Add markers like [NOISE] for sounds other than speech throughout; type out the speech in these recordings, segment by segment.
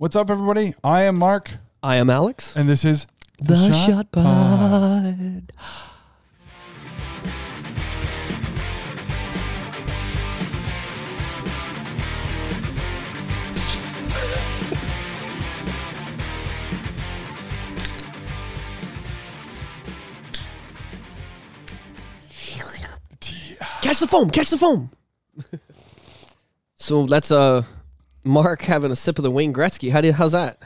What's up, everybody? I am Mark, I am Alex. and this is The, Shot, Pod. Catch the foam! Catch the foam! [LAUGHS] so that's uh, Mark having a sip of the Wayne Gretzky. How do you, how's that?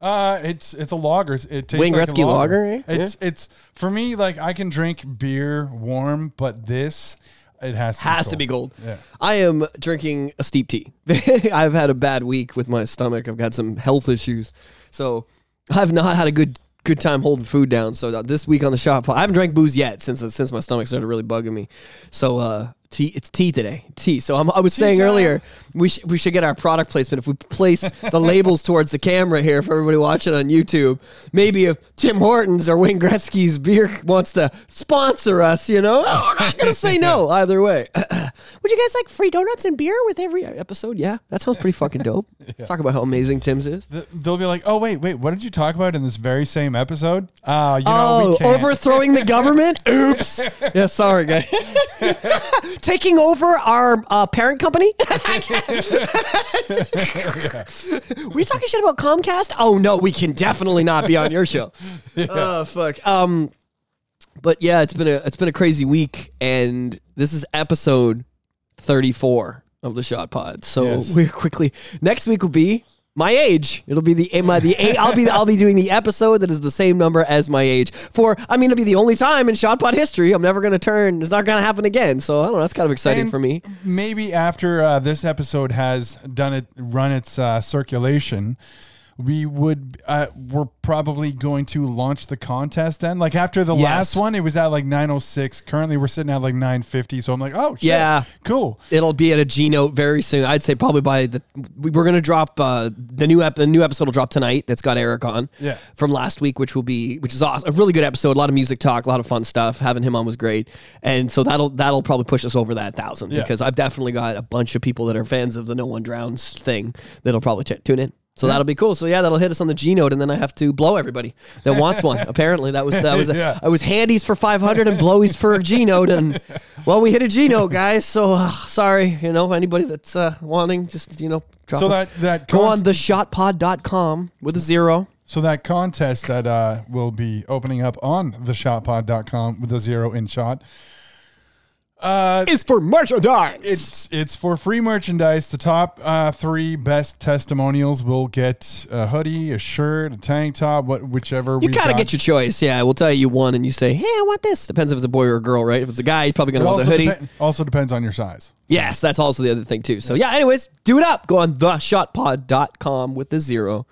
Uh, it's it's a lager. It tastes Wayne like Gretzky a lager, eh? It's it's for me like I can drink beer warm, but this it has to Has be to be gold. Yeah. I am drinking a steep tea. [LAUGHS] I've had a bad week with my stomach. I've got some health issues, so I've not had a good good time holding food down. So uh, this week on the shop, I haven't drank booze yet since since my stomach started really bugging me. So uh, tea, it's tea today. Tea. So I'm, I was saying time. earlier, we sh- we should get our product placement if we place the [LAUGHS] labels towards the camera here for everybody watching on YouTube. Maybe if Tim Hortons or Wayne Gretzky's beer wants to sponsor us, you know, oh, we're not gonna say no [LAUGHS] either way. [CLEARS THROAT] Would you guys like free donuts and beer with every episode? Yeah, that sounds pretty fucking dope. [LAUGHS] Talk about how amazing Tim's is. Th- They'll be like, oh wait, wait, what did you talk about in this very same episode? Uh, you know, Oh, overthrowing the government? Oops. yeah, sorry, guy. Taking over our uh, parent company? [LAUGHS] we talking shit about Comcast? Oh no, we can definitely not be on your show. [LAUGHS] Oh fuck. Um, but yeah, it's been a it's been a crazy week, and this is episode thirty four of the Shot Pod. So Yes. we're quickly next week will be my age. It'll be the my the i I'll be I'll be doing the episode that is the same number as my age. For I mean, it'll be the only time in Shot Pod history I'm never gonna turn. It's not gonna happen again. So I don't know. That's kind of exciting And for me. Maybe after uh, this episode has done it, run its uh, circulation, we would uh, we're probably going to launch the contest then. Like after the Yes. last one, it was at like 906. Currently, we're sitting at like 950. So I'm like, oh shit, Yeah. cool. It'll be at a G note very soon. I'd say probably by the we- we're gonna drop uh, the new ep- the new episode will drop tonight. That's got Eric on. Yeah. From last week, which will be which is awesome. A really good episode. A lot of music talk, a lot of fun stuff. Having him on was great, and so that'll that'll probably push us over that thousand Yeah. because I've definitely got a bunch of people that are fans of the No One Drowns thing that'll probably t- tune in. So that'll be cool. So yeah, that'll hit us on the G note, and then I have to blow everybody that wants one. [LAUGHS] Apparently, that was that was Yeah. I was handies for 500 and blowies for a G note, and well, we hit a G note, guys. So uh, sorry, you know, anybody that's uh, wanting, just you know, drop So that that go cont- on theshotpod.com with a zero. So that contest that uh, will be opening up on theshotpod.com with a zero in shot. Uh, Is for merchandise. it's it's for free merchandise. The top uh, three best testimonials will get a hoodie, a shirt, a tank top, what whichever. you gotta got. get your choice. Yeah, we'll tell you you won, and you say, "Hey, I want this." Depends if it's a boy or a girl, right? If it's a guy, he's probably gonna want the hoodie. depen- also depends on your size. Yes, that's also the other thing too. So yeah, anyways, do it up. Go on theshotpod.com with the zero.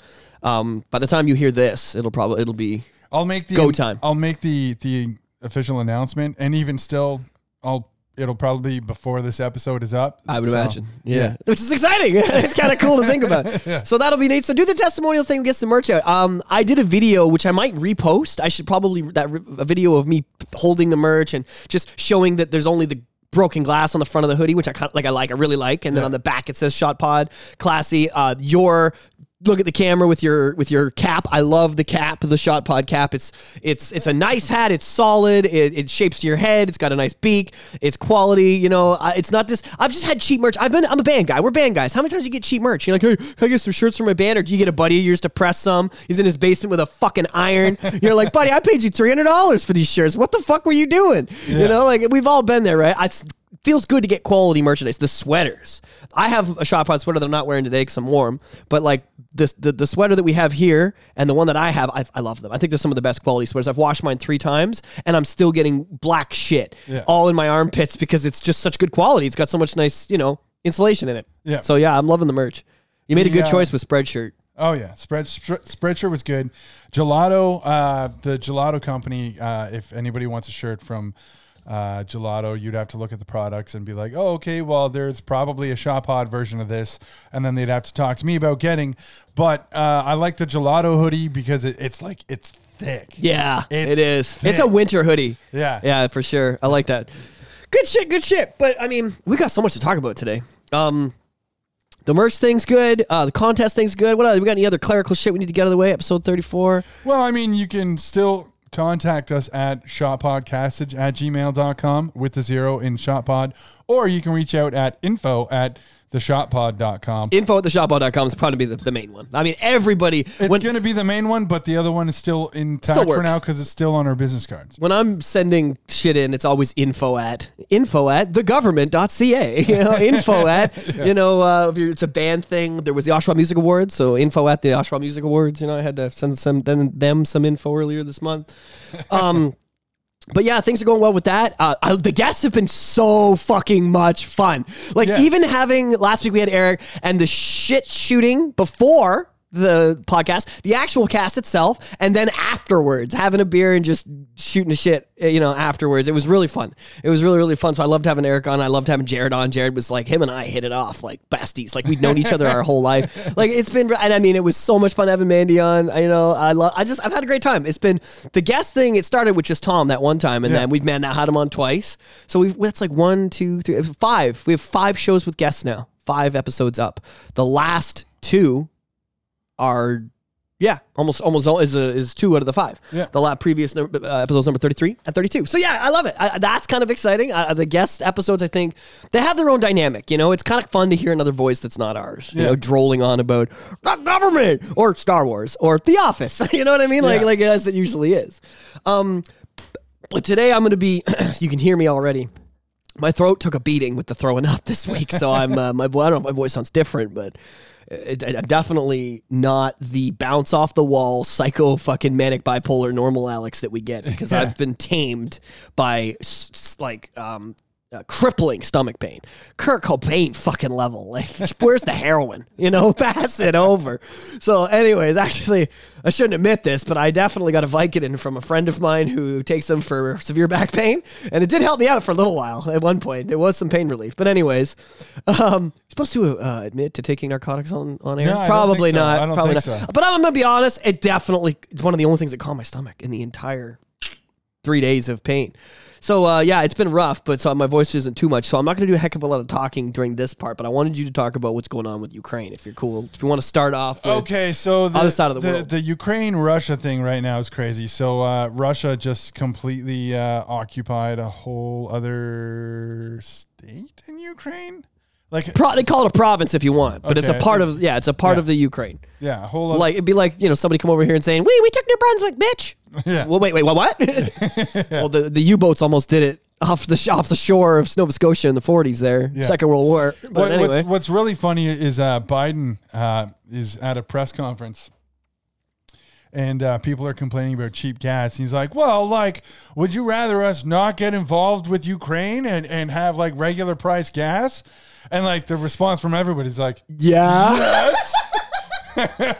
Um, by the time you hear this, it'll probably it'll be I'll make the Go time. I'll make the the official announcement, and even still, I'll it'll probably be before this episode is up. I would So, imagine. Yeah. Which is exciting. [LAUGHS] it's kind of cool to think about. [LAUGHS] So that'll be neat. So do the testimonial thing, get some merch out. Um, I did a video which I might repost. I should probably that re- a video of me holding the merch and just showing that there's only the broken glass on the front of the hoodie, which I kind of like. I like. I really like. And then Yeah. on the back it says Shot Pod, classy. Uh, your look at the camera with your with your cap. I love the cap, the Shot Pod cap. It's it's it's a nice hat. It's solid. It, it shapes to your head. It's got a nice beak. It's quality. You know, it's not just. I've just had cheap merch. I've been. I'm a band guy. We're band guys. How many times do you get cheap merch? You're like, hey, can I get some shirts for my band? Or do you get a buddy of yours to press some? He's in his basement with a fucking iron. [LAUGHS] You're like, buddy, I paid you three hundred dollars for these shirts. What the fuck were you doing? You know, like we've all been there, right? It's, feels good to get quality merchandise. The sweaters. I have a shot pod sweater that I'm not wearing today because I'm warm. But like this, the, the sweater that we have here and the one that I have, I, I love them. I think they're some of the best quality sweaters. I've washed mine three times and I'm still getting black shit Yeah. all in my armpits because it's just such good quality. It's got so much nice, you know, insulation in it. Yeah. So yeah, I'm loving the merch. You made a good Yeah. choice with Spreadshirt. Oh yeah, spread spread spreadshirt was good. Gelato, uh, the Gelato company. Uh, if anybody wants a shirt from uh, Gelato, you'd have to look at the products and be like, oh, okay, well, there's probably a Shot Pod version of this, and then they'd have to talk to me about getting. But uh, I like the Gelato hoodie because it, it's like it's thick. Yeah, It's it is. It's a winter hoodie. Yeah. Yeah, for sure. I like that. Good shit, good shit. But I mean, we got so much to talk about today. Um The merch thing's good. Uh, the contest thing's good. What else? We got any other clerical shit we need to get out of the way? Episode 34. Well, I mean, you can still contact us at shotpodcastage at gmail.com with the zero in shotpod, or you can reach out at info at theshotpod.com. Info at theshotpod.com is probably the, the main one. I mean, everybody. It's when, to be the main one, but the other one is still intact Still for now because it's still on our business cards. when I'm sending shit in, it's always info at info at thegovernment.ca. [LAUGHS] You know, info [LAUGHS] at you know, uh, if you're- it's a band thing. There was the Oshawa Music Awards, so info at the Oshawa Music Awards. You know, I had to send some them, them some info earlier this month. Um, but yeah, things are going well with that. Uh, I, the guests have been so fucking much fun. Like Yes. even having last week we had Eric and the shit shooting before the podcast, the actual cast itself, and then afterwards having a beer and just shooting the shit, uh, you know, afterwards. It was really fun. It was really really fun. So I loved having Eric on. I loved having Jared on. Jared was like him and I hit it off like besties. Like we'd known each other our whole life. [LAUGHS] Like it's been, and I mean, it was so much fun having Mandy on. You know, I love. I just I've had a great time. It's been the guest thing. It started with just Tom that one time, and Yeah. then we've man now had him on twice. So we've that's like one, two, three, five. We have five shows with guests now. Five episodes up. The last two are yeah, almost almost is a, is two out of the five. Yeah. the last previous uh, episodes number thirty three and thirty two. So yeah, I love it. I, that's kind of exciting. Uh, the guest episodes, I think, they have their own dynamic. You know, it's kind of fun to hear another voice that's not ours. You know, drolling on about the government or Star Wars or The Office. [LAUGHS] you know what I mean? Like Yeah. like as it usually is. Um, but today I'm going to be. [CLEARS THROAT] you can hear me already. My throat took a beating with the throwing up this week, so I'm uh, my I don't know if my voice sounds different, but it, it- I'm definitely not the bounce off the wall psycho fucking manic bipolar normal Alex that we get because [LAUGHS] Yeah. I've been tamed by like um, uh, crippling stomach pain, Kurt Cobain fucking level. [LAUGHS] Like, where's the heroin? You know, [LAUGHS] pass it over. So, anyways, actually, I shouldn't admit this, but I definitely got a Vicodin from a friend of mine who takes them for severe back pain, and it did help me out for a little while. At one point, there was some pain relief. But anyways, um, supposed to uh, admit to taking narcotics on on air? No, Probably so. not. Probably not. so. But I'm gonna be honest. It definitely it's one of the only things that calmed my stomach in the entire three days of pain. So uh, yeah, it's been rough, but so my voice isn't too much. So I'm not going to do a heck of a lot of talking during this part. But I wanted you to talk about what's going on with Ukraine, if you're cool. If you want to start off. With, Okay, so the, Other side of the world. the Ukraine Russia thing right now is crazy. So uh, Russia just completely uh, occupied a whole other state in Ukraine. Like Pro- they call it a province if you want, but it's a part of yeah, it's a part Yeah. of the Ukraine. yeah, a whole other, Like it'd be like you know somebody come over here and saying, "We we took New Brunswick, bitch." Yeah. Well, wait, wait, what? What? [LAUGHS] Well, the the U boats almost did it off the sh- off the shore of Nova Scotia in the 40s. There, Yeah. Second World War. But What- anyway, what's, what's really funny is uh, Biden uh, is at a press conference. And uh, people are complaining about cheap gas. He's like, "Well, like, would you rather us not get involved with Ukraine and, and have like regular price gas?" And like the response from everybody's like, yeah. "Yes."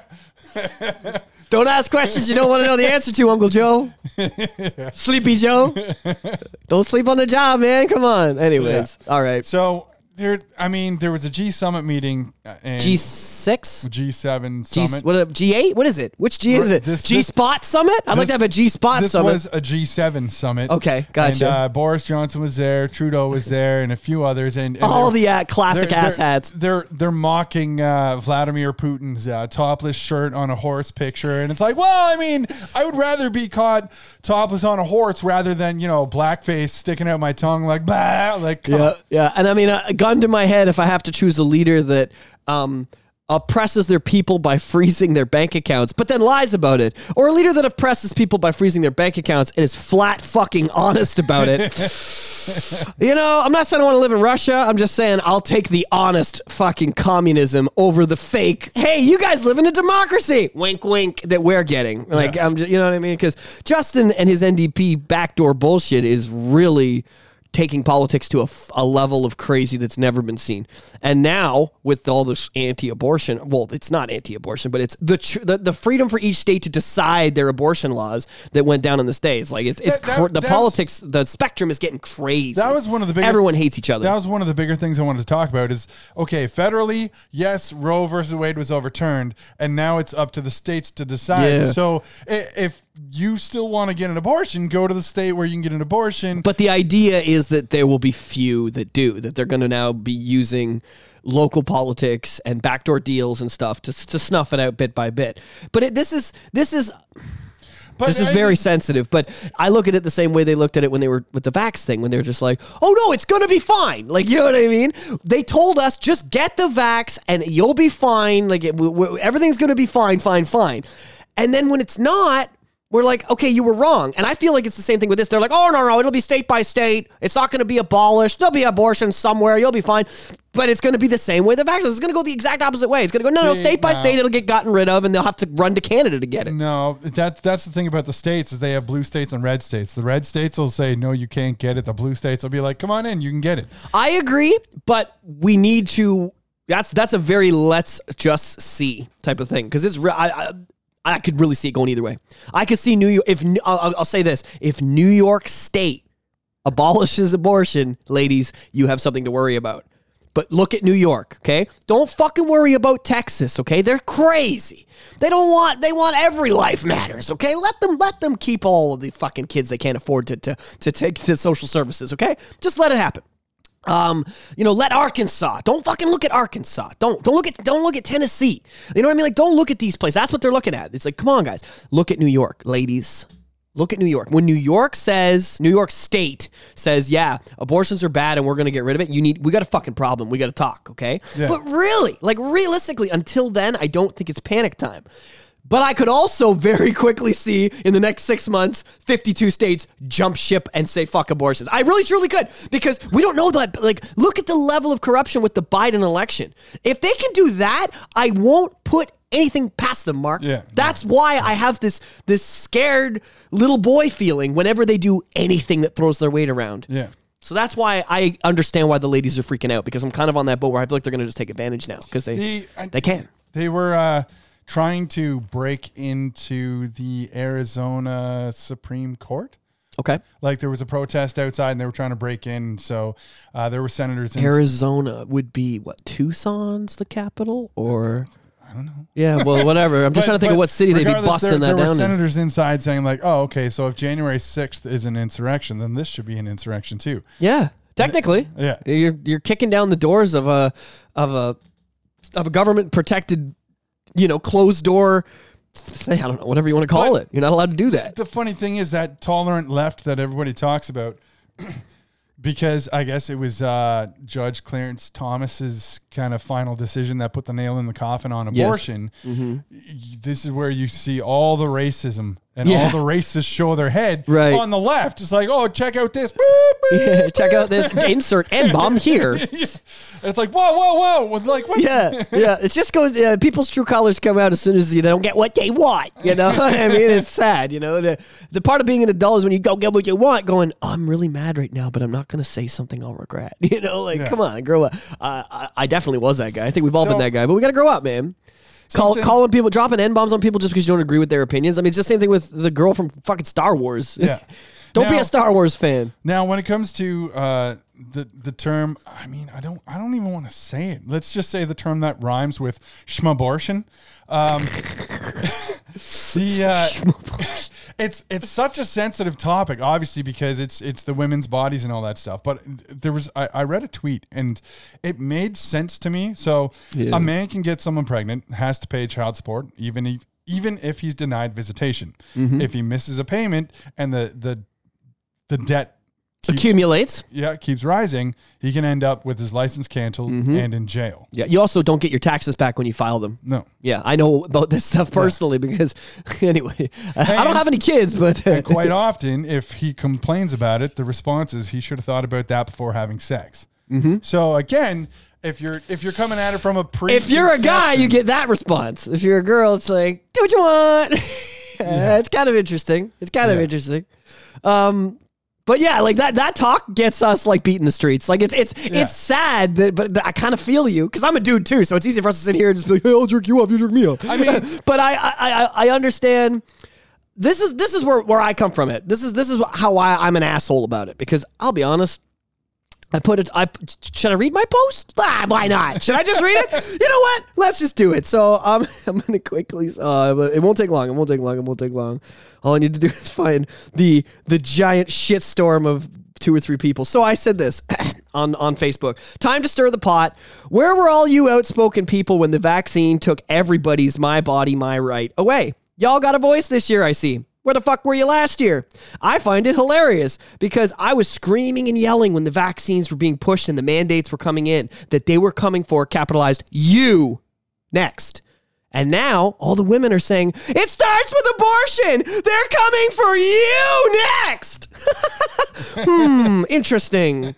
[LAUGHS] [LAUGHS] Don't ask questions you don't want to know the answer to, Uncle Joe. [LAUGHS] Sleepy Joe. Don't sleep on the job, man. Come on. Anyways, all right. So there, I mean, there was a G Summit meeting uh, G six. G seven summit. what G eight? What is it? Which G is it? This- G this- spot summit? I'd like to have a G spot summit this summit. was a G7 summit. Okay, gotcha. And uh, Boris Johnson was there, Trudeau was there, and a few others. And, and All they're- the uh, classic they're- ass they're- hats. They're they're mocking uh, Vladimir Putin's uh, topless shirt on a horse picture, and it's like, well, I mean, I would rather be caught topless on a horse rather than you know blackface sticking out my tongue like bah, like come Yeah, on. yeah. And I mean, a gun to my head, if I have to choose a leader that um, oppresses their people by freezing their bank accounts, but then lies about it, or a leader that oppresses people by freezing their bank accounts and is flat fucking honest about it. [LAUGHS] you know, I'm not saying I want to live in Russia. I'm just saying I'll take the honest fucking communism over the fake. Hey, you guys live in a democracy. Wink, wink. That we're getting. Like I'm, just, you know what I mean? Because Justin and his NDP backdoor bullshit is really taking politics to a, a, level of crazy that's never been seen. And now with all this anti-abortion, well, it's not anti-abortion, but it's the tr- the, the freedom for each state to decide their abortion laws that went down in the states. Like it's it's That- that- cr- the politics, the spectrum is getting crazy. That was one of the biggest- Everyone hates each other. That was one of the bigger things I wanted to talk about is okay, federally, yes, Roe versus Wade was overturned, and now it's up to the states to decide. Yeah. So if you still want to get an abortion, go to the state where you can get an abortion. But the idea is that there will be few that do, that they're going to now be using local politics and backdoor deals and stuff to, to snuff it out bit by bit. But it, this is this is But this is I- very sensitive, but I look at it the same way they looked at it when they were with the vax thing, when they were just like, oh no, it's going to be fine. Like, you know what I mean? They told us just get the vax and you'll be fine. Like, it, w- w- everything's going to be fine, fine, fine. And then when it's not, we're like, okay, you were wrong. And I feel like it's the same thing with this. They're like, oh, no, no, it'll be state by state. It's not going to be abolished. There'll be abortion somewhere. You'll be fine. But it's going to be the same way the vaccine. It's going to go the exact opposite way. It's going to go, no, no, state by no. state, it'll get gotten rid of, and they'll have to run to Canada to get it. No, that's that's the thing about the states is they have blue states and red states. The red states will say no, you can't get it. The blue states will be like, come on in, you can get it. I agree, but we need to. That's that's a very let's just see type of thing because it's. I, I I could really see it going either way. I could see New York. If I'll, I'll say this: if New York State abolishes abortion, ladies, you have something to worry about. But look at New York, okay? Don't fucking worry about Texas, okay? They're crazy. They don't want they want every life matters, okay? Let them let them keep all of the fucking kids they can't afford to to to take to social services, okay? Just let it happen. Um, you know, let Arkansas. Don't fucking look at Arkansas. Don't don't look at don't look at Tennessee. You know what I mean? Like, don't look at these places. That's what they're looking at. It's like, come on, guys, look at New York, ladies. Look at New York. When New York says, New York State says, yeah, abortions are bad and we're going to get rid of it, you need, we got a fucking problem. We got to talk, okay? Yeah. But really, like realistically, until then, I don't think it's panic time. But I could also very quickly see in the next six months, 52 states jump ship and say fuck abortions. I really truly could because we don't know that. Like, look at the level of corruption with the Biden election. If they can do that, I won't put anything past them, Mark. Yeah. That's why I have this this scared little boy feeling whenever they do anything that throws their weight around. Yeah. So that's why I understand why the ladies are freaking out because I'm kind of on that boat where I feel like they're going to just take advantage now because they The- they can. They were uh, trying to break into the Arizona Supreme Court. Okay. Like there was a protest outside, and they were trying to break in. So uh, there were senators. In, Arizona would be what Tucson's the capital, or I don't know. yeah, well, whatever. I'm just But- [LAUGHS] trying to think of what city they'd be busting there, that there down. were in. senators inside saying like, "Oh, okay, so if January sixth is an insurrection, then this should be an insurrection too." Yeah, technically, Yeah. you're you're kicking down the doors of a of a of a government protected, you know, closed door. Say I don't know, whatever you want to call But- it. You're not allowed to do that. The funny thing is that tolerant left that everybody talks about, [CLEARS THROAT] because I guess it was uh, Judge Clarence Thomas's kind of final decision that put the nail in the coffin on Yes. abortion. Y- This is where you see all the racism and Yeah. all the racists show their head Right. on the left. It's like, oh, check out this. Boop, [LAUGHS] boop. Yeah, check out this insert N bomb [LAUGHS] here. It's like, whoa, whoa, whoa. Like, what? Yeah, yeah. It just goes. Uh, people's true colors come out as soon as you don't get what they want. You know what [LAUGHS] I mean? It's sad. You know the the part of being an adult is when you don't get what you want. Going, oh, I'm really mad right now, but I'm not going to say something I'll regret. You know, like, Yeah. come on, grow up. Uh, I, I definitely was that guy. I think we've all been that guy, but we got to grow up, man. Call, calling people, dropping n bombs on people just because you don't agree with their opinions. I mean, it's the same thing with the girl from fucking Star Wars. Yeah. [LAUGHS] don't be a Star Wars fan. Now, when it comes to uh, the the term, I mean, I don't, I don't even want to say it. Let's just say the term that rhymes with schmabortion. Um, [LAUGHS] the uh, it's it's such a sensitive topic, obviously, because it's it's the women's bodies and all that stuff. But there was, I, I read a tweet and it made sense to me. So Yeah. a man can get someone pregnant, has to pay child support, even if even if he's denied visitation. Mm-hmm. If he misses a payment and the the the debt Accumulates. yeah, keeps rising, he can end up with his license canceled and in jail. Yeah. You also don't get your taxes back when you file them. No. Yeah, I know about this stuff personally because, [LAUGHS] anyway, I don't have any kids, but And quite often, if he complains about it, the response is he should have thought about that before having sex. Mm-hmm. So again, if you're if you're coming at it from a pre, if you're a guy, you get that response. If you're a girl, it's like, do what you want. [LAUGHS] It's kind of interesting. It's kind of interesting. Um, but yeah, like that that talk gets us like beating the streets. Like it's it's Yeah. it's sad that, but I kind of feel you because I'm a dude too. So it's easy for us to sit here and just be like, hey, I'll jerk you off, you jerk me off. I mean- [LAUGHS] but I I I, I understand. This is this is where, where I come from. It this is this is how I, I'm an asshole about it because I'll be honest. I put it. I should I read my post? Ah, why not? Should I just read it? [LAUGHS] You know what? Let's just do it. So um, [LAUGHS] I'm gonna quickly. Uh, it won't take long. It won't take long. It won't take long. All I need to do [LAUGHS] is find the the giant shitstorm of two or three people. So I said this [COUGHS] on on Facebook. Time to stir the pot. Where were all you outspoken people when the vaccine took everybody's my body my right away? Y'all got a voice this year, I see. Where the fuck were you last year? I find it hilarious because I was screaming and yelling when the vaccines were being pushed and the mandates were coming in that they were coming for capitalized you next. And now all the women are saying, it starts with abortion. They're coming for you next. [LAUGHS] hmm, interesting.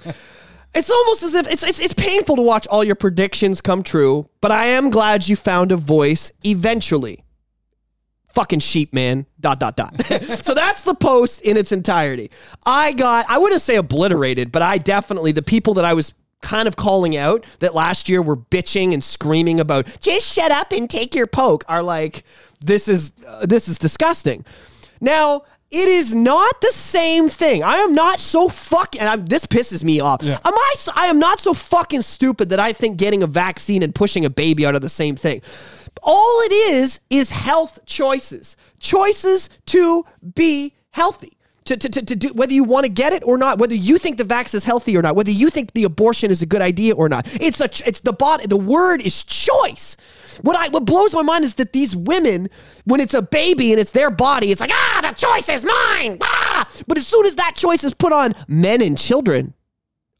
It's almost as if it's, it's it's painful to watch all your predictions come true, but I am glad you found a voice eventually. Fucking sheep, man. Dot dot dot. [LAUGHS] so that's the post in its entirety. I got I wouldn't say obliterated, but I definitely the people that I was kind of calling out that last year were bitching and screaming about just shut up and take your poke are like this is uh, this is disgusting. Now, it is not the same thing. I am not so fucking. And I'm, this pisses me off. Yeah. Am I am not so fucking stupid that I think getting a vaccine and pushing a baby out are the same thing. All it is is health choices, choices to be healthy. To, to, to, to do whether you want to get it or not, whether you think the vax is healthy or not, whether you think the abortion is a good idea or not. It's a it's the bot the word is choice. What I what blows my mind is that these women, when it's a baby and it's their body, it's like ah the choice is mine. Ah! But as soon as that choice is put on men and children,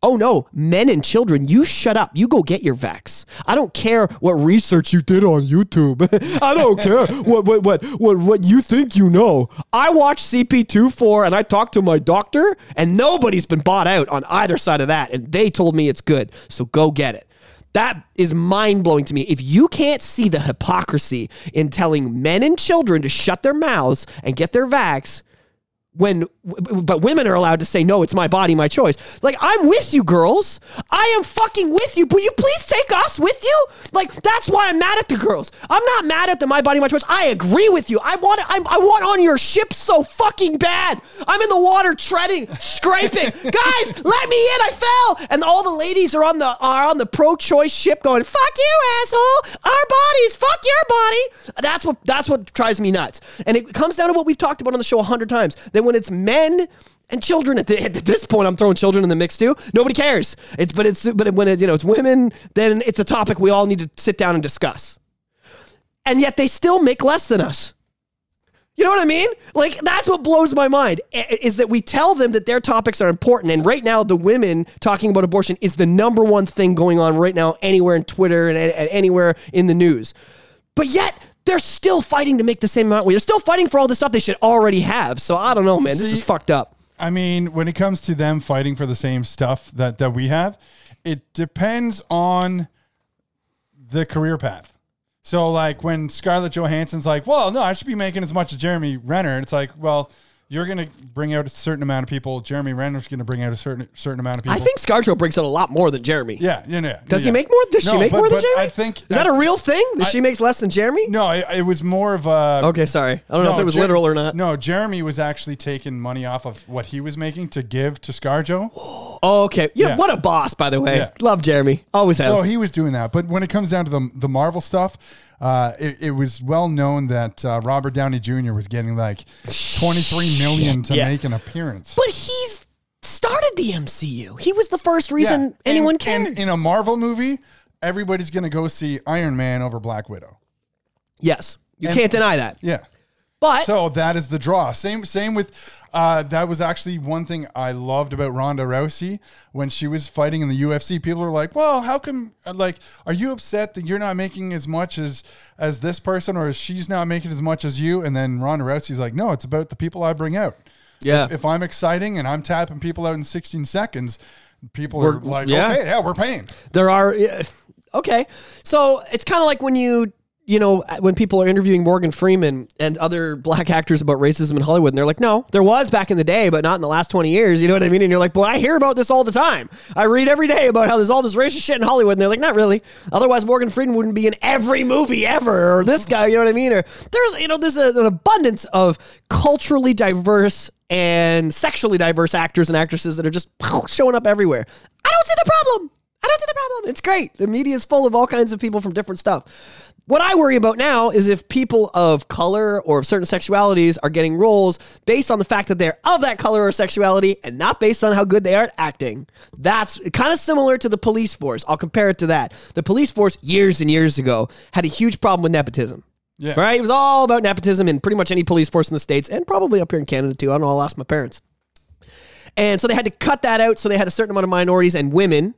Oh no, men and children, you shut up. You go get your vax. I don't care what research you did on YouTube. [LAUGHS] I don't care what, what what what what you think you know. I watched CP24 and I talked to my doctor and nobody's been bought out on either side of that and they told me it's good. So go get it. That is mind blowing to me. If you can't see the hypocrisy in telling men and children to shut their mouths and get their vax, when but women are allowed to say no it's my body my choice. Like i'm with you girls. I am fucking with you. Will you please take us with you? Like that's why i'm mad at the girls. I'm not mad at the my body my choice. I agree with you. I want I'm, i want on your ship so fucking bad. I'm in the water treading scraping. [LAUGHS] Guys let me in. I fell. And all the ladies are on the are on the pro-choice ship going fuck you asshole. Our bodies. Fuck your body. That's what that's what drives me nuts. And it comes down to what we've talked about on the show a hundred times. That when it's men and children. At, the, at this point i'm throwing children in the mix too. Nobody cares. It's but it's but when it, you know it's women then it's a topic we all need to sit down and discuss. And yet they still make less than us. You know what I mean? Like that's what blows my mind is that we tell them that their topics are important, and right now the women talking about abortion is the number one thing going on right now anywhere in Twitter and anywhere in the news. But yet they're still fighting to make the same amount. They're still fighting for all the stuff they should already have. So I don't know, man. This is fucked up. I mean, when it comes to them fighting for the same stuff that that we have, it depends on the career path. So, like when Scarlett Johansson's like, "Well, no, I should be making as much as Jeremy Renner," it's like, well. You're gonna bring out a certain amount of people. Jeremy Renner's gonna bring out a certain certain amount of people. I think ScarJo brings out a lot more than Jeremy. Yeah, yeah, yeah. Does yeah. he make more? Does she make but- more than Jeremy? I think is that a real thing? That I- she makes less than Jeremy? No, it, it was more of a. Okay, sorry. I don't know if it was Jer- literal or not. No, Jeremy was actually taking money off of what he was making to give to ScarJo. [GASPS] Oh, okay. You know, Yeah. what a boss, by the way. Love Jeremy. Always have. So he was doing that. But when it comes down to the the Marvel stuff, uh, it, it was well known that uh, Robert Downey Jr. was getting like twenty three million to Yeah. make an appearance. But he's started the MCU. He was the first reason Yeah. anyone in, cared. in, in a Marvel movie, everybody's gonna go see Iron Man over Black Widow. yes, you can't deny that. Yeah. But So that is the draw. Same same with uh, that was actually one thing I loved about Ronda Rousey when she was fighting in the UFC. People are like, "Well, how come? Like, are you upset that you're not making as much as as this person, or is she's not making as much as you?" And then Ronda Rousey's like, "No, it's about the people I bring out. Yeah. if, if I'm exciting and I'm tapping people out in 16 seconds." People We're- are like, yeah. okay, yeah, we're paying. there are okay. So it's kind of like when you you know uh, when people are interviewing Morgan Freeman and other black actors about racism in Hollywood, and they're like, no, there was back in the day, but not in the last twenty years. You know what I mean? And you're like, well, I hear about this all the time. I read every day about how there's all this racist shit in Hollywood, and they're like, not really. Otherwise, Morgan Freeman wouldn't be in every movie ever, or this guy. You know what I mean? Or there's you know there's a, an abundance of culturally diverse and sexually diverse actors and actresses that are just showing up everywhere. I don't see the problem. I don't see the problem. It's great. The media is full of all kinds of people from different stuff. What I worry about now is if people of color or of certain sexualities are getting roles based on the fact that they're of that color or sexuality and not based on how good they are at acting. That's kind of similar to the police force. I'll compare it to that. The police force years and years ago had a huge problem with nepotism. Yeah. Right? It was all about nepotism in pretty much any police force in the States and probably up here in Canada too. I don't know. I'll ask my parents. And so they had to cut that out. So they had a certain amount of minorities and women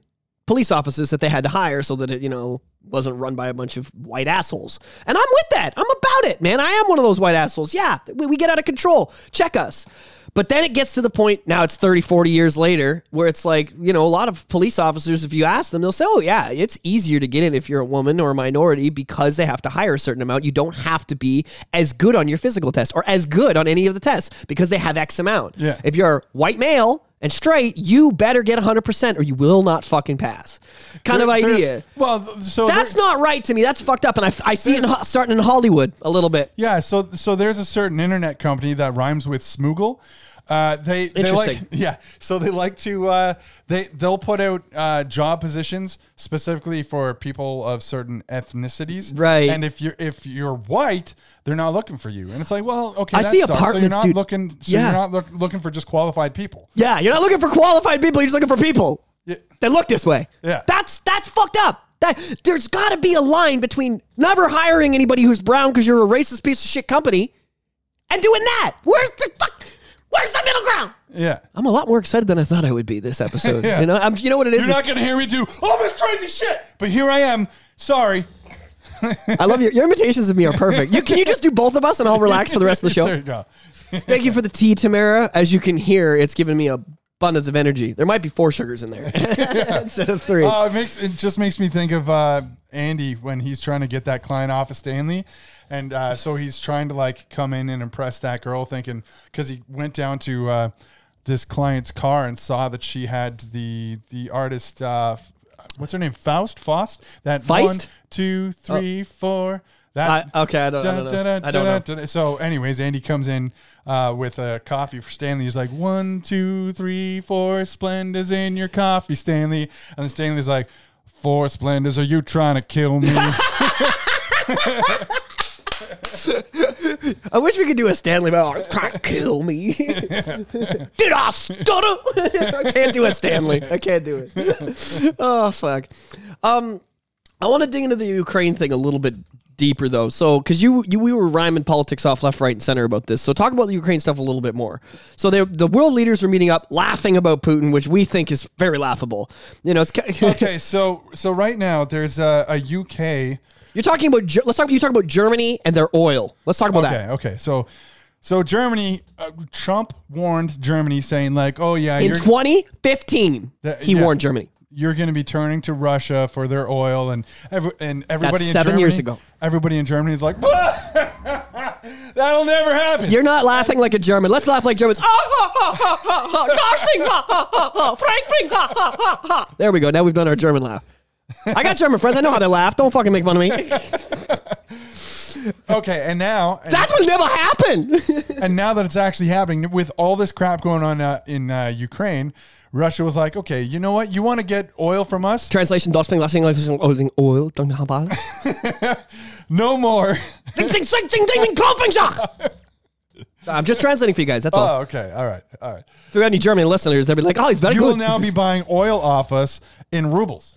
police officers that they had to hire so that it, you know, wasn't run by a bunch of white assholes. And I'm with that. I'm about it, man. I am one of those white assholes. Yeah, we, we get out of control. Check us. But then it gets to the point, now it's 30, 40 years later, where it's like, you know, a lot of police officers, if you ask them, they'll say, oh, yeah, it's easier to get in if you're a woman or a minority because they have to hire a certain amount. You don't have to be as good on your physical test or as good on any of the tests because they have X amount. Yeah. If you're white male, and straight, you better get 100% or you will not fucking pass. Kind of There- there's- idea. Well, so That's there- not right to me. That's fucked up. And I, I see it in, starting in Hollywood a little bit. Yeah, so so there's a certain internet company that rhymes with Smoogle. Uh, they they like [LAUGHS] yeah, so they like to uh, they they'll put out uh, job positions specifically for people of certain ethnicities, Right. And if you're if you're white, they're not looking for you, and it's like, well, okay, I see sucks. So you're not dude. looking, so Yeah. you're not look, looking for just qualified people. Yeah, you're not looking for qualified people. You're just looking for people Yeah. that look this way. Yeah. That's that's fucked up. That there's got to be a line between never hiring anybody who's brown because you're a racist piece of shit company and doing that. Where's the fuck? Where's the middle ground? Yeah, I'm a lot more excited than I thought I would be this episode. [LAUGHS] Yeah. You know, I'm, you know what it is. you're not gonna hear me do all this crazy shit, but here I am. Sorry. I love your your imitations of me are perfect. You, can you just do both of us and I'll relax for the rest of the show? [LAUGHS] there you go. Thank you for the tea, Tamara. As you can hear, it's giving me abundance of energy. There might be four sugars in there [LAUGHS] instead of three. Oh, it makes it just makes me think of uh, Andy when he's trying to get that client off of Stanley, and uh, so he's trying to like come in and impress that girl, thinking because he went down to uh, this client's car and saw that she had the the artist. Uh, what's her name? Faust. Faust. That Feist? one, two, three, four. That I- okay, I don't- I don't know. I don't know. So, anyways, Andy comes in uh, with a coffee for Stanley. He's like, one, two, three, four Splendas in your coffee, Stanley. And then Stanley's like, four Splendas. Are you trying to kill me? [LAUGHS] [LAUGHS] I wish we could do a Stanley Bell. [LAUGHS] Try to kill me. [LAUGHS] Did I stutter? [LAUGHS] I can't do a Stanley. I can't do it. Oh fuck. Um, I want to dig into the Ukraine thing a little bit deeper though. So, because you, you we were rhyming politics off left, right, and center about this. So, talk about the Ukraine stuff a little bit more. So, they, the world leaders were meeting up, laughing about Putin, which we think is very laughable. You know, it's okay, so so right now there's a, a UK. You're talking about. Let's talk. You talk about Germany and their oil. Let's talk about Okay, that. okay. So so Germany, uh, Trump warned Germany, saying like, oh yeah, In you're 2015, That- he yeah. warned Germany. you're going to be turning to Russia for their oil, and every, and everybody in seven Germany, years ago. Everybody in Germany is like, [LAUGHS] that'll never happen. You're not laughing like a German. Let's laugh like Germans. There we go. Now we've done our German laugh. I got German friends. I know how they laugh. Don't fucking make fun of me. [LAUGHS] okay, and now and, That will never happen. [LAUGHS] and now that it's actually happening with all this crap going on uh, in uh, Ukraine, Russia was like, okay, you know what? You want to get oil from us? Translation: Das thing, last thing, last thing, oil, don't have bad. [LAUGHS] No more. Ding, ding, ding, ding, ding, ding, Kopfingsack. I'm just translating for you guys. That's all. oh, okay. All right. All right. If we got any German listeners, they'll be like, "Oh, he's very You will good." now be buying oil off us in rubles.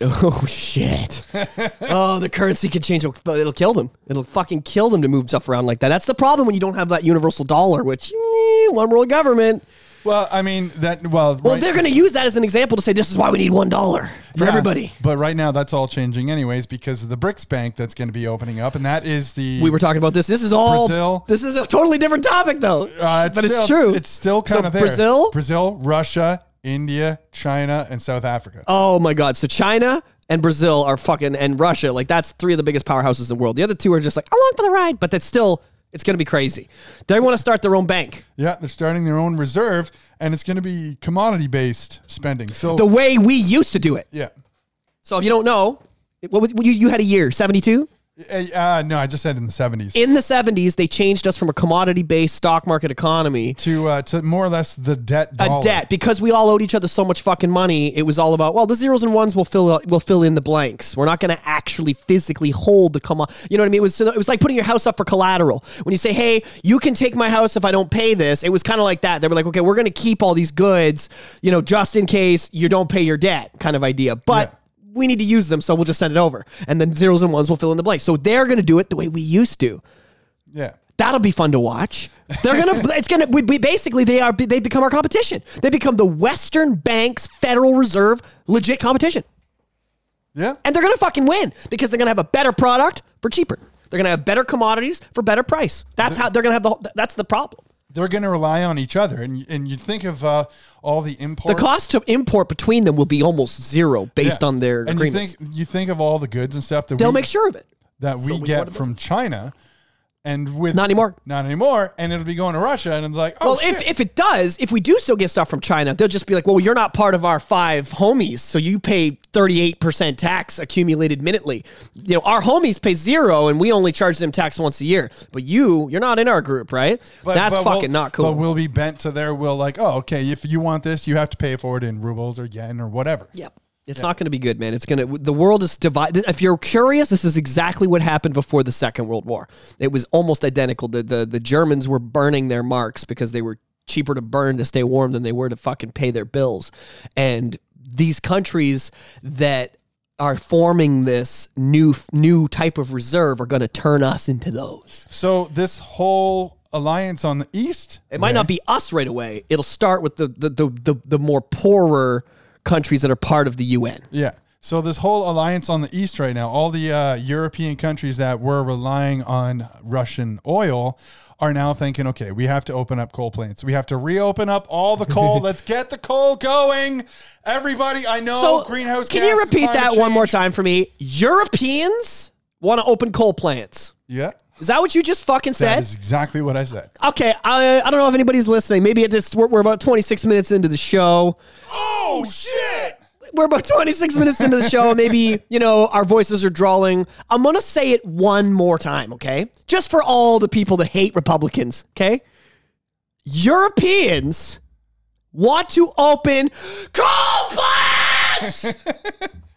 [LAUGHS] Oh shit! [LAUGHS] oh, the currency can change, but it'll kill them. It'll fucking kill them to move stuff around like that. That's the problem when you don't have that universal dollar, which eh, one world government. Well, I mean that. Well, Well, right- they're going to use that as an example to say this is why we need one dollar for Yeah, everybody. But right now, that's all changing, anyways, because of the BRICS Bank that's going to be opening up, and that is the. We were talking about this. This is all. Brazil. This is a totally different topic, though. Uh, but still- it's true. It's, still So kind of there. Brazil. Brazil, Russia, India, China, and South Africa. Oh my God! So China and Brazil are fucking and Russia like that's three of the biggest powerhouses in the world. The other two are just like along for the ride, but that's still it's going to be crazy. They want to start their own bank Yeah, they're starting their own reserve, and it's going to be commodity-based spending. So the way we used to do it. yeah, So if you don't know, what was, you you had a year seventy two. Uh, no, I just said in the seventies In the 70s, they changed us from a commodity based stock market economy to uh, to more or less the debt. a debt because we all owed each other so much fucking money. It was all about well, the zeros and ones will fill will fill in the blanks. We're not going to actually physically hold the come on. You know what I mean? It was it was like putting your house up for collateral. When you say, "Hey, you can take my house if I don't pay this," it was kind of like that. They were like, "Okay, we're going to keep all these goods, you know, just in case you don't pay your debt," kind of idea. But Yeah. We need to use them, so we'll just send it over, and then zeros and ones will fill in the blanks. So they're going to do it the way we used to. Yeah. That'll be fun to watch. They're gonna. [LAUGHS] it's gonna. We, we basically they are. They become our competition. They become the Western Bank's Federal Reserve legit competition, Yeah. and they're gonna fucking win because they're gonna have a better product for cheaper. They're gonna have better commodities for better price. That's how they're gonna have the. That's the problem. They're going to rely on each other, and and you think of uh, all the import. The cost to import between them will be almost zero based Yeah. on their and agreements. you think you think of all the goods and stuff that They'll we, make sure of it. that we So get from China, and with Not anymore. not anymore, and it'll be going to Russia, and it's like, oh Well, shit. if, if it does, if we do still get stuff from China, they'll just be like, well, you're not part of our five homies, so you pay 38% tax accumulated minutely. You know, our homies pay zero and we only charge them tax once a year. But you, you're not in our group, right? But- That's but fucking we'll- not cool. But we'll be bent to their will, like, oh, okay, if you want this, you have to pay for it in rubles or yen or whatever. Yep. It's not going to be good, man. It's going to, the world is divided. If you're curious, this is exactly what happened before the Second World War. It was almost identical. The, the, the Germans were burning their marks because they were cheaper to burn to stay warm than they were to fucking pay their bills. And these countries that are forming this new new type of reserve are going to turn us into those. So this whole alliance on the east, It might not be us right away. It'll start with the the the, the, the more poorer countries that are part of the UN. Yeah. So this whole alliance on the east right now, all the uh, European countries that were relying on Russian oil are now thinking, okay, we have to open up coal plants. We have to reopen up all the coal. [LAUGHS] Let's get the coal going. Everybody, I know So, greenhouse can gas. you repeat that one more time for me? Europeans want to open coal plants. Yeah. Is that what you just fucking said? is exactly what I said. okay, I, I don't know if anybody's listening. Maybe at this we're, we're about 26 minutes into the show. Oh shit! We're about 26 minutes into the show. Maybe, you know, our voices are drawling. I'm going to say it one more time, okay? Just for all the people that hate Republicans, okay? Europeans want to open coal plants. [LAUGHS]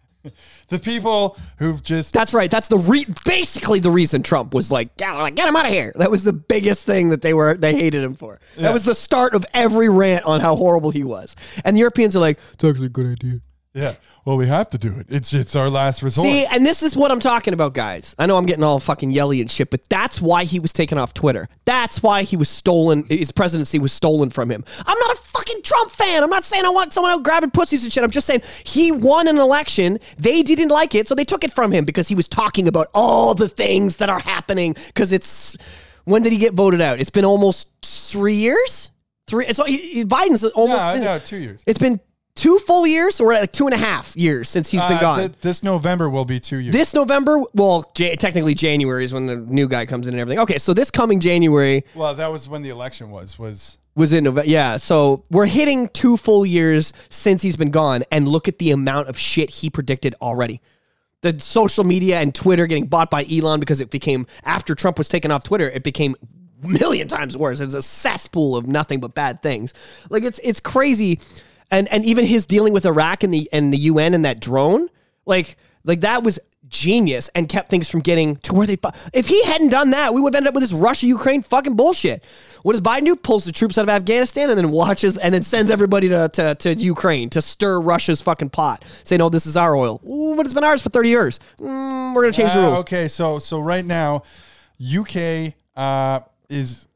The people who've just That's right. That's the re- basically the reason Trump was like, get, get him out of here. That was the biggest thing that they were they hated him for. Yeah. That was the start of every rant on how horrible he was. And the Europeans are like, it's actually a good idea. Yeah. Well, we have to do it. It's it's our last resort. See, and this is what I'm talking about, guys. I know I'm getting all fucking yelly and shit, but that's why he was taken off Twitter. That's why he was stolen. His presidency was stolen from him. I'm not a fucking Trump fan. I'm not saying I want someone out grabbing pussies and shit. I'm just saying he won an election. They didn't like it, so they took it from him because he was talking about all the things that are happening. Because it's when did he get voted out? It's been almost three years. Three. It's Biden's almost. no, no, two years. It's been two full years, or we're like two and a half years since he's been Uh, gone. th- this November will be two years. This November, well, J- technically January is when the new guy comes in and everything. Okay, so this coming January well, that was when the election was. Was was in November. Yeah, so we're hitting two full years since he's been gone, and look at the amount of shit he predicted already. The social media and Twitter getting bought by Elon because it became after Trump was taken off Twitter, it became a million times worse. It's a cesspool of nothing but bad things. Like it's it's crazy, and and even his dealing with Iraq and the and the UN and that drone, like like that was genius and kept things from getting to where they. fu- If he hadn't done that, we would have ended up with this Russia Ukraine fucking bullshit. What does Biden do? Pulls the troops out of Afghanistan and then watches and then sends everybody to, to, to Ukraine to stir Russia's fucking pot. Say, no, this is our oil. Ooh, but it's been ours for 30 years. Mm, we're going to change the Uh, rules. okay, so so right now, UK uh, is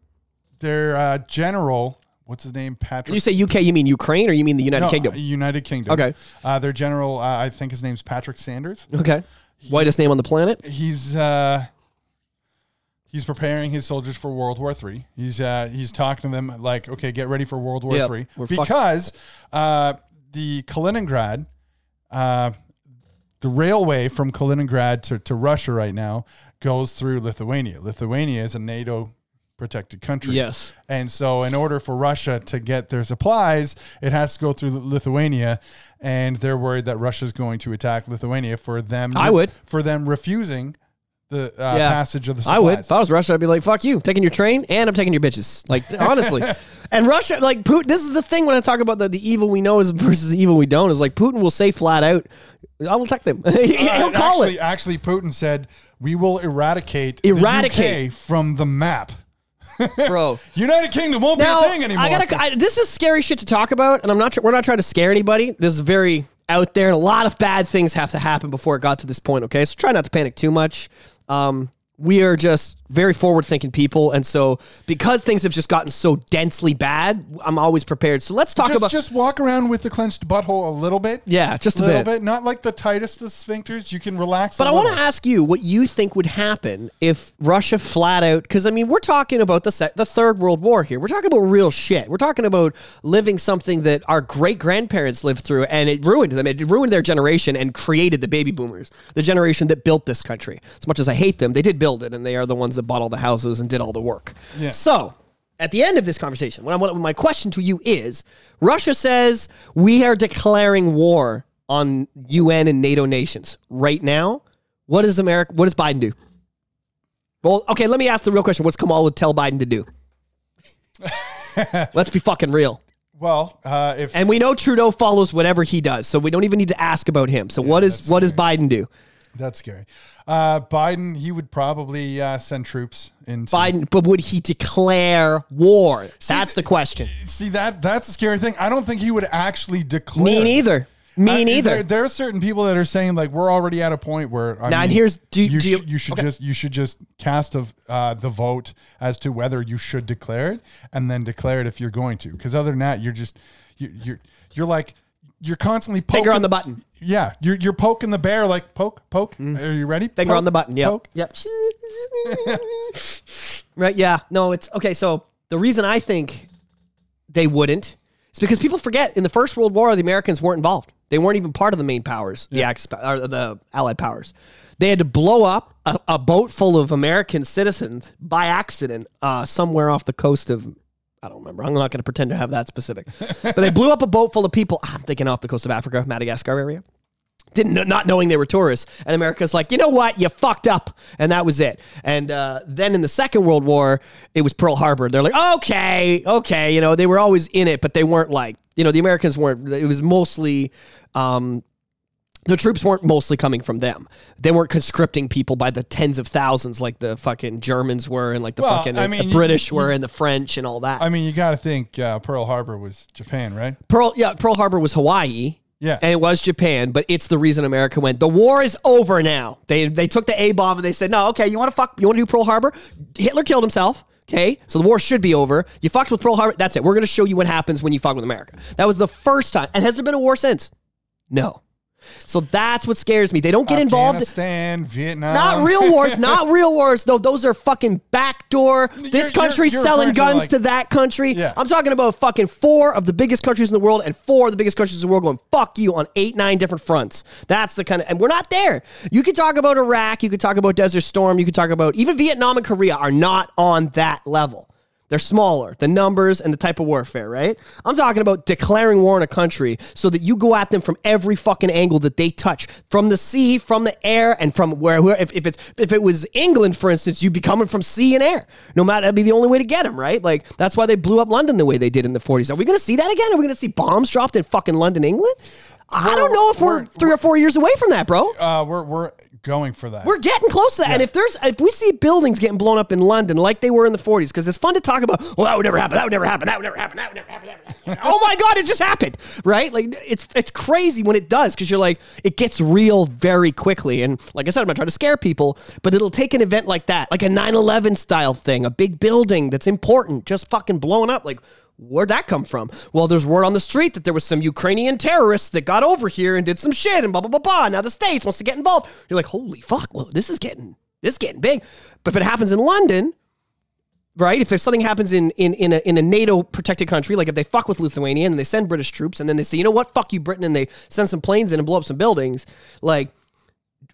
their uh, general. What's his name? Patrick. When you say UK, you mean Ukraine or you mean the United No, Kingdom? United Kingdom. Okay. Uh, their general, uh, I think his name's Patrick Sanders. Okay. Whitest name on the planet? He's uh, he's preparing his soldiers for World War Three. He's uh, he's talking to them like, okay, get ready for World War Yep, Three because uh, the Kaliningrad, uh, the railway from Kaliningrad to, to Russia right now goes through Lithuania. Lithuania is a NATO protected country. Yes. And so, in order for Russia to get their supplies, it has to go through Lithuania, and they're worried that Russia's going to attack Lithuania for them. I would. for them refusing the uh, passage of the supplies. I would. If I was Russia, I'd be like, fuck you, taking your train and I'm taking your bitches. Like, [LAUGHS] honestly. and Russia, like, Putin, this is the thing when I talk about the, the evil we know is [LAUGHS] versus the evil we don't, is like Putin will say flat out, I will attack them. [LAUGHS] He'll Uh, call actually, it. Actually, Putin said we will eradicate Eradicate. the UK from the map. Bro. [LAUGHS] United Kingdom won't Now, be a thing anymore. I gotta. I, this is scary shit to talk about, and I'm not. We're not trying to scare anybody. This is very out there, and a lot of bad things have to happen before it got to this point. Okay, so try not to panic too much. Um, we are just very forward-thinking people, and so because things have just gotten so densely bad, I'm always prepared. So let's talk just, about. just walk around with the clenched butthole a little bit. yeah, just a little bit. bit. Not like the tightest of sphincters. You can relax. But I I want to ask you what you think would happen if Russia flat out, because I mean, we're talking about the se- the Third World War here. We're talking about real shit. We're talking about living something that our great grandparents lived through, and it ruined them. It ruined their generation and created the baby boomers, the generation that built this country. As much as I hate them, they did build it, and they are the ones that bought all the houses and did all the work. Yeah. So. At the end of this conversation, what I want, my question to you is: Russia says we are declaring war on UN and NATO nations right now. What does America? What does Biden do? Well, okay, let me ask the real question: What's Kamala tell Biden to do? [LAUGHS] Let's be fucking real. Well, uh, if And we know Trudeau follows whatever he does, so we don't even need to ask about him. So what is what does Biden do? That's scary. Uh, Biden, he would probably uh, send troops into Biden, but would he declare war? That's the question. See that that's the scary thing. I don't think he would actually declare. Me neither. Me I- neither. There, there are certain people that are saying like we're already at a point where I Now, and here's- do- you, do you- you should okay. just you should just cast of uh, the vote as to whether you should declare it and then declare it if you're going to because other than that you're just you, you're you're like you're constantly poking Finger on the button. Yeah, you're you're poking the bear like poke poke. Are you ready? Mm. Finger Poke, on the button. Yep. poke. Yep. [LAUGHS] right. Yeah. No, it's okay. So the reason I think they wouldn't is because people forget in the First World War, the Americans weren't involved. They weren't even part of the main powers, the or the Allied powers. They had to blow up a, a boat full of American citizens by accident uh, somewhere off the coast of. I don't remember. I'm not going to pretend to have that specific. [LAUGHS] but they blew up a boat full of people. I'm thinking off the coast of Africa, Madagascar area. Didn't not knowing they were tourists. And america's like you know what? You fucked up. And that was it. And uh, then in the second world war it was pearl harbor. They're like okay okay. You know they were always in it but they weren't like you know the americans weren't it was mostly um, the troops weren't mostly coming from them. They weren't conscripting people by the tens of thousands like the fucking Germans were and like the Well, fucking I mean, the you- British you- were and the French and all that. I mean, you got to think uh, Pearl Harbor was Japan, right? Pearl, yeah, Pearl Harbor was Hawaii. Yeah. And it was Japan, but it's the reason America went. The war is over now. They they took the A bomb and they said, no, okay, you want to fuck, you want to do Pearl Harbor? Hitler killed himself. Okay, so the war should be over. You fucked with Pearl Harbor. That's it. We're going to show you what happens when you fuck with America. That was the first time. And has there been a war since? No. So that's what scares me. They don't get involved. Afghanistan, Vietnam. Not real wars, [LAUGHS] not real wars. though. those are fucking backdoor. This You're- country's you're selling referring to, guns like- to that country. Yeah. I'm talking about fucking four of the biggest countries in the world and four of the biggest countries in the world going fuck you on eight, nine different fronts. That's the kind of, and we're not there. You could talk about Iraq, you could talk about Desert Storm, you could talk about even Vietnam and Korea are not on that level. They're smaller, the numbers and the type of warfare, right? I'm talking about declaring war on a country so that you go at them from every fucking angle that they touch, from the sea, from the air, and from where. where if, if it's if it was England, for instance, you'd be coming from sea and air. No matter, that'd be the only way to get them, right? Like that's why they blew up London the way they did in the 40s. Are we to see that again? Are we to see bombs dropped in fucking London, England? I don't know if we're, we're- three or four years away from that, bro. Uh, we're we're going for that. We're getting close to that. And if there's if we see buildings getting blown up in London like they were in the 40s, because it's fun to talk about, well, that would never happen, that would never happen, that would never happen, that would never happen, that would never happen. [LAUGHS] oh my God, it just happened. Right? Like it's it's crazy when it does, because you're like, it gets real very quickly. And like I said, I'm not trying to scare people, but it'll take an event like that, like a 9-11 style thing, a big building that's important, just fucking blowing up. Like Where'd that come from? Well, there's word on the street that there was some Ukrainian terrorists that got over here and did some shit and blah blah blah blah. Now the states wants to get involved. You're like, holy fuck! Well, this is getting this is getting big. But if it happens in London, right? If, if something happens in in in a, in a NATO protected country, like if they fuck with Lithuania and they send British troops and then they say, you know what, fuck you, Britain, and they send some planes in and blow up some buildings, like.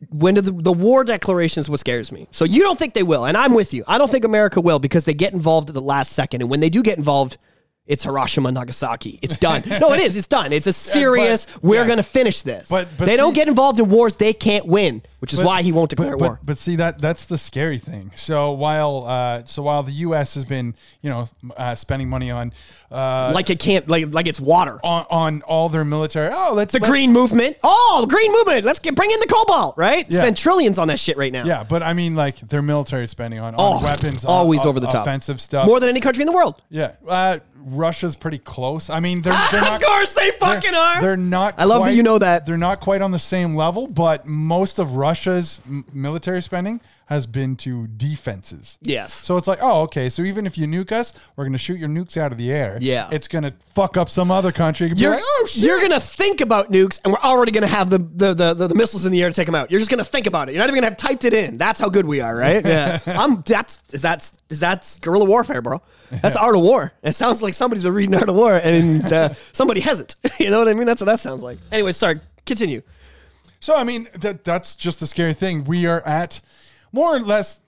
When the, the war declaration is what scares me. So you don't think they will, and I'm with you. I don't think America will because they get involved at the last second, and when they do get involved, it's Hiroshima, Nagasaki. It's done. no, it is. It's done. It's a [LAUGHS] serious. we're yeah. going to finish this. But- but they don't get involved in wars they can't win, which is But- why he won't declare but, war. But, but see that that's the scary thing. So while uh, so while the U.S. has been you know uh, spending money on uh, like it can't. Like like it's water. on on all their military, oh let's The let's- green movement. Oh, the green movement. Let's get bring in the cobalt. Right. Yeah. Spend trillions on that shit right now. Yeah, but I mean like their military spending on, Oh, weapons, always on, over the top. offensive stuff. More than any country in the world. yeah, uh, Russia's pretty close. I mean they're, they're [LAUGHS] of not. course they they're- fucking are. They're not. I love that you know that. They're not quite on the same level, but most of Russia's m- military spending has been to defenses. Yes. So it's like, oh, okay. So even if you nuke us, we're gonna shoot your nukes out of the air. Yeah. It's gonna fuck up some other country. You're, You're, like, oh shit. you're gonna think about nukes, and we're already gonna have the the, the the the missiles in the air to take them out. You're just gonna think about it. You're not even gonna have typed it in. That's how good we are, right? Yeah. [LAUGHS] I'm. That's is that's is that's guerrilla warfare, bro. That's the art of war. It sounds like somebody's been reading art of war, and uh, somebody hasn't. [LAUGHS] You know what I mean? That's what that sounds like. Anyway, sorry. Continue. So I mean, that that's just the scary thing. We are at more or less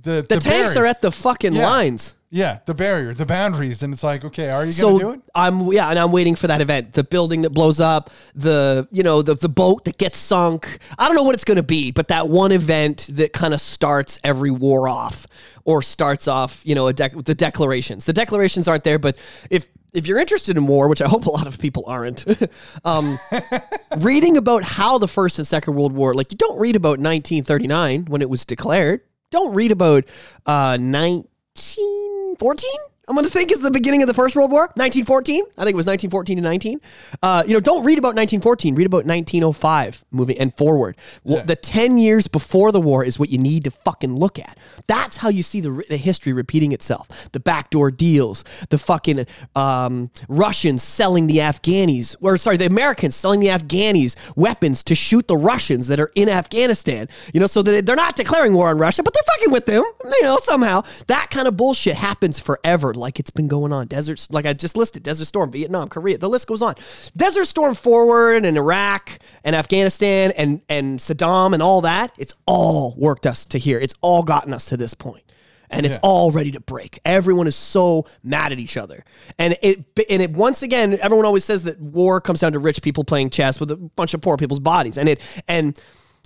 the The, tanks barrier. are at the fucking Yeah. lines. yeah the barrier, the boundaries, and it's like, okay, are you So gonna do it? I'm yeah, and I'm waiting for that event. The building that blows up, the you know the the boat that gets sunk. I don't know what it's going to be, but that one event that kind of starts every war off, or starts off you know a dec- the declarations. The declarations aren't there, but if if you're interested in war, which I hope a lot of people aren't, [LAUGHS] um, [LAUGHS] reading about how the First and Second World War, like you don't read about 1939 when it was declared. Don't read about uh, 1914. I'm going to think it's the beginning of the First World War, 1914. I think it was 1914 to 19. Uh, you know, don't read about 1914. Read about 1905 moving and forward. Yeah. The 10 years before the war is what you need to fucking look at. That's how you see the, the history repeating itself. The backdoor deals, the fucking um, Russians selling the Afghanis, or sorry, the Americans selling the Afghanis weapons to shoot the Russians that are in Afghanistan. You know, so that they're not declaring war on Russia, but they're fucking with them. You know, somehow that kind of bullshit happens forever, like it's been going on. Deserts, like I just listed, Desert Storm, Vietnam, Korea. The list goes on. Desert Storm forward and Iraq and Afghanistan and and Saddam and all that. It's all worked us to here. It's all gotten us to this point and it's Yeah. all ready to break. Everyone is so mad at each other, and it and it once again, everyone always says that war comes down to rich people playing chess with a bunch of poor people's bodies, and it and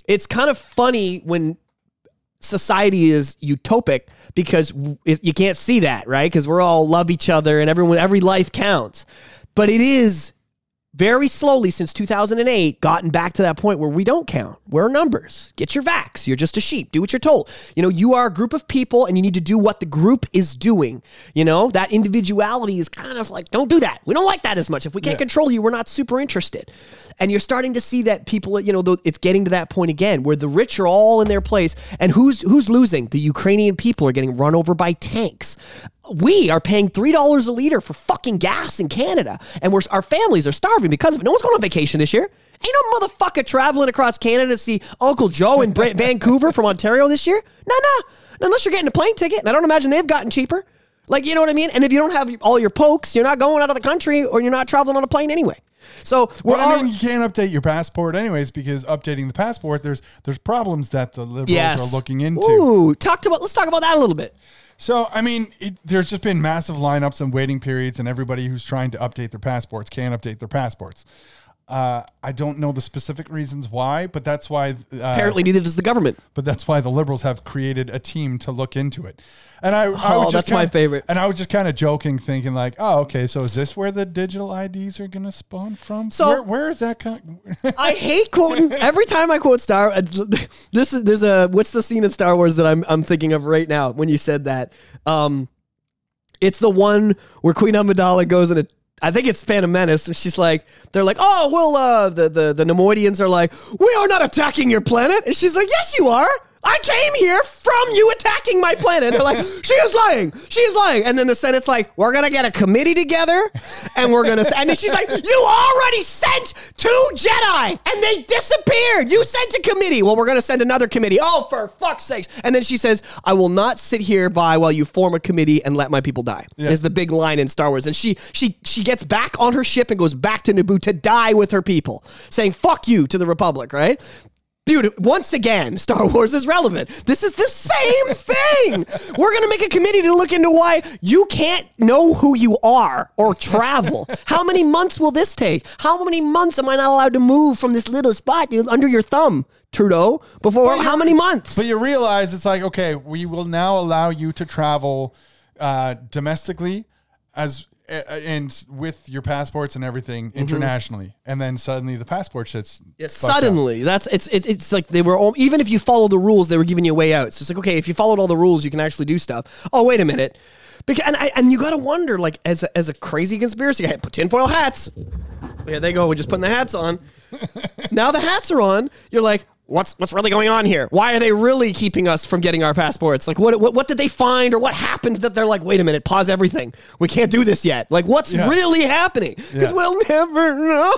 it's kind of funny when society is utopic because you can't see that right? Because we're all love each other and everyone every life counts. But it is very slowly since 2008 gotten back to that point where we don't count. We're numbers. Get your vax. You're just a sheep. Do what you're told. You know, you are a group of people and you need to do what the group is doing. You know, that individuality is kind of like, don't do that. We don't like that as much. If we can't Yeah. control you, we're not super interested. And you're starting to see that people, you know, it's getting to that point again where the rich are all in their place. And who's who's losing? The Ukrainian people are getting run over by tanks we are paying three dollars a liter for fucking gas in Canada, and we're our families are starving because of it. No one's going on vacation this year. Ain't no motherfucker traveling across Canada to see Uncle Joe in [LAUGHS] Vancouver from Ontario this year. No, no, unless you're getting a plane ticket, and I don't imagine they've gotten cheaper. Like you know what I mean? And if you don't have all your pokes, you're not going out of the country, or you're not traveling on a plane anyway. So we're Well, I mean, you can't update your passport anyways because updating the passport, there's there's problems that the liberals yes are looking into. Ooh, talked about. Let's talk about that a little bit. So, I mean, it, there's just been massive lineups and waiting periods, and everybody who's trying to update their passports can't update their passports. Uh, I don't know the specific reasons why, but that's why. Uh, Apparently, neither does the government. but that's why the liberals have created a team to look into it. And I, I Oh, was just that's my kinda- favorite. And I was just kind of joking, thinking like, "Oh, okay, so is this where the digital IDs are going to spawn from? So- where, where is that coming? [LAUGHS] I hate quoting every time I quote Star. uh, This is there's a what's the scene in Star Wars that I'm I'm thinking of right now when you said that. Um, it's the one where Queen Amidala goes in a. I think it's Phantom Menace. And she's like, they're like, oh well, uh, the the the Neimoidians are like, we are not attacking your planet, and she's like, yes, you are. I came here from you attacking my planet. They're like, [LAUGHS] she is lying. She is lying. And then the Senate's like, we're gonna get a committee together, and we're gonna. And then she's like, you already sent two Jedi, and they disappeared. You sent a committee. Well, we're gonna send another committee. Oh, for fuck's sakes! And then she says, I will not sit here by while you form a committee and let my people die. Is the big line in Star Wars. And she she she gets back on her ship and goes back to Naboo to die with her people, saying fuck you to the Republic. Right. Beautiful. Once again, Star Wars is relevant. This is the same [LAUGHS] thing. We're going to make a committee to look into why you can't know who you are or travel. [LAUGHS] How many months will this take? How many months am I not allowed to move from this little spot under your thumb, Trudeau? Before how many months? But you realize it's like, okay, we will now allow you to travel uh, domestically as and with your passports and everything mm-hmm. internationally, and then suddenly the passport shit's Yeah, fucked up. suddenly, that's it's it, it's like they were all, even if you follow the rules, they were giving you a way out. So it's like okay, if you followed all the rules, you can actually do stuff. Oh wait a minute, because and I, and you got to wonder like as a, as a crazy conspiracy guy, put tinfoil hats. Here they go. We're just putting the hats on. [LAUGHS] now the hats are on. You're like. What's what's really going on here? Why are they really keeping us from getting our passports? Like what what, what did they find or what happened that they're like, wait a minute, pause everything. We can't do this yet. Like what's Yeah. really happening? Because Yeah. we'll never know.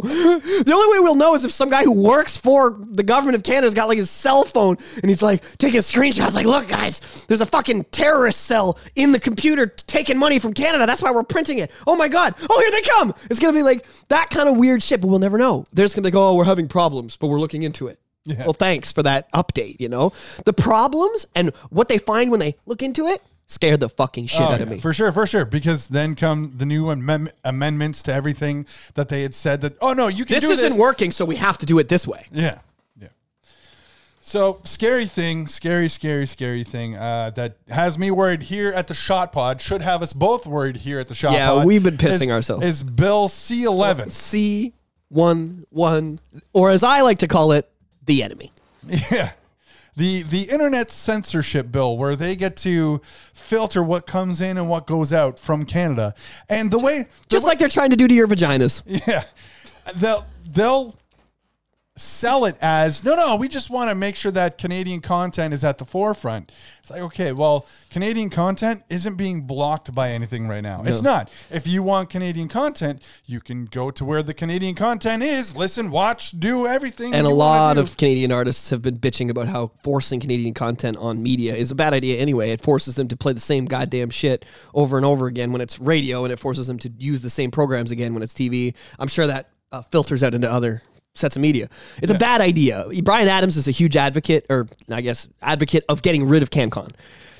[LAUGHS] the only way we'll know is if some guy who works for the government of Canada's got like his cell phone and he's like taking screenshots. Like, look, guys, there's a fucking terrorist cell in the computer taking money from Canada. That's why we're printing it. Oh my god. Oh, here they come. It's gonna be like that kind of weird shit, but we'll never know. They're just gonna be like, oh, we're having problems, but we're looking looking into it. Yeah. Well, thanks for that update, you know? The problems and what they find when they look into it scare the fucking shit oh, out of me. For sure, for sure. Because then come the new amendments to everything that they had said that, oh no, you can this do isn't this. isn't working, so we have to do it this way. Yeah. Yeah. So scary thing, scary, scary, scary thing uh, that has me worried here at the shot pod, should have us both worried here at the shot yeah, pod. Yeah, we've been pissing is, ourselves. Is Bill C11. C11 one one, or as I like to call it, the enemy. Yeah. The the internet censorship bill where they get to filter what comes in and what goes out from Canada. And the way the Just way- like they're trying to do to your vaginas. Yeah. They'll they'll sell it as no no we just want to make sure that Canadian content is at the forefront. It's like okay, well, Canadian content isn't being blocked by anything right now. It's not. If you want Canadian content, you can go to where the Canadian content is, listen, watch, do everything. And a lot of Canadian artists have been bitching about how forcing Canadian content on media is a bad idea anyway. It forces them to play the same goddamn shit over and over again when it's radio, and it forces them to use the same programs again when it's TV. I'm sure that uh, filters out into other sets of media. It's a bad idea. Bryan Adams is a huge advocate, or I guess advocate of getting rid of CanCon.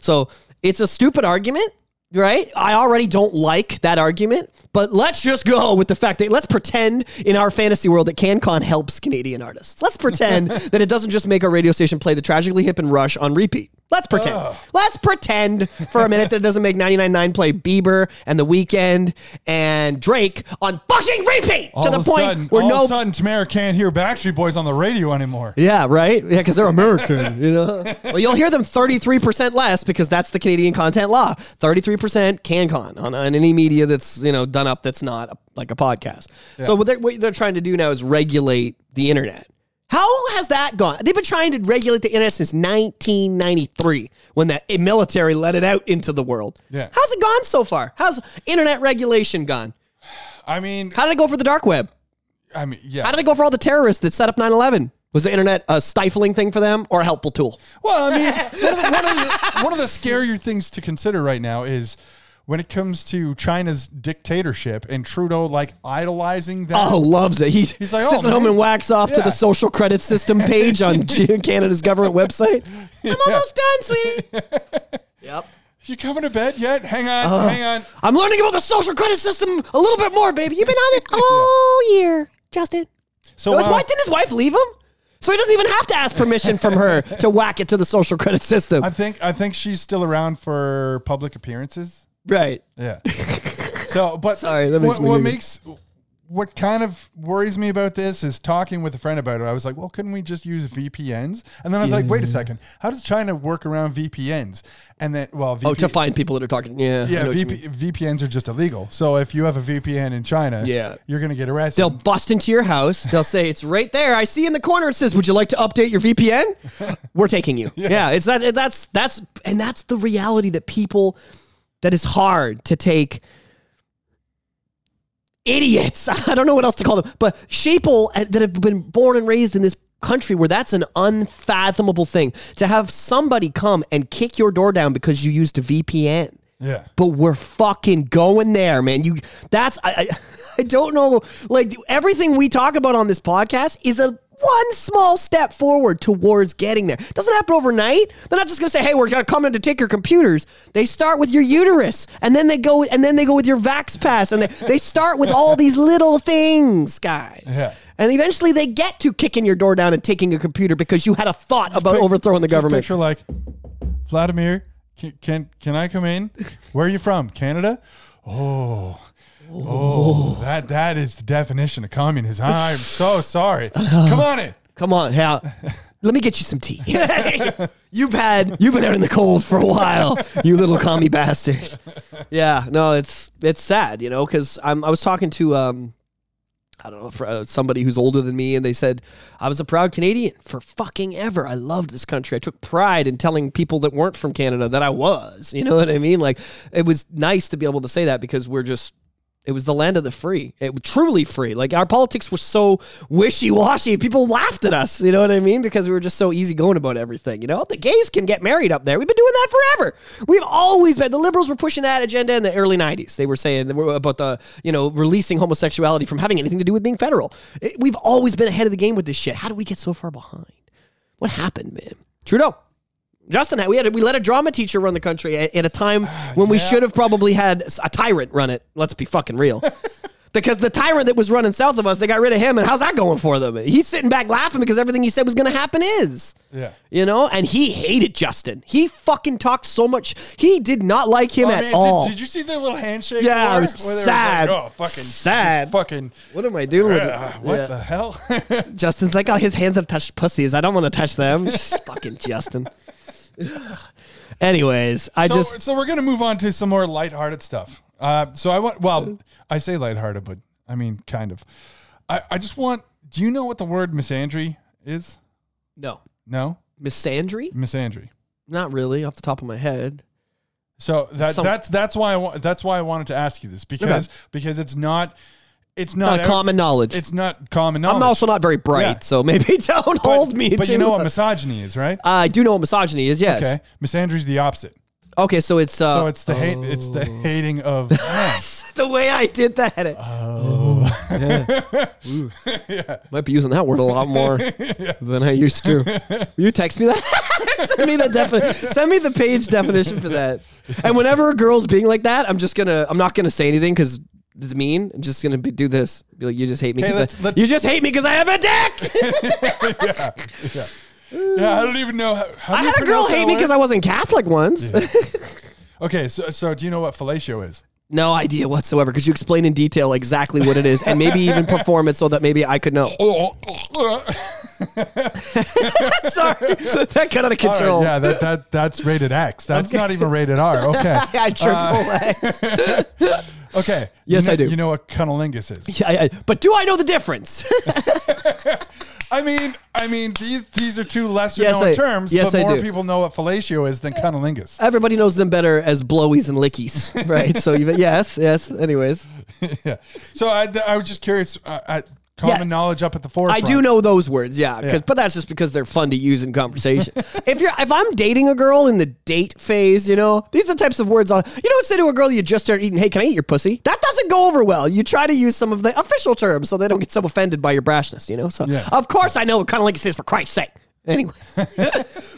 So it's a stupid argument, right? I already don't like that argument, but let's just go with the fact that let's pretend in our fantasy world that CanCon helps Canadian artists. Let's pretend [LAUGHS] that it doesn't just make our radio station play the Tragically Hip and Rush on repeat. Let's pretend. Let's pretend for a minute that it doesn't make 99.9 play Bieber and The Weeknd and Drake on fucking repeat all to the point sudden, where all no of a sudden Tamara can't hear Backstreet Boys on the radio anymore. yeah, right. Yeah, because they're American. You know. well, you'll hear them thirty three percent less because that's the Canadian content law. Thirty three percent CanCon on, on any media that's you know done up that's not a, like a podcast. So what they're, what they're trying to do now is regulate the internet. How has that gone? They've been trying to regulate the internet since 1993 when the military let it out into the world. Yeah. How's it gone so far? How's internet regulation gone? [SIGHS] I mean, How did it go for the dark web? I mean, yeah. How did it go for all the terrorists that set up 9 11? Was the internet a stifling thing for them or a helpful tool? Well, I mean, one of, the, one, of the, one of the scarier things to consider right now is when it comes to China's dictatorship and Trudeau like idolizing that. Oh, loves it. He, He's like, sits "Oh, at home and whacks off to the social credit system page on [LAUGHS] Canada's government website. [LAUGHS] I'm almost done, sweetie. Yep. You coming to bed yet? Hang on, Uh-huh. hang on. I'm learning about the social credit system a little bit more, baby. You've been on it [LAUGHS] all year, Justin. So His uh, wife, didn't his wife leave him? So he doesn't even have to ask permission from her to whack it to the social credit system. I think I think she's still around for public appearances. Right. Yeah. So, but [LAUGHS] Sorry, that makes what, me what makes what kind of worries me about this is talking with a friend about it. I was like, well, couldn't we just use VPNs? And then I was like, wait a mm. second, how does China work around VPNs? And then, well, VP, Oh, to find people that are talking. Yeah. I yeah, what you VP, VPNs are just illegal. So if you have a VPN in China, Yeah. you're gonna get arrested. They'll bust into your house. They'll say it's right there. I see in the corner. It says, "Would you like to update your VPN?" [LAUGHS] We're taking you. yeah. it's that. That's that's and that's the reality that people. That is hard to take. Idiots. [LAUGHS] I don't know what else to call them, but sheeple uh, that have been born and raised in this country where that's an unfathomable thing to have somebody come and kick your door down because you used a VPN yeah. but we're fucking going there, man. You that's I, I [LAUGHS] I don't know. Like everything we talk about on this podcast is a one small step forward towards getting there. It Doesn't happen overnight. They're not just going to say, "Hey, we're going to come in to take your computers." They start with your uterus, and then they go, and then they go with your Vax Pass, and they, they start with all these little things, guys. Yeah. And eventually, they get to kicking your door down and taking a computer because you had a thought about Pic- overthrowing the government. Picture like Vladimir. Can, can can I come in? Where are you from? Canada. Oh. Oh, that that is the definition of communism. I'm [LAUGHS] so sorry. Come on in. Come on, how? Let me get you some tea. [LAUGHS] [LAUGHS] you've had you've been out in the cold for a while, you little commie bastard. Yeah, no, it's it's sad, you know, because I'm I was talking to um, I don't know for, uh, somebody who's older than me, and they said I was a proud Canadian for fucking ever. I loved this country. I took pride in telling people that weren't from Canada that I was. You know what I mean? Like it was nice to be able to say that because we're just it was the land of the free. It was truly free. Like our politics were so wishy washy. People laughed at us. You know what I mean? Because we were just so easygoing about everything. You know, the gays can get married up there. We've been doing that forever. We've always been. The liberals were pushing that agenda in the early '90s. They were saying about the you know releasing homosexuality from having anything to do with being federal. It- we've always been ahead of the game with this shit. How did we get so far behind? What happened, man? Trudeau. Justin, we had we let a drama teacher run the country at, at a time [SIGHS] when we yeah. should have probably had a tyrant run it. Let's be fucking real. [LAUGHS] because the tyrant that was running south of us, they got rid of him, and how's that going for them? He's sitting back laughing because everything he said was going to happen is. Yeah. You know, and he hated Justin. He fucking talked so much. He did not like him Oh, at man, all. Did, did you see their little handshake? Yeah, war? it was Where they were sad. Like, oh, fucking Sad. fucking. what am I doing with uh, it? what Yeah. the hell? [LAUGHS] Justin's like, oh, his hands have touched pussies. I don't want to touch them. [LAUGHS] fucking Justin. [LAUGHS] Anyways, I so, just so we're gonna move on to some more lighthearted stuff. Uh, so I want. Well, [LAUGHS] I say lighthearted, but I mean kind of. I, I just want. Do you know what the word misandry is? no No, misandry. misandry. Not really, off the top of my head. So that Some- that's that's why I wa- that's why I wanted to ask you this because because it's not it's not, Not ev- common knowledge. it's not common knowledge. I'm also not very bright, Yeah. so maybe [LAUGHS] don't but, hold me. But to you know what misogyny is, right? I do know what misogyny is. Yes. Okay, misandry is the opposite. Okay, so it's uh, So it's the hate. It's the hating of [LAUGHS] men. the way I did that. Oh. [LAUGHS] Yeah. Might be using that word a lot more than I used to. Will you text me that? send me the definition. Send me the page definition for that. And whenever a girl's being like that, I'm just gonna. I'm not gonna say anything because it's mean. I'm just gonna be, do this. Be like, you just hate me. Okay, 'cause let's- I, let's- you just hate me because I have a dick. [LAUGHS] yeah, yeah. Yeah, I don't even know how. how I you had a girl pronounce that hate me word? because I wasn't Catholic once. [LAUGHS] Okay, so so do you know what fellatio is? no idea whatsoever. Because you explain in detail exactly what it is, and maybe even [LAUGHS] perform it so that maybe I could know. Oh, oh, oh. Sorry, that got out of All right, control. yeah, that, that that's rated X. That's not even rated R. Okay. I triple uh, X. Okay. [LAUGHS] Yes, you know, I do. You know what cunnilingus is? Yeah, yeah, but do I know the difference? [LAUGHS] I mean, I mean, these these are two lesser Yes, known I- terms, yes, but I more people know what fellatio is than cunnilingus. Everybody knows them better as blowies and lickies, [LAUGHS] right? So you, yes, yes. Anyways, yeah. So I, I was just curious. Uh, I, common Yeah. knowledge up at the forefront. I do know those words, yeah, Yeah. But that's just because they're fun to use in conversation. [LAUGHS] if you're, if I'm dating a girl in the date phase, you know, these are the types of words. I'll, you don't say to a girl you just started eating. Hey, can I eat your pussy? That doesn't go over well. You try to use some of the official terms so they don't get so offended by your brashness. You know, so Yeah. of course I know what kind of like it says for Christ's sake. Anyway, [LAUGHS]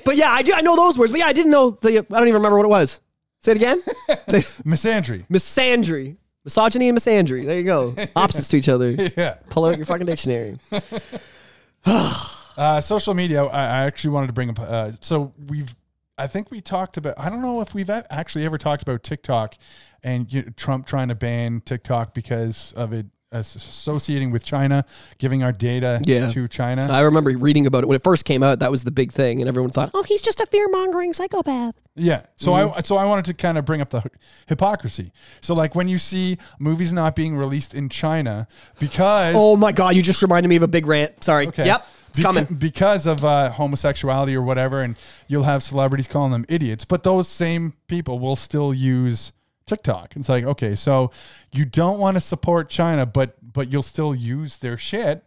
but yeah, I do. I know those words. But yeah, I didn't know the. I don't even remember what it was. Say it again. [LAUGHS] Say- Misandry. misandry, misogyny, and misandry. There you go. [LAUGHS] Opposites to each other. Yeah. Pull out your fucking dictionary. [LAUGHS] Uh, social media. I, I actually wanted to bring up. Uh, so we've. I think we talked about. I don't know if we've actually ever talked about TikTok and you Trump trying to ban TikTok because of it associating with China, giving our data Yeah. to China. I remember reading about it when it first came out. That was the big thing, and everyone thought, "Oh, he's just a fear mongering psychopath." Yeah. So Mm-hmm. I so I wanted to kind of bring up the hypocrisy. So like when you see movies not being released in China because Oh my god, you just reminded me of a big rant. Sorry. okay, Yep, it's beca- coming. because of uh, homosexuality or whatever, and you'll have celebrities calling them idiots, but those same people will still use TikTok. It's like okay, so you don't want to support China, but but you'll still use their shit.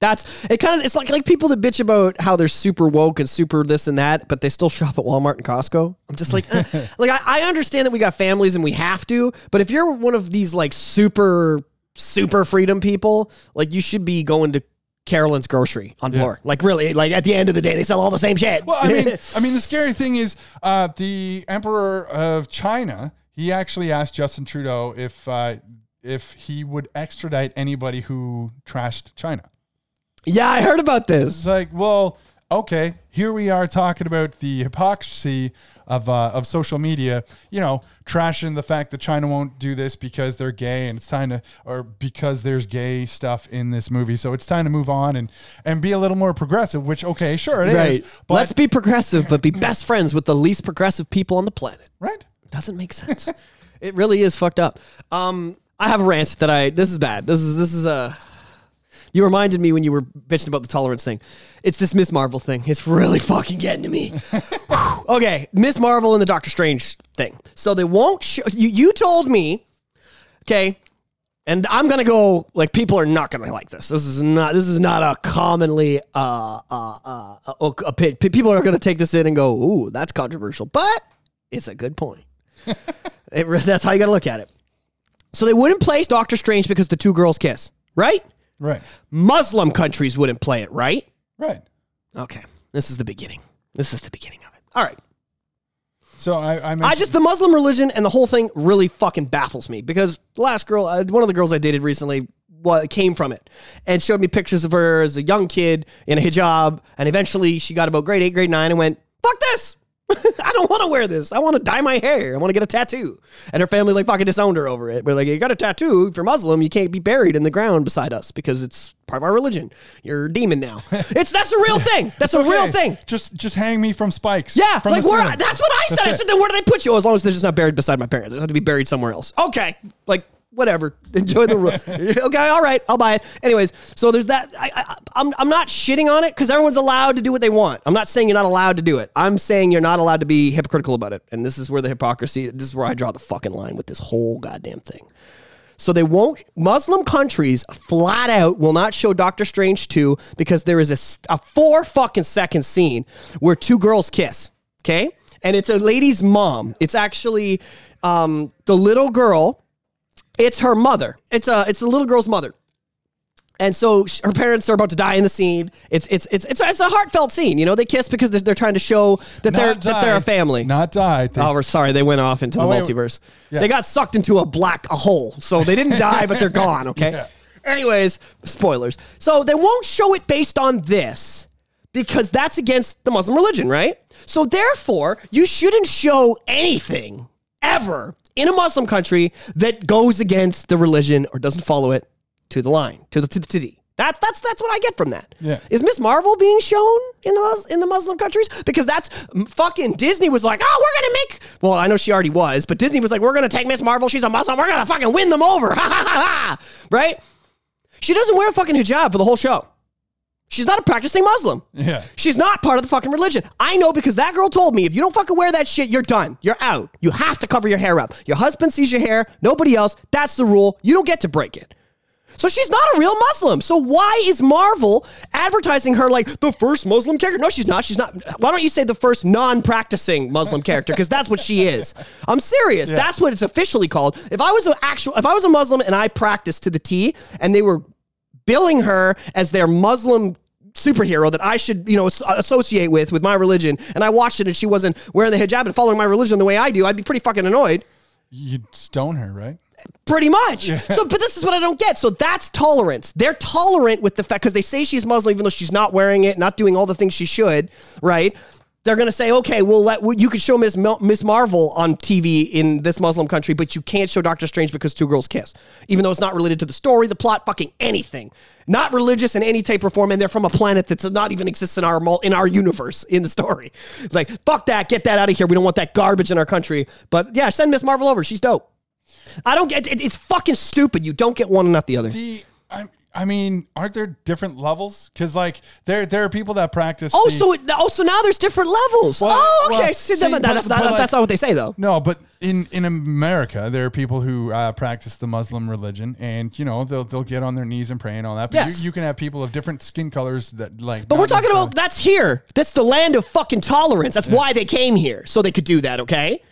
That's it. Kind of, it's like like people that bitch about how they're super woke and super this and that, but they still [LAUGHS] shop at Walmart and Costco. I'm just like, eh. [LAUGHS] like I, I understand that we got families and we have to, but if you're one of these like super super freedom people, like you should be going to Carolyn's Grocery on Bloor. Like really, like at the end of the day, they sell all the same shit. Well, I mean, [LAUGHS] I mean, the scary thing is uh, the Emperor of China. He actually asked Justin Trudeau if uh, if he would extradite anybody who trashed China. yeah, I heard about this. It's like, well, okay, here we are talking about the hypocrisy of uh, of social media. You know, trashing the fact that China won't do this because they're gay, and it's time to, or because there's gay stuff in this movie. So it's time to move on and and be a little more progressive. Which, okay, sure it is, Right. but Let's be progressive, but be best friends with the least progressive people on the planet. right. Doesn't make sense. [LAUGHS] it really is fucked up. Um, I have a rant that I. This is bad. This is this is a. You reminded me when you were bitching about the tolerance thing. It's this Miss Marvel thing. It's really fucking getting to me. [LAUGHS] Okay, Miss Marvel and the Doctor Strange thing. So they won't show. You, you told me, okay, and I'm gonna go. Like people are not gonna like this. This is not. This is not a commonly. Uh, uh, uh, uh, a, pit. People are gonna take this in and go, "Ooh, that's controversial," but it's a good point. [LAUGHS] It, that's how you got to look at it. So they wouldn't play Doctor Strange because the two girls kiss, right? Right. Muslim countries wouldn't play it, right? Right. Okay. This is the beginning. This is the beginning of it. All right. So I, I, I just the Muslim religion and the whole thing really fucking baffles me because the last girl, uh, one of the girls I dated recently, wa came from it and showed me pictures of her as a young kid in a hijab, and eventually she got about grade eight, grade nine, and went, "Fuck this." [LAUGHS] I don't want to wear this. I want to dye my hair. I want to get a tattoo. And her family like fucking disowned her over it. We're like, you got a tattoo. If you're Muslim, you can't be buried in the ground beside us because it's part of our religion. You're a demon now. [LAUGHS] it's that's a real thing. That's a real thing. Just just hang me from spikes. Yeah, from like where? That's what I said. I said, it. then where do they put you? Oh, as long as they're just not buried beside my parents, they have to be buried somewhere else. Okay, like whatever. [LAUGHS] Enjoy the rule. [LAUGHS] okay, all right, I'll buy it. Anyways, so there's that. I, I, I'm I'm not shitting on it because everyone's allowed to do what they want. I'm not saying you're not allowed to do it. I'm saying you're not allowed to be hypocritical about it. And this is where the hypocrisy. This is where I draw the fucking line with this whole goddamn thing. So they won't. Muslim countries flat out will not show Doctor Strange 2 because there is a, a four fucking second scene where two girls kiss. Okay, and it's a lady's mom. It's actually um, the little girl. It's her mother. It's a. It's the little girl's mother. And so her parents are about to die in the scene. It's it's it's it's, it's a heartfelt scene. You know, they kiss because they're, they're trying to show that they're Not that they're a family. Not die. They- Oh, we're sorry. They went off into the Oh, wait, multiverse. yeah. They got sucked into a black a hole, so they didn't die, but they're gone. Okay. [LAUGHS] Yeah. Anyways, spoilers. So they won't show it based on this because that's against the Muslim religion, right? So therefore, you shouldn't show anything ever in a Muslim country that goes against the religion or doesn't follow it to the line, to the to the, to the. That's that's that's what I get from that. Yeah. Is Miss Marvel being shown in the Mus- in the Muslim countries? Because that's fucking Disney was like, oh, we're gonna make. Well, I know she already was, but Disney was like, we're gonna take Miss Marvel. She's a Muslim. We're gonna fucking win them over. [LAUGHS] Ha ha ha ha. Right? She doesn't wear a fucking hijab for the whole show. She's not a practicing Muslim. Yeah. She's not part of the fucking religion. I know because that girl told me if you don't fucking wear that shit, you're done. You're out. You have to cover your hair up. Your husband sees your hair, nobody else. That's the rule. You don't get to break it. So she's not a real Muslim. So why is Marvel advertising her like the first Muslim character? No, she's not. She's not. Why don't you say the first non-practicing Muslim character? Because that's what she is. I'm serious. That's what it's officially called. If I was an actual, if I was a Muslim and I practiced to the T, and they were billing her as their Muslim superhero that I should, you know, uh, associate with with my religion, and I watched it and she wasn't wearing the hijab and following my religion the way I do, I'd be pretty fucking annoyed. You'd stone her, right? Pretty much. So, but this is what I don't get. So that's tolerance. They're tolerant with the fact because they say she's Muslim, even though she's not wearing it, not doing all the things she should. Right? They're gonna say, okay, well, let you could show Miss Miss Marvel on TV in this Muslim country, but you can't show Doctor Strange because two girls kiss, even though it's not related to the story, the plot, fucking anything. Not religious in any type or form, and they're from a planet that's not even exists in our in our universe in the story. It's [LAUGHS] like, fuck that, get that out of here. We don't want that garbage in our country. But yeah, send Miss Marvel over. She's dope. I don't get it, it's fucking stupid. You don't get one and not the other. The I, mean, aren't there different levels? Because like there there are people that practice. Oh, the- so it, oh, so now there's different levels. Well- oh, okay. well, See, see, but- that's, not, like- that's not what they say though. No, but in in America, there are people who uh, practice the Muslim religion, and you know they'll they'll get on their knees and pray and all that. But Yes. you, you can have people of different skin colors that like. But we're talking about that's here. That's the land of fucking tolerance. That's why they came here, so they could do that. Okay.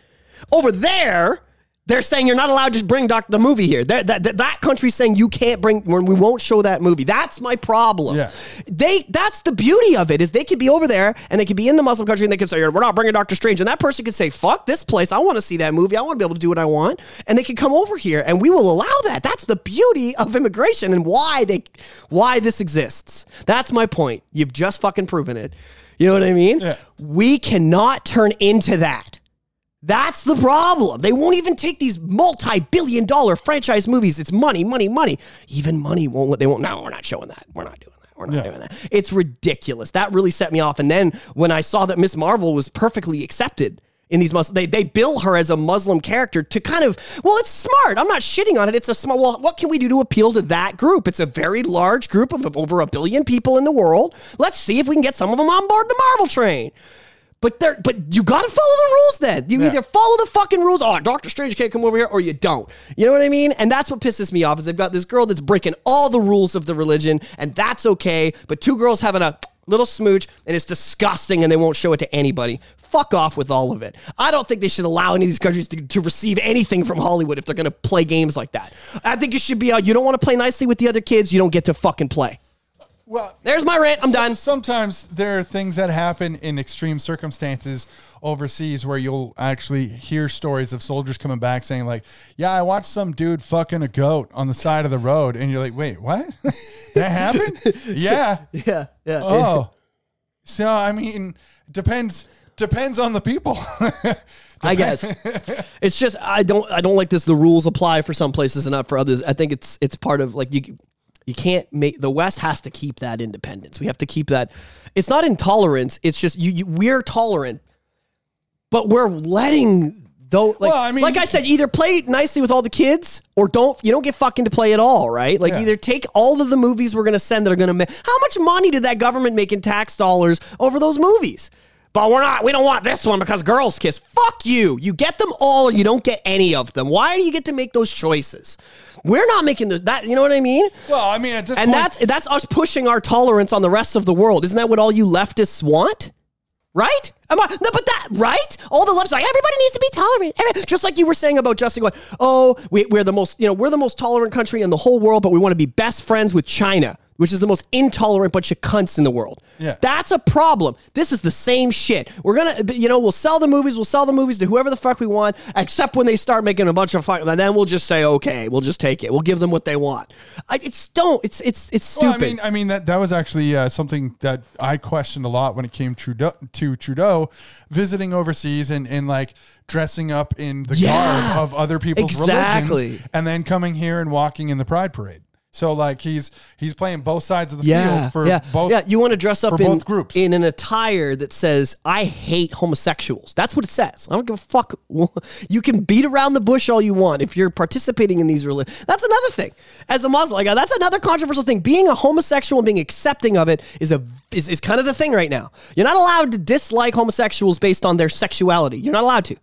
Over there, They're saying you're not allowed to bring doc- the movie here. That, that, that, country's saying you can't bring when we won't show that movie. That's my problem. Yeah. They that's the beauty of it is they could be over there and they could be in the Muslim country and they could say we're not bringing Doctor Strange and that person could say fuck this place. I want to see that movie. I want to be able to do what I want and they can come over here and we will allow that. That's the beauty of immigration and why they why this exists. That's my point. You've just fucking proven it. You know what I mean? Yeah. We cannot turn into that. That's the problem. They won't even take these multi-billion dollar franchise movies. It's money, money, money. Even money won't let they won't. No, we're not showing that. We're not doing that. We're not Yeah. doing that. It's ridiculous. That really set me off. And then when I saw that Miss Marvel was perfectly accepted in these Muslim, they they bill her as a Muslim character to kind of well, it's smart. I'm not shitting on it. It's a smart. Well, what can we do to appeal to that group? It's a very large group of over a billion people in the world. Let's see if we can get some of them on board the Marvel train. But there, but you gotta follow the rules. Then you Yeah. either follow the fucking rules. Oh, Doctor Strange can't come over here, or you don't. You know what I mean? And that's what pisses me off is they've got this girl that's breaking all the rules of the religion, and that's okay. But two girls having a little smooch, and it's disgusting, and they won't show it to anybody. Fuck off with all of it. I don't think they should allow any of these countries to, to receive anything from Hollywood if they're gonna play games like that. I think it should be, uh, you don't want to play nicely with the other kids, you don't get to fucking play. Well, There's my rant. I'm done. Sometimes there are things that happen in extreme circumstances overseas where you'll actually hear stories of soldiers coming back saying like, "Yeah, I watched some dude fucking a goat on the side of the road," and you're like, "Wait, what? [LAUGHS] that happened? [LAUGHS] yeah. Yeah, yeah. Oh, so I mean, depends depends on the people. [LAUGHS] I guess it's just I don't I don't like this. The rules apply for some places and not for others. I think it's it's part of like you you can't make the West has to keep that independence. We have to keep that. It's not intolerance. It's just you, you we're tolerant, but we're letting though like Well, I mean- like I said, either play nicely with all the kids or don't you don't get fucking to play at all, right? Like Yeah. either take all of the movies we're gonna send that are gonna make how much money did that government make in tax dollars over those movies? But we're not, we don't want this one because girls kiss. Fuck you. You get them all or you don't get any of them. Why do you get to make those choices? We're not making the, that, you know what I mean? well, I mean, at this And point, that's that's us pushing our tolerance on the rest of the world. Isn't that what all you leftists want? Right? Am I, no, but that right? All the lefts like everybody needs to be tolerant. Just like you were saying about Justin going, oh, we, we're the most you know we're the most tolerant country in the whole world, but we want to be best friends with China, which is the most intolerant bunch of cunts in the world. Yeah. that's a problem. This is the same shit. We're gonna you know we'll sell the movies, we'll sell the movies to whoever the fuck we want, except when they start making a bunch of fuck, and then we'll just say okay, we'll just take it. We'll give them what they want. I, it's don't. It's it's it's Well, stupid. I mean, I mean that that was actually uh, something that I questioned a lot when it came Trudeau, to Trudeau visiting overseas and, and like dressing up in the Yeah. garb of other people's Exactly. religions, and then coming here and walking in the Pride Parade. So like he's he's playing both sides of the yeah, field for yeah, both. yeah. You want to dress up in both groups. in an attire that says "I hate homosexuals." That's what it says. I don't give a fuck. [LAUGHS] You can beat around the bush all you want if you're participating in these religions. That's another thing. As a Muslim, like, that's another controversial thing. Being a homosexual and being accepting of it is a is, is kind of the thing right now. You're not allowed to dislike homosexuals based on their sexuality. You're not allowed to.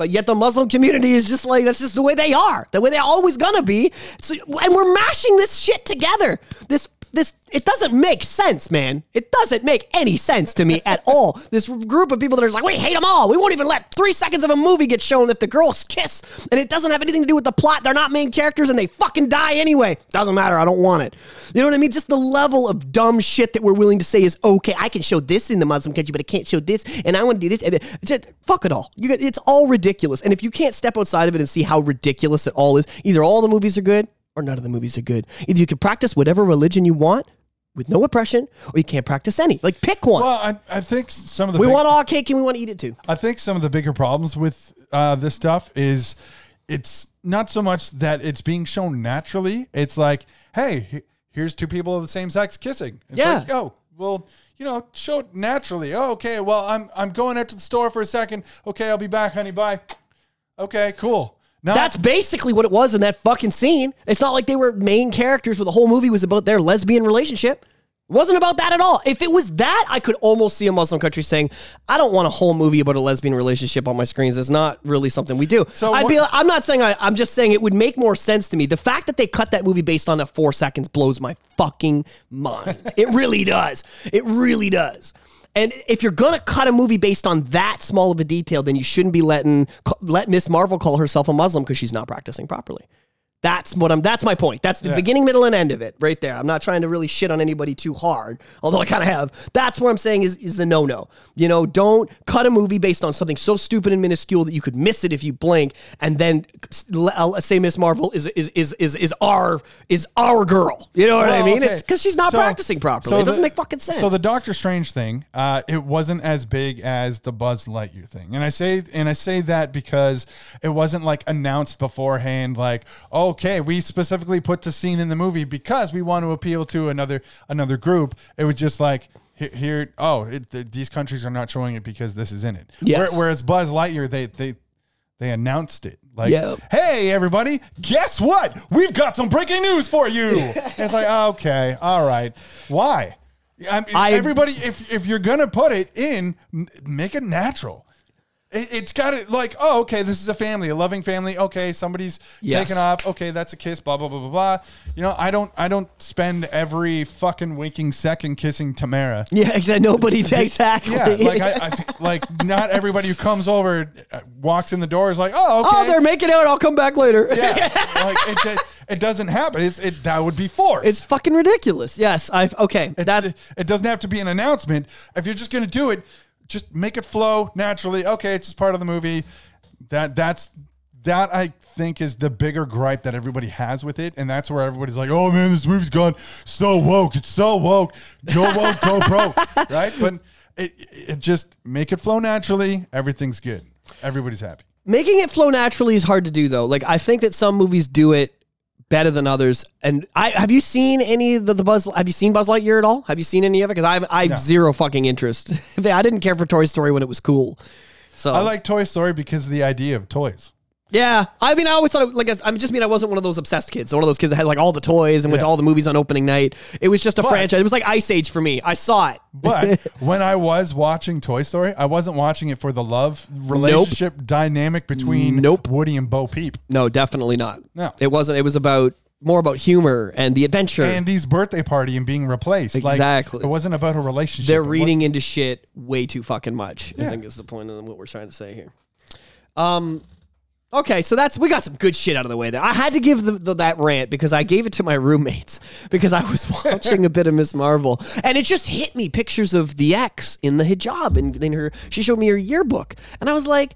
But yet the Muslim community is just like that's just the way they are, the way they're always gonna be. So, and we're mashing this shit together. This this it doesn't make sense, man. It doesn't make any sense to me at [LAUGHS] all. This group of people that are like, we hate them all. We won't even let three seconds of a movie get shown if the girls kiss, and it doesn't have anything to do with the plot. They're not main characters, and they fucking die anyway. Doesn't matter. I don't want it. You know what I mean? Just the level of dumb shit that we're willing to say is okay. I can show this in the Muslim country, but I can't show this, and I want to do this. And just, fuck it all. You, it's all ridiculous. And if you can't step outside of it and see how ridiculous it all is, either all the movies are good or none of the movies are good. Either you can practice whatever religion you want with no oppression, or you can't practice any. Like pick one. Well, I, I think some of the we big- want all cake and we want to eat it too. I think some of the bigger problems with uh, this stuff is it's not so much that it's being shown naturally. It's like, hey, here's two people of the same sex kissing. It's Yeah. like, oh, well, you know, show it naturally. Oh, okay. Well, I'm I'm going out to the store for a second. Okay, I'll be back, honey. Bye. Okay, cool. That's basically what it was in that fucking scene. It's not like they were main characters where the whole movie was about their lesbian relationship. It wasn't about that at all. If it was that, I could almost see a Muslim country saying, "I don't want a whole movie about a lesbian relationship on my screens. It's not really something we do." So I'd what- be. Like, I'm not saying. I, I'm just saying it would make more sense to me. The fact that they cut that movie based on that four seconds blows my fucking mind. it really [LAUGHS] does. It really does. And if you're gonna cut a movie based on that small of a detail, then you shouldn't be letting let Miss Marvel call herself a Muslim because she's not practicing properly. That's what I'm. That's my point. That's the beginning, middle, and end of it, right there. I'm not trying to really shit on anybody too hard, although I kind of have. That's what I'm saying is is the no no. You know, don't cut a movie based on something so stupid and minuscule that you could miss it if you blink, and then say Miss Marvel is is is is is our is our girl. You know what I mean? okay. It's because she's not So- practicing properly. so it doesn't the- make fucking sense. So the Doctor Strange thing, uh, it wasn't as big as the Buzz Lightyear thing, and I say and I say that because it wasn't like announced beforehand, like okay, we specifically put the scene in the movie because we want to appeal to another another group. It was just like. Here, here oh, it, th- these countries are not showing it because this is in it. Yes. Where- whereas Buzz Lightyear, they they they announced it like, Yeah. "Hey, everybody, guess what? We've got some breaking news for you." [LAUGHS] it's like, okay, all right, why? I mean, I- everybody, if if you're gonna put it in, make it natural. It, it's got to like, oh, okay, this is a family, a loving family. Okay, somebody's Yes. taken off. Okay, that's a kiss. Blah blah blah blah blah. You know, I don't, I don't spend every fucking waking second kissing Tamara. [LAUGHS] yeah, exactly. Nobody takes exactly. Yeah, like I, I th- like not everybody who comes over uh, walks in the door is like, oh, okay. oh, they're making out. I'll come back later. yeah, [LAUGHS] like it, do- it doesn't happen. It's it that would be forced. It's fucking ridiculous. Yes, I've okay. It's- That it, it doesn't have to be an announcement. If you're just gonna do it, just make it flow naturally. Okay, it's just part of the movie. That that's that I think is the bigger gripe that everybody has with it, and that's where everybody's like, "Oh man, this movie's gone so woke. It's so woke. Go woke, go pro." [LAUGHS] Right? But it it just make it flow naturally. Everything's good. Everybody's happy. making it flow naturally is hard to do though. Like I think that some movies do it better than others. And I have you seen any of the, the Buzz? Have you seen Buzz Lightyear at all? Have you seen any of it? Because I have I have zero fucking interest. [LAUGHS] I didn't care for Toy Story when it was cool. So I like Toy Story because of the idea of toys. Yeah, I mean, I always thought it, like I just mean I wasn't one of those obsessed kids. One of those kids that had like all the toys and went to all the movies on opening night. It was just a franchise. It was like Ice Age for me. I saw it. [LAUGHS] But [LAUGHS] when I was watching Toy Story, I wasn't watching it for the love relationship dynamic between Nope. Woody and Bo Peep. No, definitely not. No. it wasn't. It was about more about humor and the adventure. Andy's birthday party and being replaced. Exactly. Like, it wasn't about a relationship. They're reading into shit way too fucking much. I think is the point of what we're trying to say here. Um, okay, so that's we got some good shit out of the way there. I had to give the, the, that rant because I gave it to my roommates [LAUGHS] because I was watching a bit of Miss Marvel and it just hit me pictures of the ex in the hijab and in her. She showed me her yearbook and I was like,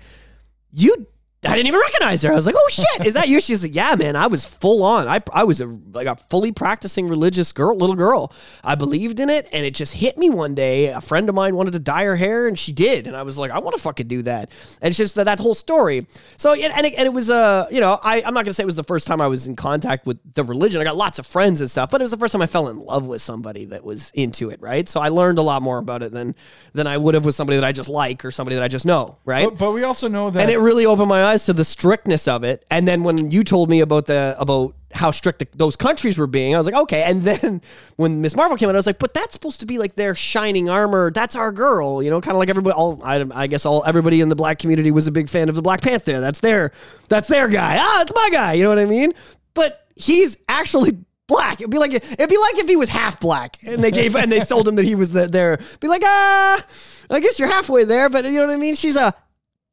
you. I didn't even recognize her. I was like, "Oh shit, is that you?" She's like, "Yeah, man, I was full on. I, I was a like a fully practicing religious girl, little girl. I believed in it, and it just hit me one day. A friend of mine wanted to dye her hair, and she did, and I was like, I want to fucking do that. And it's just that, that whole story. So, and and it, and it was uh, you know, I I'm not gonna say it was the first time I was in contact with the religion. I got lots of friends and stuff, but it was the first time I fell in love with somebody that was into it, right? So I learned a lot more about it than than I would have with somebody that I just like or somebody that I just know, right? But, but we also know that and it really opened my eyes to the strictness of it. And then when you told me about the about how strict the, those countries were being, I was like, okay. And then [LAUGHS] when Miss Marvel came out, I was like, but that's supposed to be like their shining armor. That's our girl, you know, kind of like everybody. All I, I guess all everybody in the black community was a big fan of the Black Panther. That's their that's their guy. Ah, it's my guy. You know what I mean? But he's actually black. It'd be like it'd be like if he was half black and they gave and they told him that he was the, there. Be like, ah, I guess you're halfway there, but you know what I mean? She's a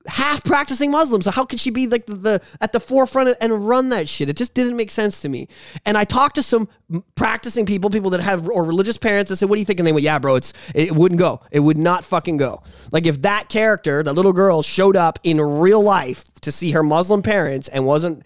half practicing Muslim. So how could she be like the, the at the forefront and run that shit? It just didn't make sense to me. And I talked to some practicing people, people that have or religious parents. I said, "What do you think?" And they went, "Yeah, bro, it's it wouldn't go. It would not fucking go. Like if that character, the little girl, showed up in real life to see her Muslim parents and wasn't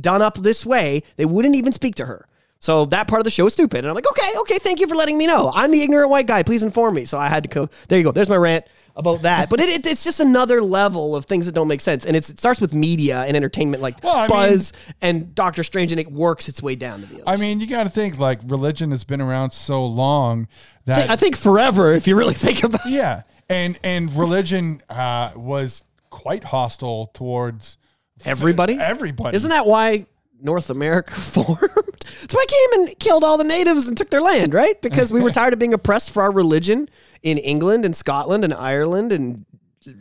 done up this way, they wouldn't even speak to her." So that part of the show is stupid. And I'm like, okay, okay, thank you for letting me know. I'm the ignorant white guy. Please inform me. So I had to go. There you go. There's my rant about that. But it, it, it's just another level of things that don't make sense. And it's, it starts with media and entertainment like Well, I mean- Buzz and Doctor Strange, and it works its way down to the I mean, you got to think like religion has been around so long that I think forever, if you really think about it. yeah, and and religion uh, was quite hostile towards Everybody? Everybody Isn't that why North America [LAUGHS] formed? That's why I came and killed all the natives and took their land, right? Because we were [LAUGHS] tired of being oppressed for our religion in England and Scotland and Ireland and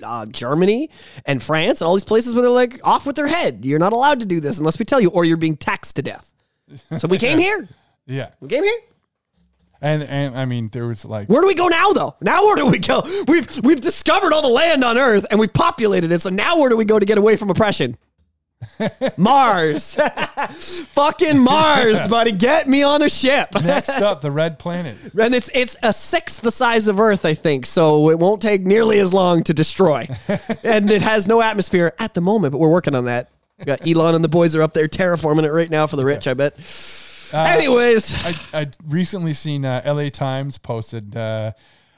uh, Germany and France and all these places where they're like off with their head. You're not allowed to do this unless we tell you, or you're being taxed to death. So we came [LAUGHS] here. yeah? We came here. And and I mean, there was like Where do we go now, though? Now where do we go? We've we've discovered all the land on Earth and we've populated it. So now where do we go to get away from oppression? Mars, [LAUGHS] fucking Mars, buddy. Get me on a ship. [LAUGHS] next up the red planet. And it's it's a sixth the size of Earth, I think. So it won't take nearly as long to destroy. [LAUGHS] and it has no atmosphere at the moment, but we're working on that. We got Elon and the boys are up there terraforming it right now for the rich, I bet. Anyways, I I recently seen uh, L.A. Times posted. Uh,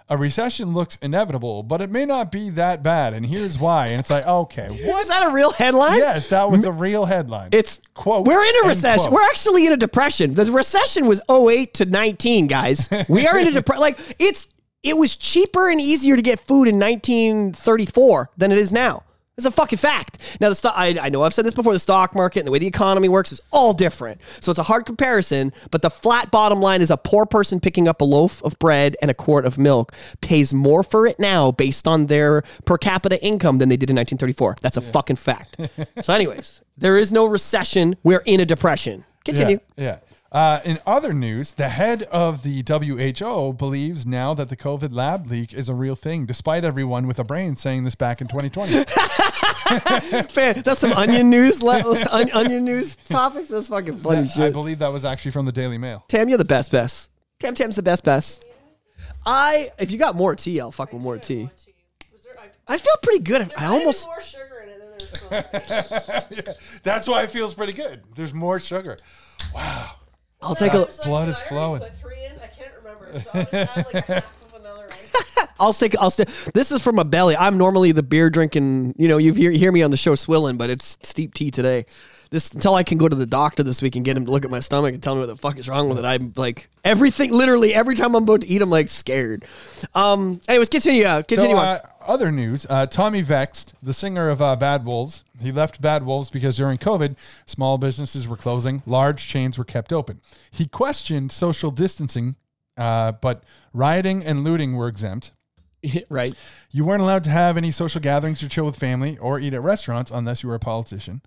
a recession looks inevitable, but it may not be that bad, and here's why. And it's like, okay, what? was that a real headline? Yes, that was a real headline. It's quote. We're in a recession. quote. We're actually in a depression. The recession was 08 to 19, guys. We are in a depression. Like it's it was cheaper and easier to get food in 1934 than it is now. It's a fucking fact. Now the stock. I, I know I've said this before. The stock market and the way the economy works is all different. So it's a hard comparison. But the flat bottom line is a poor person picking up a loaf of bread and a quart of milk pays more for it now based on their per capita income than they did in 1934. That's a fucking fact. [LAUGHS] so, anyways, there is no recession. We're in a depression. Continue. Yeah. yeah. Uh, in other news, the head of the WHO believes now that the COVID lab leak is a real thing, despite everyone with a brain saying this back in 2020. [LAUGHS] Fan, that's some onion news. Le- on- onion news topics. That's fucking funny I shit. believe that was actually from the Daily Mail. Tam, you're the best, best. Tam, Tam's the best, best. I, if you got more tea, I'll fuck with more tea. I feel pretty good. I almost. more sugar in it than there's [LAUGHS] That's why it feels pretty good. There's more sugar. Wow. I'll take a. Blood is flowing. Put three in. I can't remember. So I'll just add like half of another one. [LAUGHS] I'll stick. I'll stick. This is from a belly. I'm normally the beer drinking. You know, you hear, hear me on the show swilling, but it's steep tea today. This until I can go to the doctor this week and get him to look at my stomach and tell me what the fuck is wrong with it. I'm like everything. Literally every time I'm about to eat, I'm like scared. Um. Anyways, continue. Uh, continue So, on. uh, other news: uh, Tommy Vext, the singer of uh, Bad Wolves, he left Bad Wolves because during COVID, small businesses were closing, large chains were kept open. He questioned social distancing, uh, but rioting and looting were exempt. [LAUGHS] right. You weren't allowed to have any social gatherings or chill with family or eat at restaurants unless you were a politician.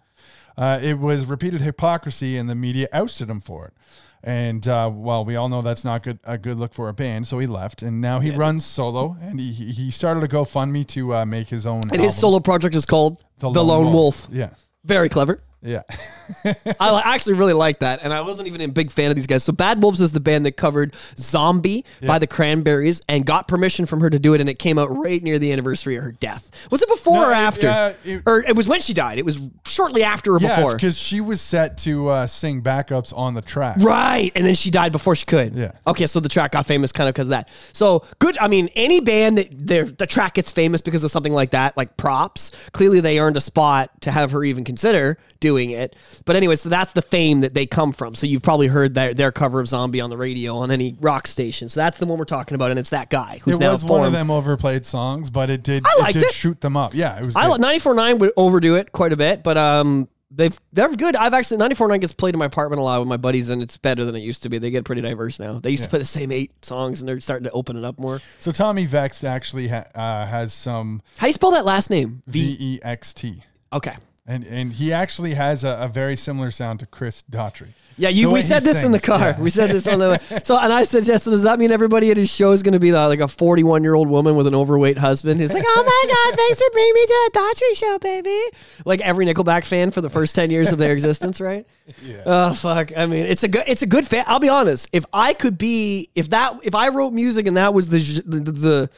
Uh, it was repeated hypocrisy, and the media ousted him for it. And uh, well, we all know that's not good a good look for a band, so he left, and now he runs solo, and he he started a GoFundMe to uh, make his own. And his solo project is called The, Lone, Wolf. Yeah, Very clever. Yeah. [LAUGHS] I actually really like that, and I wasn't even a big fan of these guys. So Bad Wolves is the band that covered "Zombie" by the Cranberries and got permission from her to do it, and it came out right near the anniversary of her death. Was it before No, or it- after? yeah, it- or it was when she died. It was shortly after or Yeah, before. because she was set to uh, sing backups on the track. Right, and then she died before she could. Yeah. Okay, so the track got famous kind of because of that. So good. I mean, any band that their the track gets famous because of something like that, like props. Clearly, they earned a spot to have her even consider doing it. But anyway, so that's the fame that they come from. So you've probably heard their their cover of "Zombie" on the radio on any rock station. So that's the one we're talking about, and it's that guy who's It now was one of them overplayed songs, but it did. I liked it did it. shoot them up. Yeah, it was. I good. like 94.9 would overdo it quite a bit, but um, they've they're good. I've actually 94.9 gets played in my apartment a lot with my buddies, and it's better than it used to be. They get pretty diverse now. They used to play the same eight songs, and they're starting to open it up more. So Tommy Vext actually ha- uh, has some How do you spell that last name? V E X T. Okay. And and he actually has a, a very similar sound to Chris Daughtry. Yeah, you. We said this in the car. yeah. We said this on the. way. [LAUGHS] So, and I said suggested, does that mean everybody at his show is going to be uh, like a 41 year old woman with an overweight husband? He's like, oh my God, thanks for bringing me to the Daughtry show, baby. Like every Nickelback fan for the first 10 years of their existence, right? [LAUGHS] Yeah. Oh fuck! I mean, it's a good, it's a good fan. I'll be honest. If I could be, if that, if I wrote music and that was the, the, the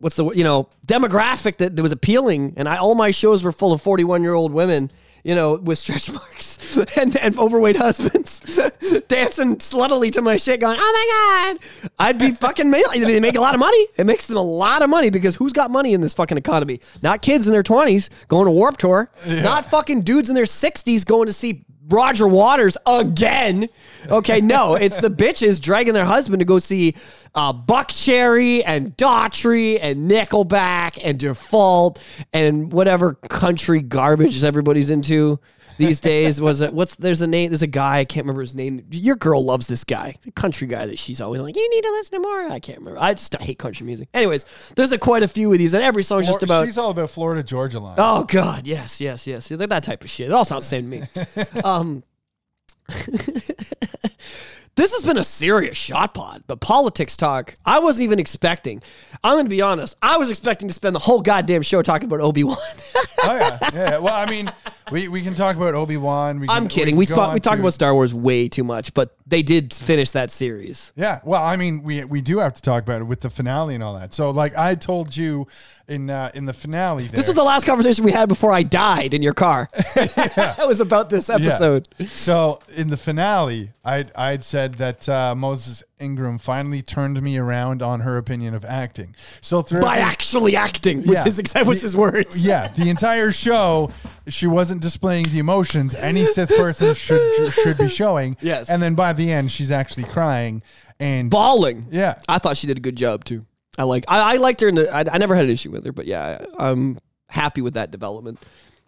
what's the you know demographic that, that was appealing, and I all my shows were full of 41 year old women. You know, with stretch [LAUGHS] marks and, and overweight husbands [LAUGHS] dancing sluttily to my shit, going, "Oh my god!" I'd be [LAUGHS] fucking. ma- They make a lot of money. It makes them a lot of money because who's got money in this fucking economy? Not kids in their twenties going to Warped Tour. Not fucking dudes in their sixties going to see Roger Waters again. Okay, no, [LAUGHS] it's the bitches dragging their husband to go see uh, Buckcherry and Daughtry and Nickelback and Default and whatever country garbage everybody's into these days. Was it what's there's a name? There's a guy I can't remember his name. Your girl loves this guy, the country guy that she's always like, you need to listen to more. I can't remember. I just hate country music. Anyways, there's a quite a few of these, and every song's just about. She's all about Florida Georgia line. Oh God, yes, yes, yes. That, that type of shit. It all sounds the same to me. [LAUGHS] um, [LAUGHS] This has been a serious shot pod, but politics talk, I wasn't even expecting. I'm going to be honest. I was expecting to spend the whole goddamn show talking about Obi Wan. [LAUGHS] oh yeah, yeah. Well, I mean, we, we can talk about Obi Wan. I'm kidding. We, spot, we talk about Star Wars way too much, but they did finish that series. Yeah. Well, I mean, we we do have to talk about it with the finale and all that. So, like I told you in uh, in the finale, there, This was the last conversation we had before I died in your car. [LAUGHS] It [LAUGHS] was about this Yeah. episode. So in the finale, I I'd said that uh, Moses Ingram finally turned me around on her opinion of acting. So through By actually acting was Yeah. his exa- was his words. [LAUGHS] yeah, the entire show, she wasn't displaying the emotions any Sith person should should be showing. Yes. and then by the end, she's actually crying and Bawling. yeah, I thought she did a good job too. I like I, I liked her in the I, I never had an issue with her, but yeah, I, I'm happy with that development.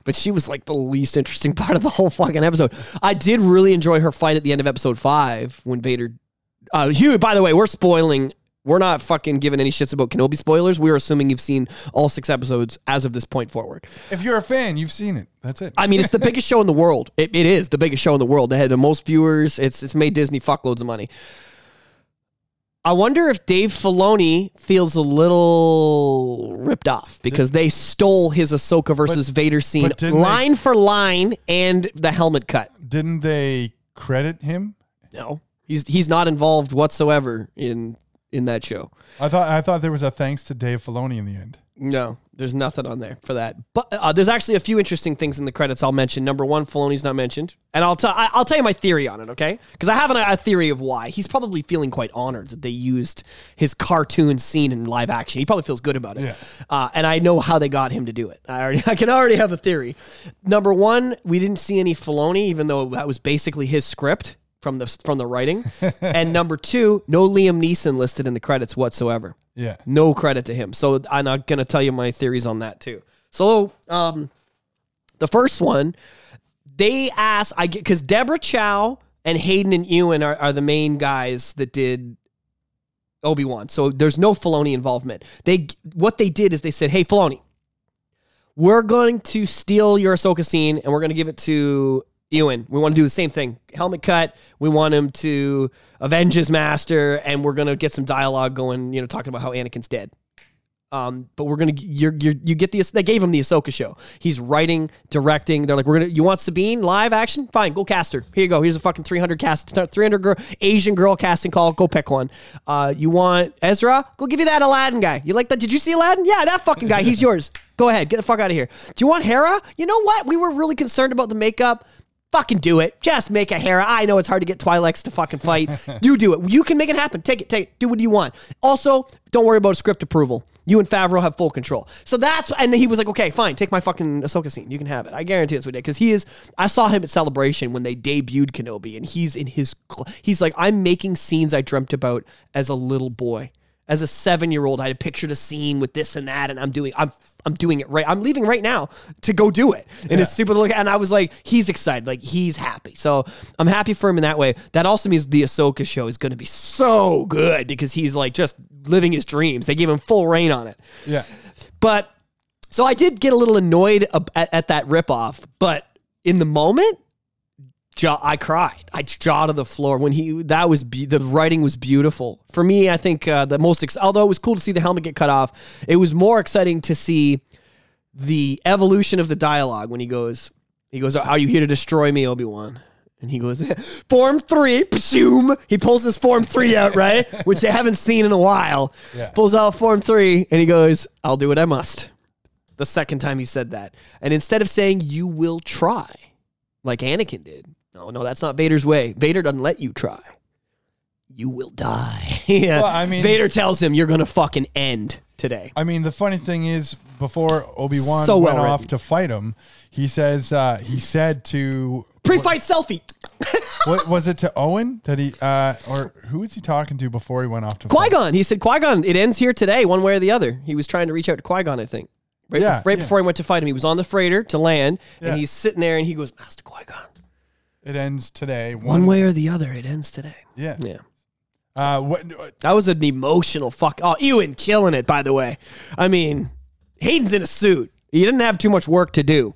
But she was like the least interesting [LAUGHS] part of the whole fucking episode. I did really enjoy her fight at the end of episode five when Vader. Uh, Hugh, by the way, we're spoiling. We're not fucking giving any shits about Kenobi spoilers. We're assuming you've seen all six episodes as of this point forward. if you're a fan, you've seen it. That's it. I mean, it's the [LAUGHS] biggest show in the world. It, it is the biggest show in the world. They had the most viewers. It's it's made Disney fuckloads of money. I wonder if Dave Filoni feels a little ripped off because they stole his Ahsoka versus Vader scene but didn't they- line for line and the helmet cut. Didn't they credit him? No, he's he's not involved whatsoever in in that show. I thought I thought there was a thanks to Dave Filoni in the end. No, there's nothing on there for that. But uh, there's actually a few interesting things in the credits I'll mention. Number one, Filoni's not mentioned, and I'll tell I'll tell you my theory on it. Okay, because I have an, a theory of why he's probably feeling quite honored that they used his cartoon scene in live action. He probably feels good about it. Yeah. Uh, and I know how they got him to do it. I already [LAUGHS] I can already have a theory. Number one, we didn't see any Filoni, even though that was basically his script from the from the writing. [LAUGHS] and number two, no Liam Neeson listed in the credits whatsoever. Yeah. No credit to him. So I'm not gonna tell you my theories on that too. So um, the first one, they asked I get because Deborah Chow and Hayden and Ewan are, are the main guys that did Obi Wan. So there's no Filoni involvement. They what they did is they said, "Hey Filoni, we're going to steal your Ahsoka scene and we're going to give it to Ewan. We want to do the same thing. Helmet cut. We want him to avenge his master, and we're going to get some dialogue going. You know, talking about how Anakin's dead. Um, but we're gonna you're, you're you get the they gave him the Ahsoka show. He's writing, directing. They're like, we're gonna you want Sabine live action? Fine, go cast her. Here you go. Here's a fucking 300 cast, 300 girl Asian girl casting call. Go pick one. Uh, you want Ezra? Go give you that Aladdin guy. You like that? Did you see Aladdin? Yeah, that fucking guy. He's [LAUGHS] yours. Go ahead, get the fuck out of here. Do you want Hera? You know what? We were really concerned about the makeup. Fucking do it. Just make a Hera. I know it's hard to get Twi'leks to fucking fight. [LAUGHS] you do it. You can make it happen. Take it. Take it. Do what you want. Also, don't worry about script approval. You and Favreau have full control. So that's and he was like, okay, fine, take my fucking Ahsoka scene. You can have it. I guarantee it's what he did because he is. I saw him at Celebration when they debuted Kenobi, and he's in his. cl- He's like, I'm making scenes I dreamt about as a little boy. As a seven year old, I had pictured a scene with this and that, and I'm doing. I'm I'm doing it right. I'm leaving right now to go do it. And it's stupid look. And I was like, he's excited. Like he's happy. So I'm happy for him in that way. That also means the Ahsoka show is going to be so good because he's like just living his dreams. They gave him full reign on it. Yeah. But so I did get a little annoyed at, at that ripoff. But in the moment, jaw, I cried. I jaw to the floor when he. That was be- the writing was beautiful for me. I think uh, the most. Ex- although it was cool to see the helmet get cut off, it was more exciting to see the evolution of the dialogue when he goes. He goes, "Are you here to destroy me, Obi Wan?" And he goes, [LAUGHS] Form three, pshoom. He pulls his Form three out, right? [LAUGHS] Which they haven't seen in a while. Yeah. Pulls out Form three, and he goes, I'll do what I must. The second time he said that. And instead of saying, You will try, like Anakin did, no, no, that's not Vader's way. Vader doesn't let you try. You will die. [LAUGHS] yeah. Well, I mean- Vader tells him, You're going to fucking end today. I mean, the funny thing is, before Obi Wan So went well off written. to fight him, he says uh, he said to Pre fight selfie. [LAUGHS] what was it to Owen that he uh, or who was he talking to before he went off to Qui fight? Gon. He said, Qui Gon, it ends here today, one way or the other. He was trying to reach out to Qui Gon, I think. Right, Yeah, right yeah. before he went to fight him. He was on the freighter to land, Yeah. and he's sitting there and he goes, Master Qui Gon. It ends today. One way or the other, it ends today. Yeah. Yeah. Uh, what? That was an emotional fuck. Oh, Ewan killing it, by the way. I mean, Hayden's in a suit. He didn't have too much work to do.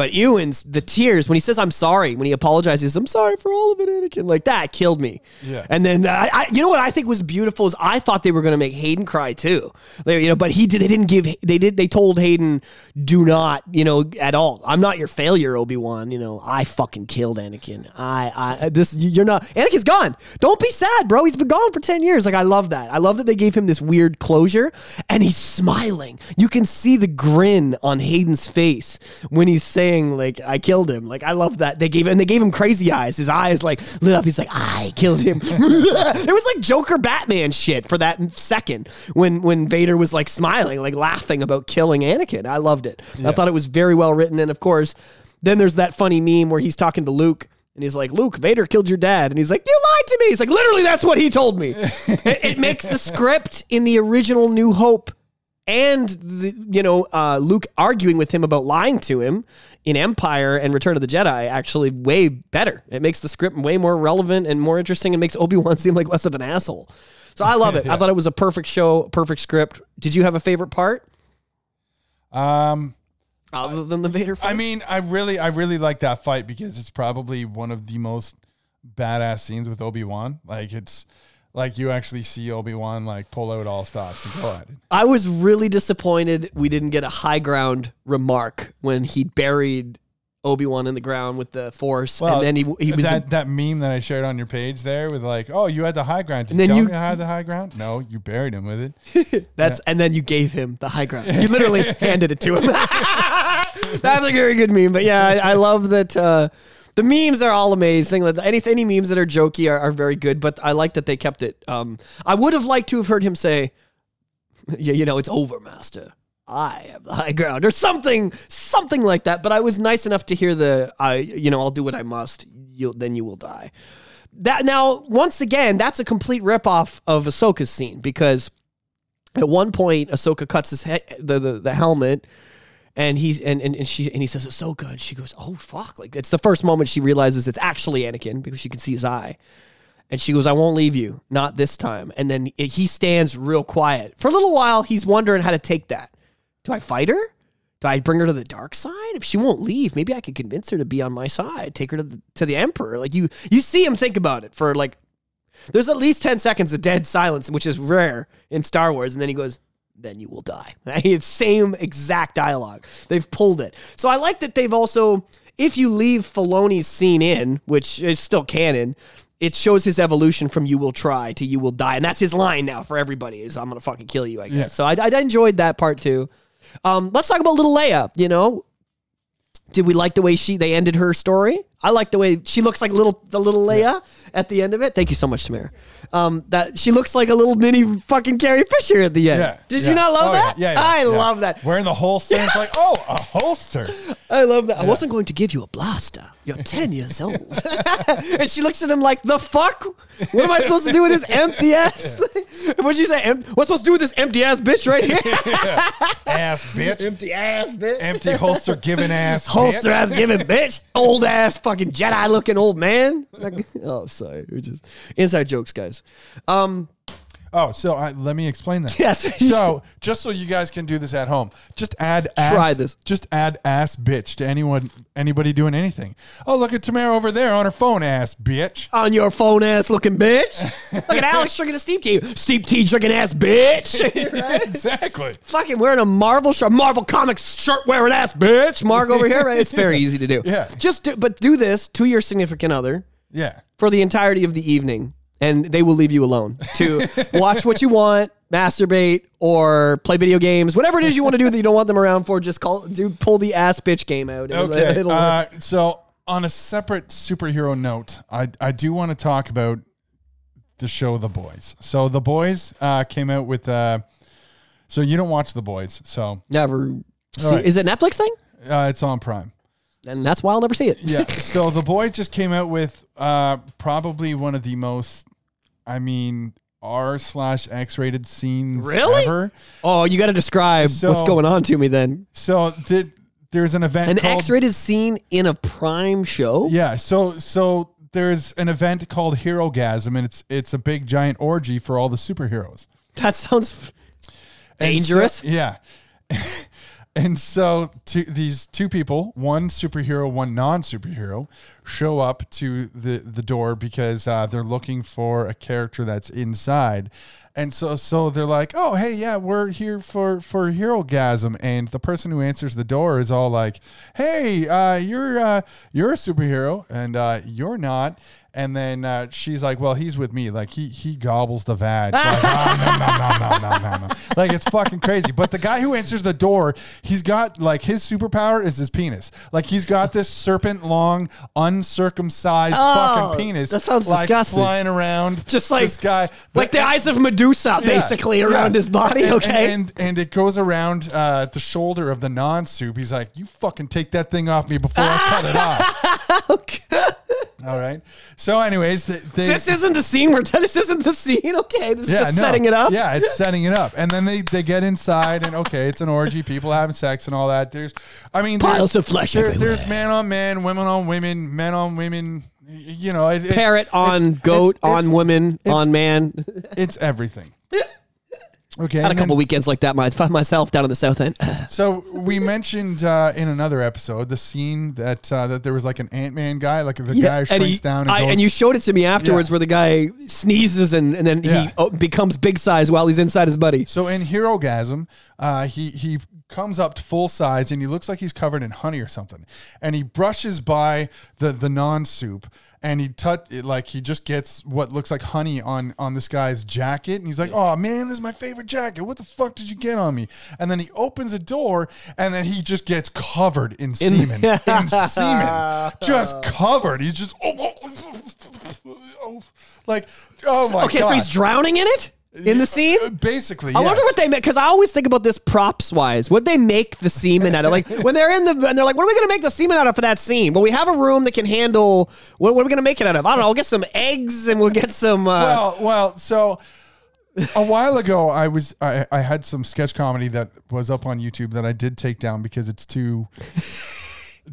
But Ewan's the tears when he says I'm sorry when he apologizes I'm sorry for all of it Anakin like that killed me. Yeah. And then uh, I, you know what I think was beautiful is I thought they were going to make Hayden cry too. They, you know, but he did. They didn't give. They did. They told Hayden, do not, you know, at all. I'm not your failure, Obi Wan. You know, I fucking killed Anakin. I, I, this, you're not. Anakin's gone. Don't be sad, bro. He's been gone for ten years. Like I love that. I love that they gave him this weird closure, and he's smiling. You can see the grin on Hayden's face when he's saying like, "I killed him." Like I love that they gave and they gave him crazy eyes. His eyes like lit up. He's like, "I killed him." [LAUGHS] it was like Joker Batman shit for that second when when Vader was like smiling, like laughing about killing Anakin. I loved it. I thought it was very well written, and of course, then there's that funny meme where he's talking to Luke. And he's like, Luke, Vader killed your dad. And he's like, You lied to me. He's like, Literally, that's what he told me. [LAUGHS] it, it makes the script in the original New Hope and the, you know uh, Luke arguing with him about lying to him in Empire and Return of the Jedi actually way better. It makes the script way more relevant and more interesting and makes Obi Wan [LAUGHS] seem like less of an asshole. So I love it. I thought it was a perfect show, perfect script. Did you have a favorite part Um, other than the Vader fight? I mean, I really, I really like that fight because it's probably one of the most badass scenes with Obi Wan. Like it's like you actually see Obi Wan like pull out all stops and go at it. I was really disappointed we didn't get a high ground remark when he buried Obi Wan in the ground with the Force, and then he he was that that meme that I shared on your page there with like, oh, you had the high ground. Did And then tell you- had the high ground? No, you buried him with it. [LAUGHS] That's and then you gave him the high ground. You literally [LAUGHS] handed it to him. [LAUGHS] That's a very good meme. But yeah, I, I love that. Uh, the memes are all amazing. Any any memes that are jokey are, are very good. But I like that they kept it. Um, I would have liked to have heard him say, [LAUGHS] "Yeah, you know, it's over, Master. I have the high ground," or something, something like that. But I was nice enough to hear the, "I, you know, I'll do what I must. You then you will die." That now, once again, that's a complete ripoff of Ahsoka's scene because at one point Ahsoka cuts his head, the, the the helmet, and he's and, and and she and he says it's so good. she goes, "Oh fuck!" Like it's the first moment she realizes it's actually Anakin because she can see his eye, and she goes, "I won't leave you, not this time." And then he stands real quiet for a little while. He's wondering how to take that. Do I fight her? Do I bring her to the dark side? If she won't leave, maybe I could convince her to be on my side. Take her to the to the Emperor. Like you, you see him think about it for like there's at least 10 seconds of dead silence, which is rare in Star Wars. And then he goes, then you will die. [LAUGHS] It's same exact dialogue. They've pulled it. So I like that they've also, if you leave Filoni's scene in, which is still canon, it shows his evolution from "you will try" to "you will die," and that's his line now for everybody. Is "I'm gonna fucking kill you." I guess. Yeah. So I, I enjoyed that part too. Um, let's talk about little Leia. You know, did we like the way she they ended her story? I like the way she looks like little the little Leia at the end of it. Thank you so much, Tamara. Um, that she looks like a little mini fucking Carrie Fisher at the end. Yeah. Did yeah. you not love Oh, that? Yeah, yeah, I yeah. love that. Wearing the holster. It's like, oh, a holster. [LAUGHS] I love that. I wasn't going to give you a blaster. You're [LAUGHS] 10 years old. [LAUGHS] and she looks at him like, the fuck? What am I supposed to do with this empty ass? What'd you say? Em- What's supposed to do with this empty ass bitch right here? Ass bitch. empty ass bitch. Empty holster giving ass. Holster bitch. ass giving bitch. Old ass fucking Jedi looking old man. Like, [LAUGHS] oh, sorry. We're just inside jokes, guys. Um, Oh, so I, let me explain that. [LAUGHS] Yes. so just so you guys can do this at home, just add ass, Try this. Just add ass bitch to anyone, anybody doing anything. Oh, look at Tamara over there on her phone, ass bitch. on your phone ass looking bitch. [LAUGHS] Look at Alex drinking a steep tea. Steep tea drinking ass bitch. [LAUGHS] Right? exactly. fucking wearing a Marvel shirt, Marvel Comics shirt wearing ass bitch. Mark over here, right? It's very easy to do. Yeah. Just do, but do this to your significant other Yeah. for the entirety of the evening, and they will leave you alone to [LAUGHS] watch what you want, masturbate, or play video games, whatever it is you want to do that you don't want them around for. Just call, do pull the ass bitch game out. It'll- Okay. [LAUGHS] it'll. Uh, so on a separate superhero note, I I do want to talk about the show The Boys. So The Boys uh, came out with. Uh, so you don't watch The Boys, so Never. See, right. Is it Netflix thing? uh, it's on Prime. And that's why I'll never see it. Yeah. so The Boys just came out with uh, probably one of the most, I mean, R slash X rated scenes Really? ever. Oh, you got to describe So- what's going on to me then. So the, there's an event An called, X-rated scene in a Prime show. Yeah. So so there's an event called Herogasm, and it's it's a big giant orgy for all the superheroes. That sounds f- And so- dangerous. yeah. [LAUGHS] And so two, these two people, one superhero, one non-superhero, show up to the the door because uh, they're looking for a character that's inside. And so so they're like, "Oh, hey, yeah, we're here for for Herogasm." And the person who answers the door is all like, "Hey, uh, you're uh, you're a superhero and uh, you're not." And then uh, she's like, "Well, he's with me. Like he he gobbles the vag. Like, [LAUGHS] "Ah, no, no, no, no, no, no, no." Like it's fucking crazy. But the guy who answers the door, he's got like his superpower is his penis. Like he's got this serpent long, uncircumcised Oh, fucking penis. that sounds like, disgusting. Flying around, Just like this guy, like the eyes of Medusa, yeah, basically yeah. around his body. And- Okay. and, and and it goes around uh, the shoulder of the non-soup. He's like, "You fucking take that thing off me before I cut it off." [LAUGHS] All right. So, anyways, they, they this isn't the scene. We're this isn't the scene. Okay, this is just no. setting it up. Yeah, it's [LAUGHS] setting it up, and then they they get inside, and okay, it's an orgy, people having sex and all that. There's, I mean, there's- Piles of flesh there- There's man on man, women on women, men on women. You know, it, it's, Parrot on it's- goat it's- on it's- woman on man. It's everything. [LAUGHS] Okay. Had a and couple then- weekends like that my, [LAUGHS] myself down in the south end. [LAUGHS] So we mentioned uh, in another episode the scene that uh, that there was like an Ant Man guy, like the guy and, shrinks he- down and I- goes. and you showed it to me afterwards, Yeah. where the guy sneezes and, and then Yeah. he oh, becomes big size while he's inside his buddy. So in Herogasm, uh, he he comes up to full size and he looks like he's covered in honey or something, and he brushes by the the non soup. And he touch like he just gets what looks like honey on on this guy's jacket, and he's like, "Oh man, this is my favorite jacket. What the fuck did you get on me?" And then he opens a door, and then he just gets covered in semen, in [LAUGHS] semen, just covered. He's just [LAUGHS] like, oh my okay, god. so he's drowning in it in the scene. Uh, Basically, I wonder what they make because I always think about this props wise. What they make the semen out of? Like when they're in the and they're like, what are we going to make the semen out of for that scene? Well, we have a room that can handle. What, what are we going to make it out of? I don't know. We'll get some eggs and we'll get some. Uh, well, well, so a while ago, I was I, I had some sketch comedy that was up on YouTube that I did take down because it's too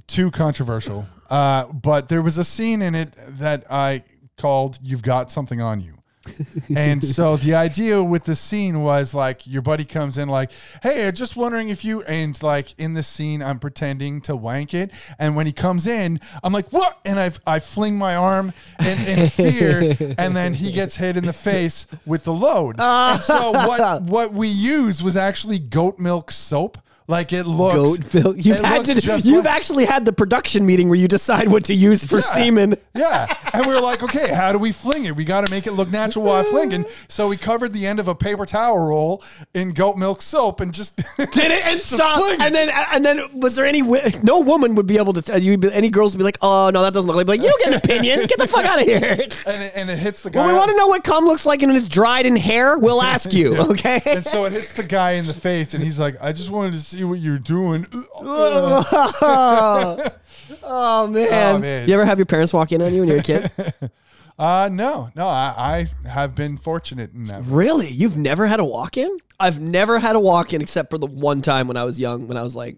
too controversial. Uh, but there was a scene in it that I called "You've Got Something on You." And so the idea with the scene was like your buddy comes in like, "Hey, I'm just wondering if you," and like in the scene, I'm pretending to wank it, and when he comes in, I'm like, "What?" and I I fling my arm in, in fear, and then he gets hit in the face with the load. Ah. and so what what we used was actually goat milk soap. Like it looks goat milk. You've had to. You've like- actually had the production meeting where you decide what to use for Yeah. semen. Yeah. And we were like, [LAUGHS] okay, how do we fling it? We got to make it look natural while flinging. So we covered the end of a paper towel roll in goat milk soap and just [LAUGHS] Did it and stop? And then and then was there any? No woman would be able to uh, tell you. Any girls would be like, oh no, that doesn't look like. Like you don't get an opinion. Get the fuck out of here. [LAUGHS] and it, and it hits the guy. When we want to know what cum looks like and it's dried in hair, we'll ask you. Okay. and so it hits the guy in the face, and he's like, "I just wanted to see what you're doing." [LAUGHS] oh man. Oh, man. You ever have your parents walk in on you when you're a kid? [LAUGHS] Uh, no, no, I, I have been fortunate in that. really? You've never had a walk in? I've never had a walk in except for the one time when I was young, when I was like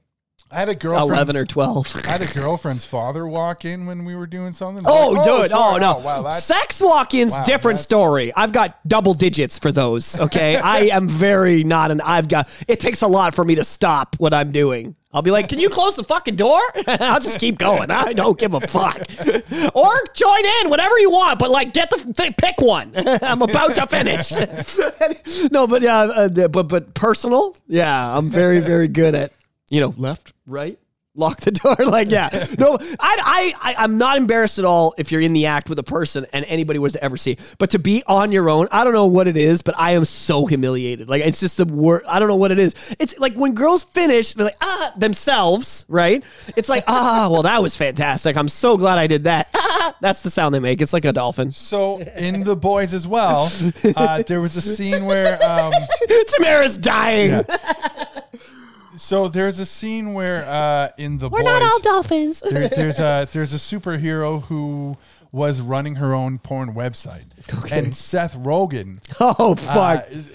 I had a girlfriend. eleven or twelve. I had a girlfriend's father walk in when we were doing something. Oh, Like, dude. sorry. Oh, no. wow, Sex walk-ins, Wow, different story. I've got double digits for those. Okay, [LAUGHS] I am very not an. I've got. It takes a lot for me to stop what I'm doing. I'll be like, "Can you close the fucking door?" [LAUGHS] I'll just keep going. I don't give a fuck. [LAUGHS] or join in, whatever you want. But like, get the th- pick one. I'm about to finish. no, but yeah, uh, but but personal. Yeah, I'm very very good at you know left, right, lock the [LAUGHS] door. Like, yeah, no, I, I, I, I'm not embarrassed at all if you're in the act with a person and anybody was to ever see. But to be on your own, I don't know what it is, but I am so humiliated. Like, it's just the word. I don't know what it is. It's like when girls finish, they're like ah themselves, right? It's like ah, well, that was fantastic. I'm so glad I did that. Ah, that's the sound they make. It's like a dolphin. So in the boys as well, uh, there was a scene where. Um, [LAUGHS] Tamara's dying. [LAUGHS] so there's a scene where uh, in the We're boys, not all dolphins. there, there's a [LAUGHS] there's a superhero who was running her own porn website, and Seth Rogen [LAUGHS] Oh uh, fuck. is,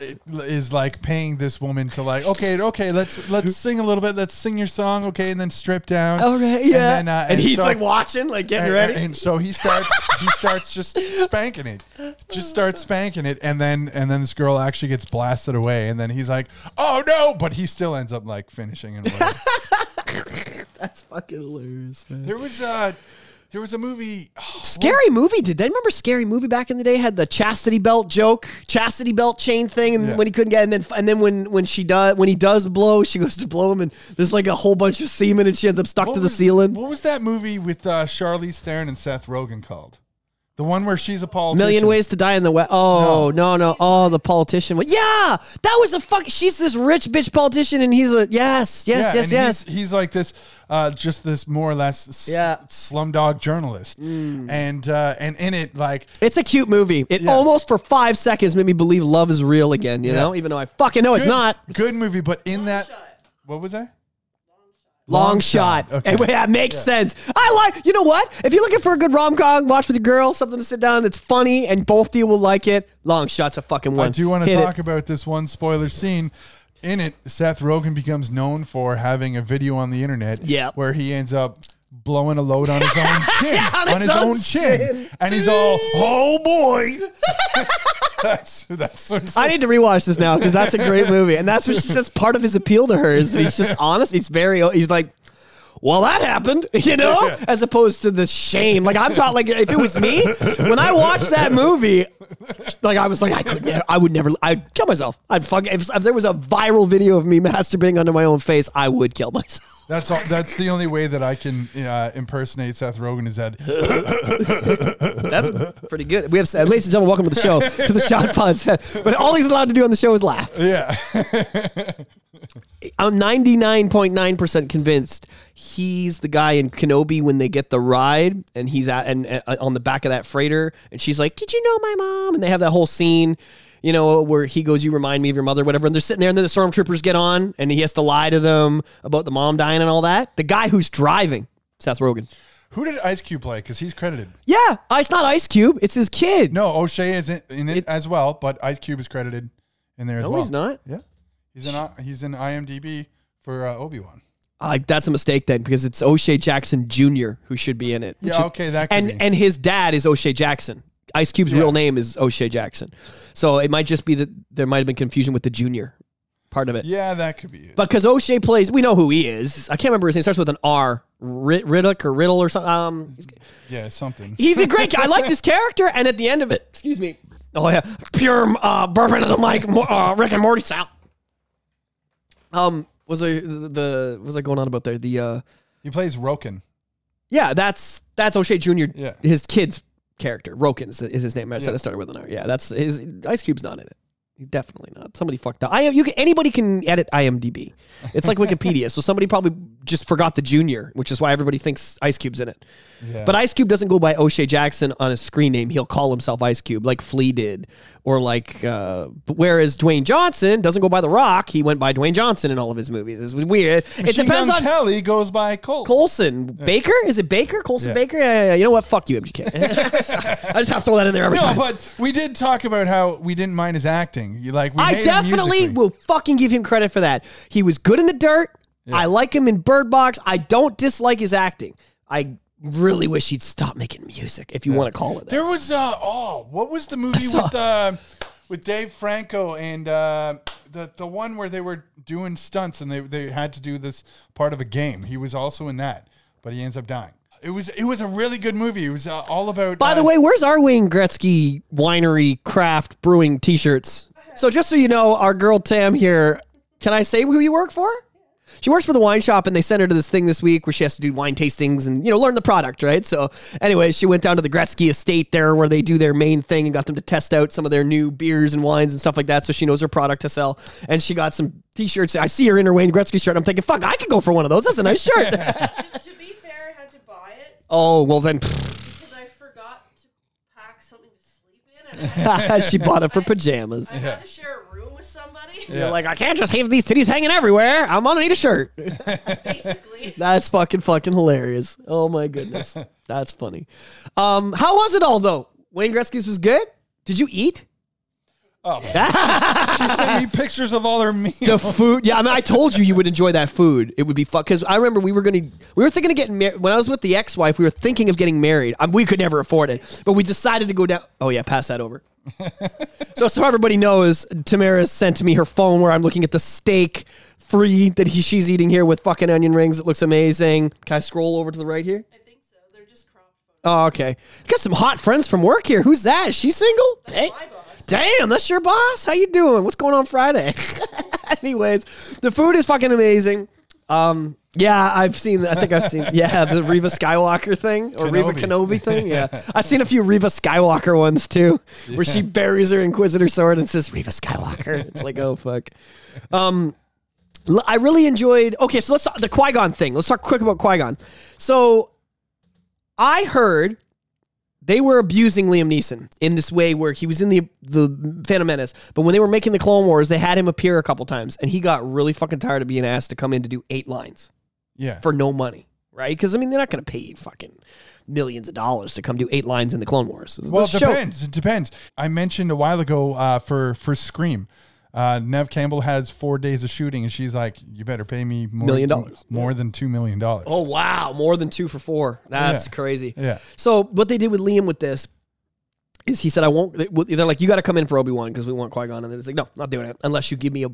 is like paying this woman to like, okay, okay, let's let's sing a little bit, let's sing your song, okay, and then strip down. Okay, yeah. and, then, uh, and he's so- like watching, like getting and, ready. and so he starts he starts just spanking it just starts spanking it and then and then this girl actually gets blasted away and then he's like oh no but he still ends up like finishing and. [LAUGHS] That's fucking hilarious, man. there was uh there was a movie Scary movie. Did they remember Scary movie back in the day? Had the chastity belt joke, chastity belt chain thing, and Yeah. when he couldn't get, and then and then when when she does when he does blow, she goes to blow him, and there's like a whole bunch of semen, and she ends up stuck what to the ceiling. what was that movie with uh Charlize Theron and Seth Rogen called the one where she's a politician Million ways to die in the West. Oh no. no, Oh, the politician. Yeah, that was a fuck. She's this rich bitch politician, and he's a yes, yes, yeah, yes, and yes. He's, he's like this, uh, just this more or less s- Yeah. Mm. slumdog journalist, and uh, and in it, like It's a cute movie. It Yeah. almost for five seconds made me believe love is real again. You know, even though I fucking know it's not. good movie, but in that, shot. what was that? Long, Long shot. Shot. Okay. Anyway, that makes sense. I like. You know what? If you're looking for a good rom com, watch with your girl, something to sit down that's funny, and both of you will like it. Long shot's a fucking one. I do want to Hit it. talk about this one spoiler scene. In it, Seth Rogen becomes known for having a video on the internet Yep. where he ends up blowing a load on his own [LAUGHS] chin. on on his his own own chin. chin. And he's all, oh boy. [LAUGHS] that's that's what's I need to rewatch this now because that's a great movie, and that's what's just part of his appeal to her. Is he's just honest. He's very. He's like. Well, that happened, [LAUGHS] you know, Yeah. [LAUGHS] as opposed to the shame. Like I'm taught, like if it was me, when I watched that movie, like I was like, I could never, I would never, I'd kill myself. I'd fuck if, if there was a viral video of me [LAUGHS] masturbating under my own face, I would kill myself. That's all. That's the only way that I can uh, impersonate Seth Rogen is that That's pretty good. We have, uh, ladies and gentlemen, welcome to the show, to the Shot Pods. But all he's allowed to do on the show is laugh. yeah. I'm 99.9% convinced he's the guy in Kenobi when they get the ride and he's at and uh, on the back of that freighter and she's like, "Did you know my mom?" and they have that whole scene, you know, where he goes, "You remind me of your mother," whatever. And they're sitting there and then the stormtroopers get on and he has to lie to them about the mom dying and all that. The guy who's driving, Seth Rogen. Who did Ice Cube play? Because he's credited. Yeah, uh, it's not Ice Cube, it's his kid. No, O'Shea is in, in it, It- as well, but Ice Cube is credited in there as No, well. he's not. Yeah, he's in he's in IMDb for uh, Obi Wan. Uh, that's a mistake then because it's O'Shea Jackson Jr. who should be in it. Yeah, okay, that could and be. and his dad is O'Shea Jackson. Ice Cube's Yeah. real name is O'Shea Jackson. So it might just be that there might have been confusion with the junior part of it. yeah, that could be it. But because O'Shea plays, we know who he is. I can't remember his name. Starts with an R. Rid- Riddick or Riddle or something. Um, yeah, something. he's a great [LAUGHS] guy. I like this character. And at the end of it, excuse me. Oh yeah, pure uh, bourbon of the mic, Mo- uh, Rick and Morty style. Um, was I the, the was I going on about there? The uh, He plays Roken. Yeah, that's that's O'Shea Jr. Yeah. his kid's character. Roken is, is his name. I said Yeah. it started with an R. Yeah, that's his. Ice Cube's not in it. Definitely not. Somebody fucked up. I you can, anybody can edit IMDb. It's like [LAUGHS] Wikipedia. so somebody probably just forgot the junior, which is why everybody thinks Ice Cube's in it. Yeah. But Ice Cube doesn't go by O'Shea Jackson on his screen name. He'll call himself Ice Cube, like Flea did, or like. Uh, whereas Dwayne Johnson doesn't go by The Rock. He went by Dwayne Johnson in all of his movies. It's weird. it depends Gun on Kelly goes by Colt. Colson Baker. Is it Baker? Colson Yeah. Baker? Yeah, yeah, yeah. You know what? Fuck you, MGK. [LAUGHS] [LAUGHS] I just have to throw that in there every No, time. but we did talk about how we didn't mind his acting. You like we I definitely will fucking give him credit for that. He was good in the dirt. I like him in Bird Box. I don't dislike his acting. I really wish he'd stop making music, if you want to call it that. There was uh oh, what was the movie [LAUGHS] saw- with uh with Dave Franco and uh the the one where they were doing stunts and they they had to do this part of a game. He was also in that, but he ends up dying. It was it was a really good movie. It was uh, all about By uh, the way, where's our Wayne Gretzky Winery Craft Brewing T-shirts? [LAUGHS] So just so you know, our girl Tam here. Can I say who you work for? She works for the wine shop, and they sent her to this thing this week where she has to do wine tastings and you know learn the product, right? So, anyways, she went down to the Gretzky estate there where they do their main thing and got them to test out some of their new beers and wines and stuff like that. So she knows her product to sell, and she got some T-shirts. I see her in her Wayne Gretzky shirt. I'm thinking, fuck, I could go for one of those. That's a nice [LAUGHS] shirt. to, to be fair, I had to buy it oh well, then because I forgot to pack something to sleep in, and I, [LAUGHS] she bought it for pajamas. I had to share a room with somebody. Basically. You're like, I can't just have these titties hanging everywhere. I'm gonna need a shirt. [LAUGHS] Basically. [LAUGHS] That's fucking fucking hilarious. Oh my goodness. [LAUGHS] That's funny. Um, how was it all though? Wayne Gretzky's was good? Did you eat? Oh, [LAUGHS] she sent me pictures of all their meals. The food, yeah. I mean, I told you you would enjoy that food. It would be fun because I remember we were gonna, we were thinking of getting married when I was with the ex-wife. We were thinking of getting married. Um, we could never afford it, but we decided to go down. Oh yeah, pass that over. [LAUGHS] so so everybody knows, Tamara sent me her phone where I'm looking at the steak free that he, she's eating here with fucking onion rings. It looks amazing. Can I scroll over to the right here? I think so. They're just cropped. Oh, okay. Got some hot friends from work here. Who's that? Is she single? Hey. Damn, that's your boss. How you doing? What's going on Friday? [LAUGHS] Anyways, the food is fucking amazing. Um, yeah, I've seen. I think I've seen. Yeah, the Reva Skywalker thing or Reva Kenobi. Kenobi thing. Yeah, [LAUGHS] I've seen a few Reva Skywalker ones too, where she buries her Inquisitor sword and says Reva Skywalker. It's like, oh fuck. Um, I really enjoyed. Okay, so let's talk the Qui Gon thing. Let's talk quick about Qui Gon. So, I heard they were abusing Liam Neeson in this way where he was in the the Phantom Menace, but when they were making the Clone Wars, they had him appear a couple times, and he got really fucking tired of being asked to come in to do eight lines Yeah. for no money, right? Because I mean, they're not going to pay you fucking millions of dollars to come do eight lines in the Clone Wars. Well, it The show- depends. It depends. I mentioned a while ago uh, for for Scream. Uh, Neve Campbell has four days of shooting, and she's like, "You better pay me more Million dollars. more than two million dollars." Oh wow, more than two for four. That's Yeah. crazy. Yeah. So what they did with Liam with this is he said, "I won't." They're like, "You got to come in for Obi Wan because we want Qui Gon," and they're like, "No, not doing it unless you give me a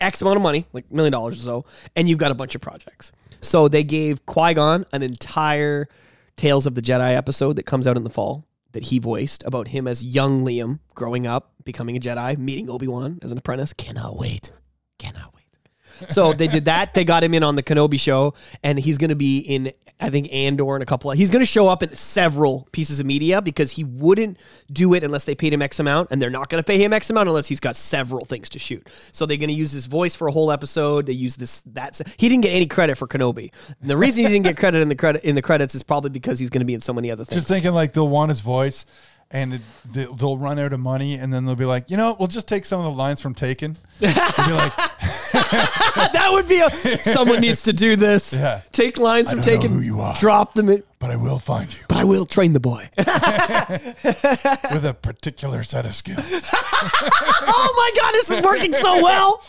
X amount of money, like million dollars or so, and you've got a bunch of projects." So they gave Qui Gon an entire Tales of the Jedi episode that comes out in the fall that he voiced about him as young Liam growing up, becoming a Jedi, meeting Obi Wan as an apprentice. Cannot wait. Cannot wait. So they did that. They got him in on the Kenobi show, and he's going to be in, I think, Andor and a couple. Of, he's going to show up in several pieces of media because he wouldn't do it unless they paid him X amount, and they're not going to pay him X amount unless he's got several things to shoot. So they're going to use his voice for a whole episode. They use this. That's he didn't get any credit for Kenobi. And the reason he didn't get credit in the credit in the credits is probably because he's going to be in so many other things. Just thinking like they'll want his voice, and it, they- they'll run out of money, and then they'll be like, you know, we'll just take some of the lines from Taken. And be like, [LAUGHS] that would be a. Someone needs to do this. Yeah. Take lines from Taken. who you are. Drop them in. but I will find you But I will train the boy. [LAUGHS] with a particular set of skills. [LAUGHS] oh my god, this is working so well.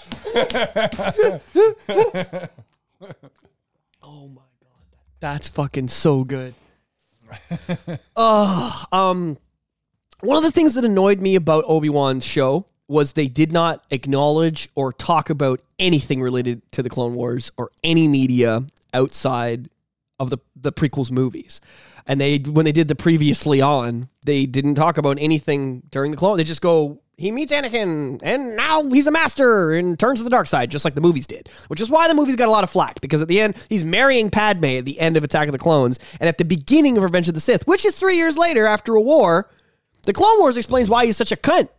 oh my god, that's fucking so good. Oh, um, one of the things that annoyed me about Obi Wan's show was they did not acknowledge or talk about anything related to the Clone Wars or any media outside of the the prequels movies. And they when they did the previously on, they didn't talk about anything during the clone. They just go, he meets Anakin, and now he's a master and turns to the dark side, just like the movies did. Which is why the movies got a lot of flack because at the end he's marrying Padme at the end of Attack of the Clones, and at the beginning of Revenge of the Sith, which is three years later after a war, the Clone Wars explains why he's such a cunt.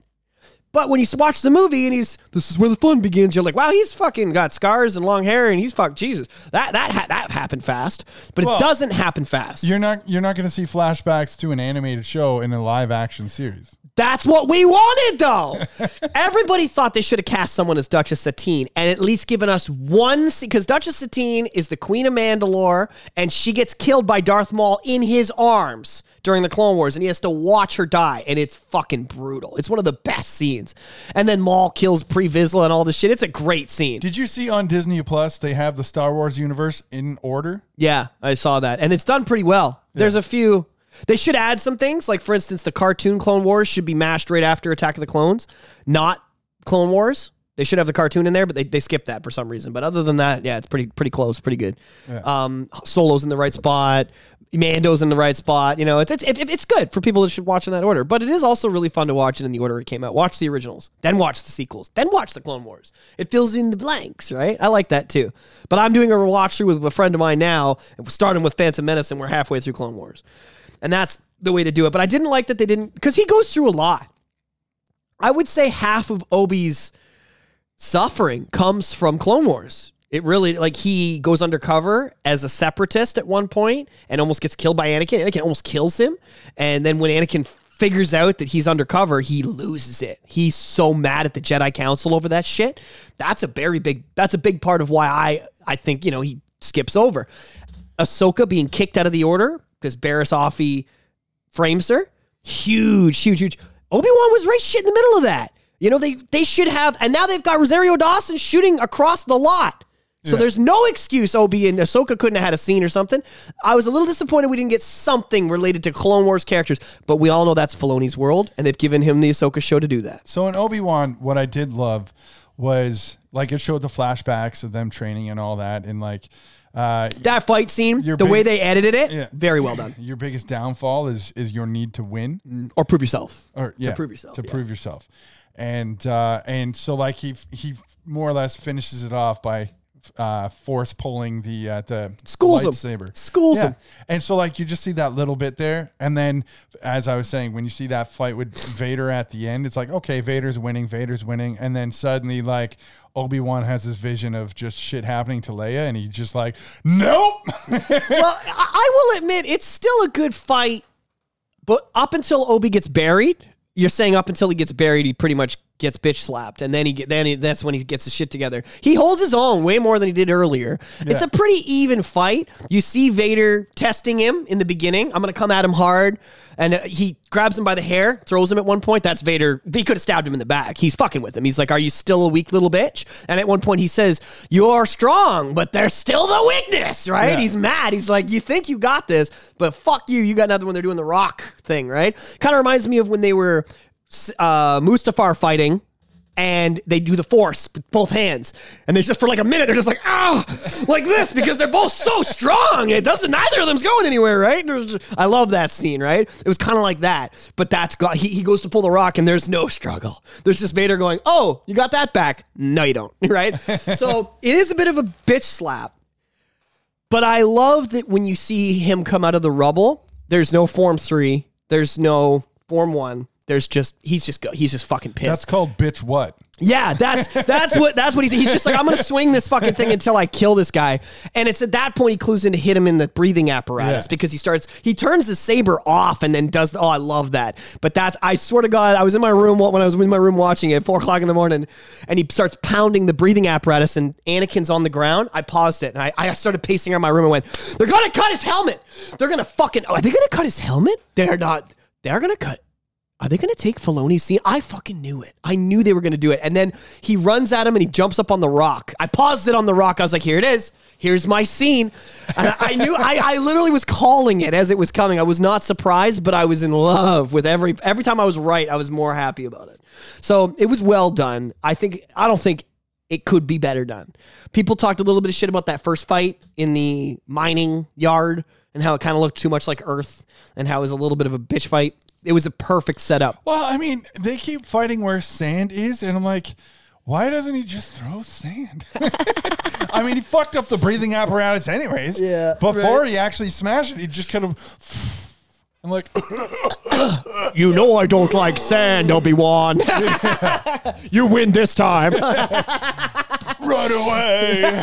But when you watch the movie and he's this is where the fun begins, you're like, wow, he's fucking got scars and long hair and he's fuck Jesus. That that ha- that happened fast, but Well, it doesn't happen fast. You're not you're not going to see flashbacks to an animated show in a live action series. That's what we wanted, though. [LAUGHS] Everybody thought they should have cast someone as Duchess Satine and at least given us one because Duchess Satine is the Queen of Mandalore and she gets killed by Darth Maul in his arms during the Clone Wars and he has to watch her die and it's fucking brutal. It's one of the best scenes. And then Maul kills Pre Vizsla and all this shit. It's a great scene. Did you see on Disney Plus they have the Star Wars universe in order? Yeah, I saw that. And it's done pretty well. There's a few. They should add some things. Like, for instance, the cartoon Clone Wars should be mashed right after Attack of the Clones, not Clone Wars. They should have the cartoon in there, but they, they skipped that for some reason. But other than that, yeah, it's pretty pretty close, pretty good. Um, Solo's in the right spot. Mando's in the right spot. You know, it's it's it, it's good for people that should watch in that order. But it is also really fun to watch it in the order it came out. Watch the originals, then watch the sequels, then watch the Clone Wars. It fills in the blanks, right? I like that too. But I'm doing a watch through with a friend of mine now, and we're starting with Phantom Menace, and we're halfway through Clone Wars, and that's the way to do it. But I didn't like that they didn't because he goes through a lot. I would say half of Obi's suffering comes from Clone Wars. It really like he goes undercover as a separatist at one point and almost gets killed by Anakin. Anakin almost kills him, and then when Anakin figures out that he's undercover, he loses it. He's so mad at the Jedi Council over that shit. That's a very big. That's a big part of why I I think you know he skips over. Ahsoka being kicked out of the order because Barriss Offee frames her. Huge, huge, huge. Obi Wan was right shit in the middle of that. You know they they should have, and now they've got Rosario Dawson shooting across the lot. So Yeah. there's no excuse Obi and Ahsoka couldn't have had a scene or something. I was a little disappointed we didn't get something related to Clone Wars characters, but we all know that's Filoni's world, and they've given him the Ahsoka show to do that. So in Obi Wan, what I did love was like it showed the flashbacks of them training and all that, and like uh, That fight scene, the big- way they edited it, Yeah. very well done. your biggest downfall is is your need to win. Or prove yourself. or yeah, to prove yourself, To yeah. prove yourself, and uh, and so like he he more or less finishes it off by uh, force pulling the uh, the Schools him. lightsaber. Schools yeah. him. And so like you just see that little bit there, and then as I was saying, when you see that fight with Vader at the end, it's like okay, Vader's winning, Vader's winning, and then suddenly like. Obi Wan has this vision of just shit happening to Leia, and he just like, nope. [LAUGHS] well, I will admit it's still a good fight, but up until Obi gets buried, you're saying up until he gets buried, he pretty much gets bitch slapped, and then he then he, that's when he gets his shit together. He holds his own way more than he did earlier. It's a pretty even fight. You see Vader testing him in the beginning. I'm gonna come at him hard, and uh, he grabs him by the hair, throws him at one point. That's Vader. He could have stabbed him in the back. He's fucking with him. He's like, "Are you still a weak little bitch?" And at one point he says, "You're strong, but there's still the weakness." Right? Yeah. He's mad. He's like, "You think you got this, but fuck you. You got nothing." When they're doing the rock thing, right? Kind of reminds me of when they were uh, Mustafar fighting. And they do the force with both hands, and they just for like a minute they're just like ah, like this because they're both so strong. It doesn't neither of them's going anywhere, right? I love that scene, right? It was kind of like that, but that's got he, he goes to pull the rock, and there's no struggle. There's just Vader going, "Oh, you got that back? No, you don't." [LAUGHS] Right? so it is a bit of a bitch slap, but I love that when you see him come out of the rubble, there's no form three, there's no form one. There's just he's just go, he's just fucking pissed. That's called bitch. What? Yeah, that's [LAUGHS] that's what that's what he's he's just like I'm gonna swing this fucking thing until I kill this guy, and it's at that point he clues in to hit him in the breathing apparatus Yeah. because he starts he turns the saber off and then does the, oh I love that, but that's I swear to God I was in my room when I was in my room watching it at four o'clock in the morning, and he starts pounding the breathing apparatus and Anakin's on the ground. I paused it and I, I started pacing around my room and went they're gonna cut his helmet, they're gonna fucking oh, are they gonna cut his helmet? They're not. They're gonna cut. Are they going to take Filoni's scene? I fucking knew it. I knew they were going to do it. And then he runs at him and he jumps up on the rock. I paused it on the rock. I was like, here it is. Here's my scene. And I, knew, I, I literally was calling it as it was coming. I was not surprised, but I was in love with every, every time I was right, I was more happy about it. So it was well done. I think, I don't think it could be better done. People talked a little bit of shit about that first fight in the mining yard and how it kind of looked too much like Earth and how it was a little bit of a bitch fight. It was a perfect setup. Well, I mean, they keep fighting where sand is, and I'm like, why doesn't he just throw sand? [LAUGHS] I mean, he fucked up the breathing apparatus, anyways. Yeah, Before right. he actually smashed it, he just kind of. I'm like, [COUGHS] You know I don't like sand, Obi Wan. [LAUGHS] [LAUGHS] you win this time. run away.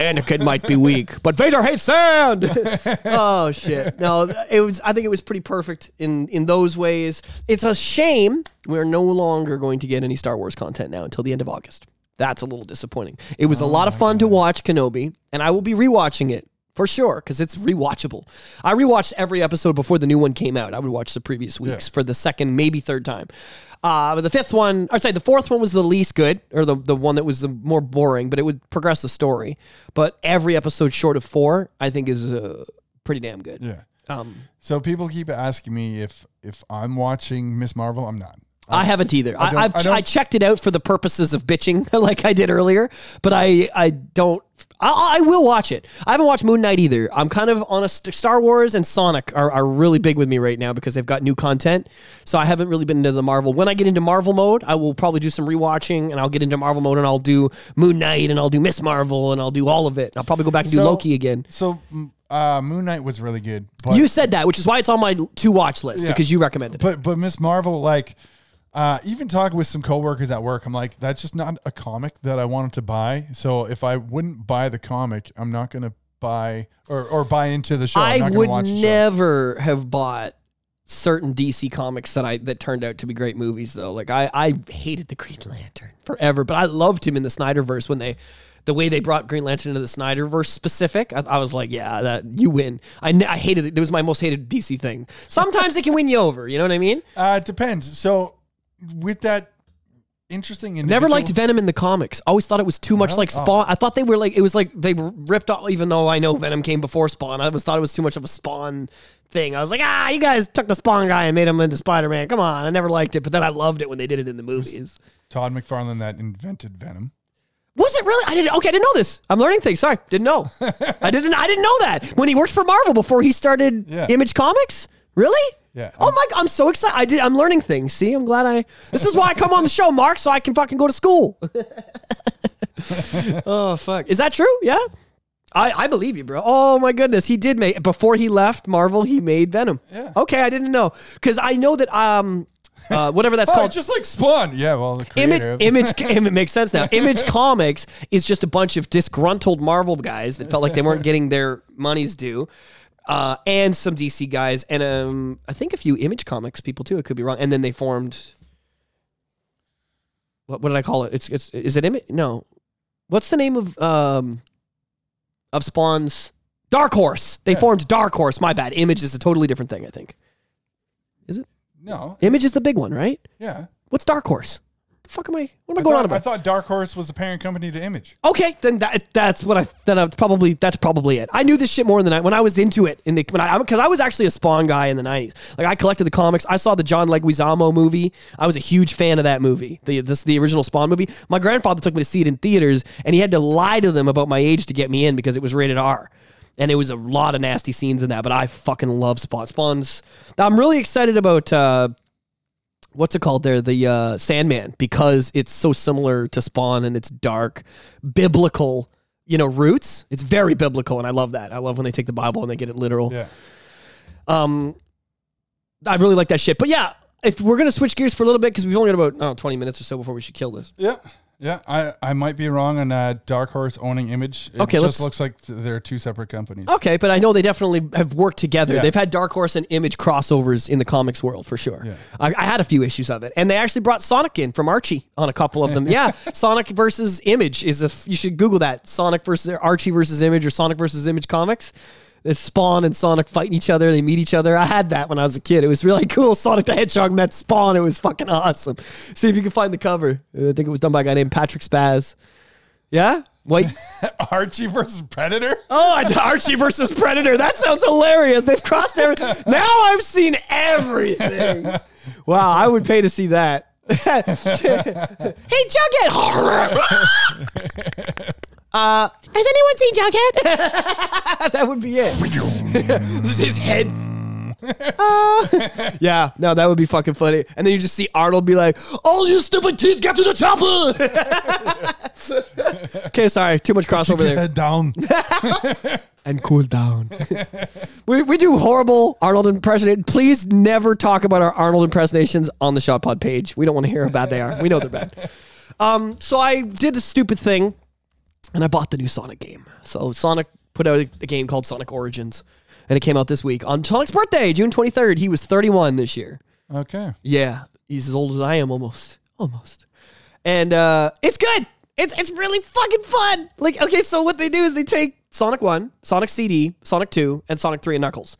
Anakin might be weak, but Vader hates sand. [LAUGHS] oh shit! No, it was. I think it was pretty perfect in in those ways. It's a shame we're no longer going to get any Star Wars content now until the end of August. That's a little disappointing. It was a oh lot of fun to watch Kenobi, and I will be rewatching it for sure because it's rewatchable. I rewatched every episode before the new one came out. I would watch the previous weeks for the second, maybe third time. Uh, but the fifth one, or sorry, the fourth one was the least good, or the, the one that was the more boring, but it would progress the story. But every episode short of four, I think, is uh, pretty damn good. yeah. Um, So people keep asking me if if I'm watching Miss Marvel. I'm not. I haven't either. I, I've I I, checked it out for the purposes of bitching, [LAUGHS] like I did earlier. But I, I don't. I, I will watch it. I haven't watched Moon Knight either. I'm kind of on a Star Wars and Sonic are, are really big with me right now because they've got new content. So I haven't really been into the Marvel. When I get into Marvel mode, I will probably do some rewatching, and I'll get into Marvel mode, and I'll do Moon Knight, and I'll do Miss Marvel, and I'll do all of it. I'll probably go back and do So- Loki again. So mm, uh, Moon Knight was really good, but You said that, which is why it's on my to watch list Yeah. because you recommended it. But but Miss Marvel, like, uh, even talking with some coworkers at work, I'm like, that's just not a comic that I wanted to buy. So if I wouldn't buy the comic, I'm not gonna buy or, or buy into the show. I'm not would watch the show. never have bought certain DC comics that I that turned out to be great movies though. Like I I hated the Green Lantern forever, but I loved him in the Snyderverse when they the way they brought Green Lantern into the Snyderverse specific. I, I was like, yeah, that you win. I I hated it. It was my most hated DC thing. Sometimes they can win you over. You know what I mean? Uh, it depends. So with that interesting, Never liked Venom in the comics. Always thought it was too much Really? like Spawn. I thought they were like it was like they ripped off. Even though I know Venom came before Spawn, I always thought it was too much of a Spawn thing. I was like, ah, you guys took the Spawn guy and made him into Spider Man. Come on, I never liked it, but then I loved it when they did it in the movies. Todd McFarlane that invented Venom. Was it really? I didn't. Okay, I didn't know this. I'm learning things. Sorry, didn't know. [LAUGHS] I didn't. I didn't know that when he worked for Marvel before he started Yeah. Image Comics. Really? Yeah. Oh my! I'm so excited. I did. I'm learning things. See, I'm glad I. This is why I come on the show, Mark, so I can fucking go to school. [LAUGHS] oh fuck! Is that true? Yeah. I, I believe you, bro. Oh my goodness, he did make before he left Marvel. He made Venom. Yeah. Okay, I didn't know because I know that um, uh, whatever that's [LAUGHS] Oh, called. just like Spawn. Yeah, well, the Image, image, it makes sense now. [LAUGHS] Image Comics is just a bunch of disgruntled Marvel guys that felt like they weren't getting their money's due, uh, and some DC guys, and um, I think a few Image Comics people too. It could be wrong. And then they formed. What, what did I call it? It's it's is it Image? No, what's the name of um, of Spawn's Dark Horse? They formed Dark Horse. My bad. Image is a totally different thing. I think. Is it no, Image is the big one, right? yeah. What's Dark Horse? Fuck am I? What am I, I going thought, on about? I thought Dark Horse was the parent company to Image. Okay, then that that's what I then I probably that's probably it. I knew this shit more than I when I was into it in the when I because I was actually a Spawn guy in the nineties. Like I collected the comics. I saw the John Leguizamo movie. I was a huge fan of that movie. The this the original Spawn movie. My grandfather took me to see it in theaters, and he had to lie to them about my age to get me in because it was rated R. And it was a lot of nasty scenes in that, but I fucking love Spawn. Spawn's. I'm really excited about uh, what's it called there? The uh, sandman because it's so similar to spawn and it's dark biblical you know roots. It's very biblical and i love that. I love when they take the bible and they get it literal. Yeah. um i really like that shit. But yeah if we're gonna switch gears for a little bit because we've only got about oh, 20 minutes or so before we should kill this. Yeah. Yeah. I, I might be wrong on uh, Dark Horse owning Image. It Okay, just looks like th- they're two separate companies. okay but i know they definitely have worked together Yeah. they've had dark horse and image crossovers in the comics world for sure Yeah. I, I had a few issues of it and they actually brought sonic in from archie on a couple of them [LAUGHS] yeah sonic versus image is a f- you should google that sonic versus archie versus image or sonic versus image comics Spawn and Sonic fighting each other. They meet each other. I had that when I was a kid. It was really [LAUGHS] cool. Sonic the Hedgehog met Spawn. It was fucking awesome. See if you can find the cover. Uh, I think it was done by a guy named Patrick Spaz. Yeah? Wait. [LAUGHS] Archie versus Predator? Oh, [LAUGHS] Archie versus Predator. That sounds hilarious. They've crossed every. Now I've seen everything. Wow, I would pay to see that. hey, Jughead. Uh, has anyone seen Jughead? [LAUGHS] that would be it. [LAUGHS] this is his head. Uh, [LAUGHS] yeah, no, that would be fucking funny. And then you just see Arnold be like, "All you stupid kids, get to the chopper!" okay, sorry, too much crossover there head down. and cool down. we, we do horrible Arnold impersonation. Please never talk about our Arnold impersonations on the Shot Pod page. We don't want to hear how bad they are. We know they're bad. Um, so I did a stupid thing, and I bought the new Sonic game. So Sonic put out a, a game called Sonic Origins, and it came out this week on Sonic's birthday, June twenty third. He was thirty one this year. Okay. Yeah, he's as old as I am almost. Almost. And uh it's good. It's it's really fucking fun. Like okay, so what they do is they take Sonic 1, Sonic CD, Sonic 2, and Sonic 3 and Knuckles.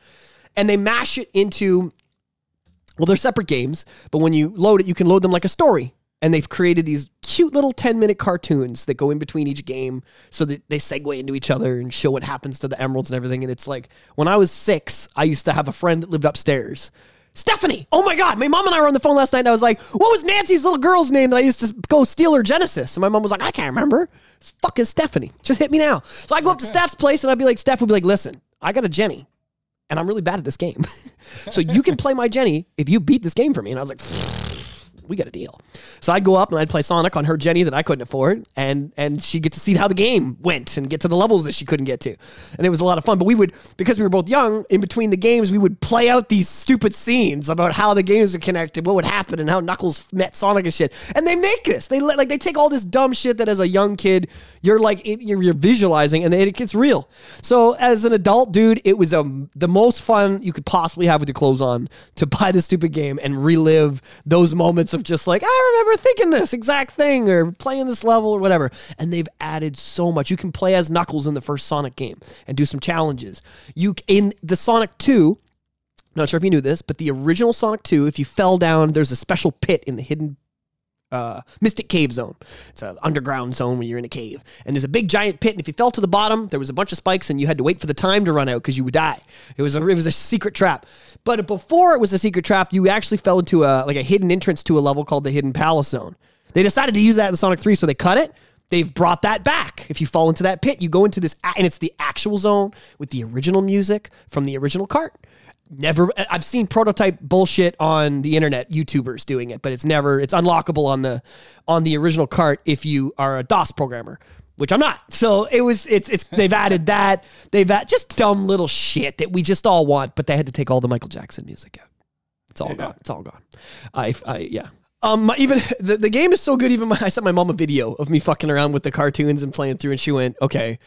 And they mash it into well, they're separate games, but when you load it, you can load them like a story. And they've created these cute little 10 minute cartoons that go in between each game so that they segue into each other and show what happens to the emeralds and everything. And it's like when I was six, I used to have a friend that lived upstairs. Stephanie. Oh my God. My mom and I were on the phone last night and I was like, what was Nancy's little girl's name that I used to go steal her Genesis? And my mom was like, I can't remember. It's fucking Stephanie. Just hit me now. So I go up to Steph's place and I'd be like, Steph would be like, listen, I got a Jenny and I'm really bad at this game. [LAUGHS] so you can play my Jenny if you beat this game for me. And I was like, we got a deal. So I'd go up and I'd play Sonic on her Jenny that I couldn't afford, and and she'd get to see how the game went and get to the levels that she couldn't get to, and it was a lot of fun. But we would because we were both young, in between the games, we would play out these stupid scenes about how the games are connected, what would happen, and how Knuckles met Sonic and shit. And they make this, they like they take all this dumb shit that as a young kid you're like you're, you're visualizing, and it gets real. So as an adult dude, it was um the most fun you could possibly have with your clothes on to [LAUGHS] buy this stupid game and relive those moments of just like I remember thinking this exact thing or playing this level or whatever. And they've added so much. You can play as Knuckles in the first Sonic game and do some challenges. You in the Sonic 2 not sure if you knew this, but the original Sonic 2, if you fell down, there's a special pit in the hidden uh, Mystic Cave Zone. It's an underground zone where you're in a cave. And there's a big giant pit, and if you fell to the bottom, there was a bunch of spikes, and you had to wait for the time to run out because you would die. It was a it was a secret trap. But before it was a secret trap, you actually fell into a like a hidden entrance to a level called the Hidden Palace Zone. They decided to use that in Sonic 3, so they cut it. They've brought that back. If you fall into that pit, you go into this, and it's the actual zone with the original music from the original cart never i've seen prototype bullshit on the internet youtubers doing it but it's never it's unlockable on the on the original cart if you are a dos programmer which i'm not so it was it's it's they've added that they've added just dumb little shit that we just all want but they had to take all the michael jackson music out it's all gone. It's all gone. I, I yeah. Um, my- even the, the game is so good. Even my, I sent my mom a video of me fucking around with the cartoons and playing through, and she went, "Okay,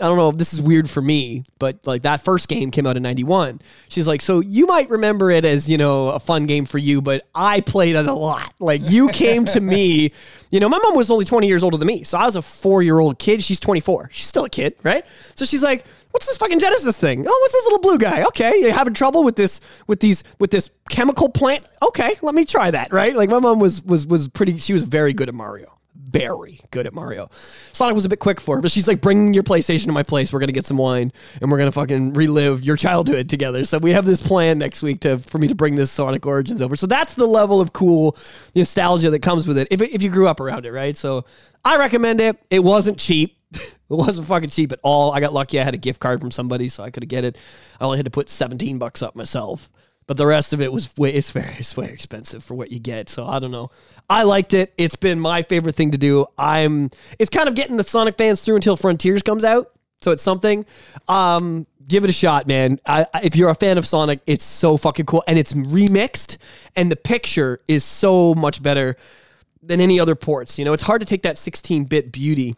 I don't know if this is weird for me, but like that first game came out in '91. She's like, so you might remember it as you know a fun game for you, but I played it a lot. Like you [LAUGHS] came to me, you know, my mom was only 20 years older than me, so I was a four year old kid. She's 24. She's still a kid, right? So she's like, what's this fucking Genesis thing? Oh, what's this little blue guy? Okay, you having trouble with this with these with this chemical plant? Okay, let me try that. Right? Like my mom was was was pretty. She was very good at Mario. Very good at Mario. Sonic was a bit quick for her, but she's like, bring your PlayStation to my place. We're gonna get some wine and we're gonna fucking relive your childhood together. So we have this plan next week to for me to bring this Sonic Origins over. So that's the level of cool nostalgia that comes with it. If if you grew up around it, right? So I recommend it. It wasn't cheap. [LAUGHS] It wasn't fucking cheap at all. I got lucky. I had a gift card from somebody, so I could get it. I only had to put 17 bucks up myself. But the rest of it was way it's very it's way expensive for what you get. So I don't know. I liked it. It's been my favorite thing to do. I'm it's kind of getting the Sonic fans through until Frontiers comes out. So it's something. Um, give it a shot, man. I, I- if you're a fan of Sonic, it's so fucking cool, and it's remixed, and the picture is so much better than any other ports. You know, it's hard to take that 16-bit beauty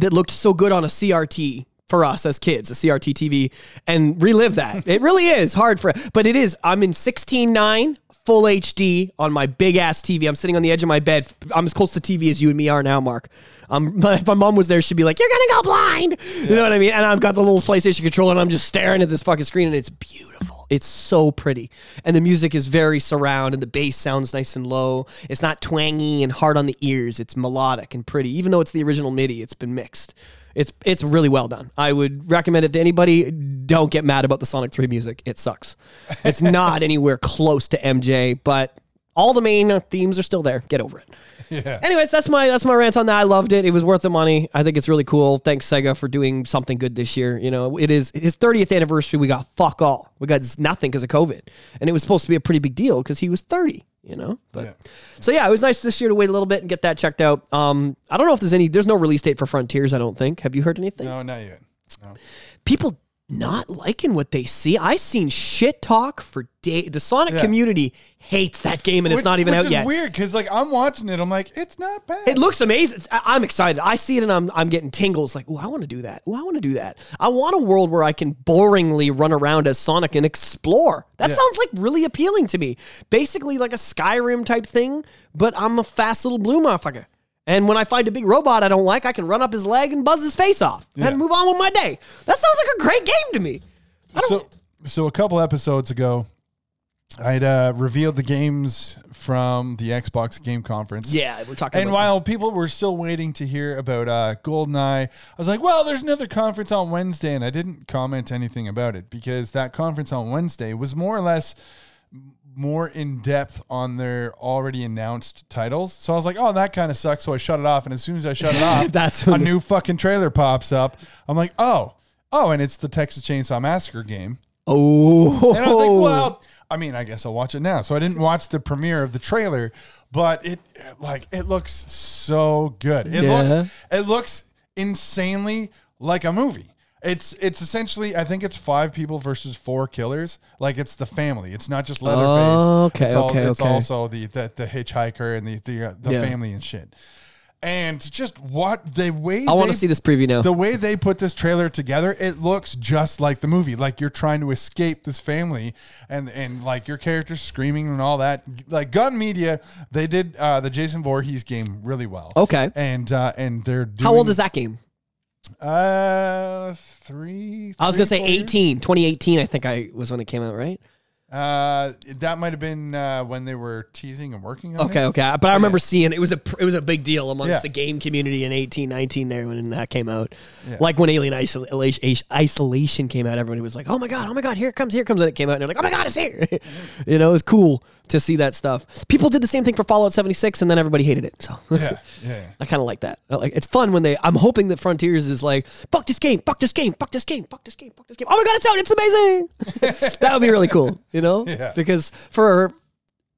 that looked so good on a CRT for us as kids, a CRT TV, and relive that. [LAUGHS] it really is hard for, but it is. I'm in 16.9 full HD on my big ass TV. I'm sitting on the edge of my bed. I'm as close to TV as you and me are now, Mark. Um, [LAUGHS] if my mom was there, she'd be like, "You're gonna go blind." You know what I mean? And I've got the little PlayStation controller, and I'm just staring at this fucking screen, and it's beautiful. It's so pretty, and the music is very surround, and the bass sounds nice and low. It's not twangy and hard on the ears. It's melodic and pretty, even though it's the original MIDI. It's been mixed. It's it's really well done. I would recommend it to anybody. Don't get mad about the Sonic 3 music. It sucks. It's [LAUGHS] not anywhere close to MJ, but all the main uh, themes are still there. Get over it. Yeah. Anyways, that's my that's my rant on that. I loved it. It was worth the money. I think it's really cool. Thanks Sega for doing something good this year. You know, it is his 30th anniversary. We got fuck all. We got nothing because of COVID, and it was supposed to be a pretty big deal because he was 30. You know, but Yeah. so yeah, it was nice this year to wait a little bit and get that checked out. Um, I don't know if there's any. There's no release date for Frontiers. I don't think. Have you heard anything? No, not yet. No. people not liking what they see. I seen shit talk for day. The Sonic Yeah. community hates that game, and it's not even which out is yet. Weird because like I'm watching it, I'm like, it's not bad. It looks amazing. I'm excited. I see it and I'm I'm getting tingles. Like, oh, I want to do that. Oh, I want to do that. I want a world where I can boringly run around as Sonic and explore. That Yeah. sounds like really appealing to me. Basically, like a Skyrim type thing, but I'm a fast little blue motherfucker. And when I find a big robot I don't like, I can run up his leg and buzz his face off Yeah. and move on with my day. That sounds like a great game to me. so so a couple episodes ago, I'd uh, revealed the games from the Xbox Game Conference. Yeah, we're talking. And while people were still waiting to hear about uh, GoldenEye, I was like, well, there's another conference on Wednesday. And I didn't comment anything about it because that conference on Wednesday was more or less more in depth on their already announced titles. So I was like, oh, that kind of sucks. So I shut it off. And as soon as I shut it [LAUGHS] off, That's a new fucking trailer pops up. I'm like, oh, oh, and it's the Texas Chainsaw Massacre game. Oh, And I was like, [LAUGHS] well, I mean, I guess I'll watch it now. So I didn't watch the premiere of the trailer, but it like it looks so good. It Yeah. looks it looks insanely like a movie. It's it's essentially I think it's five people versus four killers. Like it's the family. It's not just Leatherface. Oh, okay, it's all, okay, It's okay. also the the, the hitchhiker and the the, uh, the Yeah. family and shit. And just what the way I want they- to see this preview now. the way they put this trailer together, it looks just like the movie. Like you're trying to escape this family, and and like your characters screaming and all that. Like Gun Media, they did uh, the Jason Voorhees game really well. Okay. and uh, and they're doing, How old is that game? Uh, three. I was gonna say four years? 18, 2018. I think I was when it came out, right? Uh, that might have been uh, when they were teasing and working on Okay, it. okay. But I remember seeing it was a it was a big deal amongst Yeah. the game community in eighteen nineteen there when that came out. Yeah. Like when Alien Isolation, Isolation came out, everybody was like, "Oh my god, oh my god, here it comes, here it comes!" And it came out, and they're like, "Oh my god, it's here!" [LAUGHS] you know, it was cool to see that stuff. People did the same thing for Fallout seventy six, and then everybody hated it. So Yeah, yeah. [LAUGHS] I kind of like that. I Like it's fun when they. I'm hoping that Frontiers is like, "Fuck this game, fuck this game, fuck this game, fuck this game, fuck this game." Oh my god, it's out! It's amazing. [LAUGHS] that would be really cool, you know? Yeah. Because for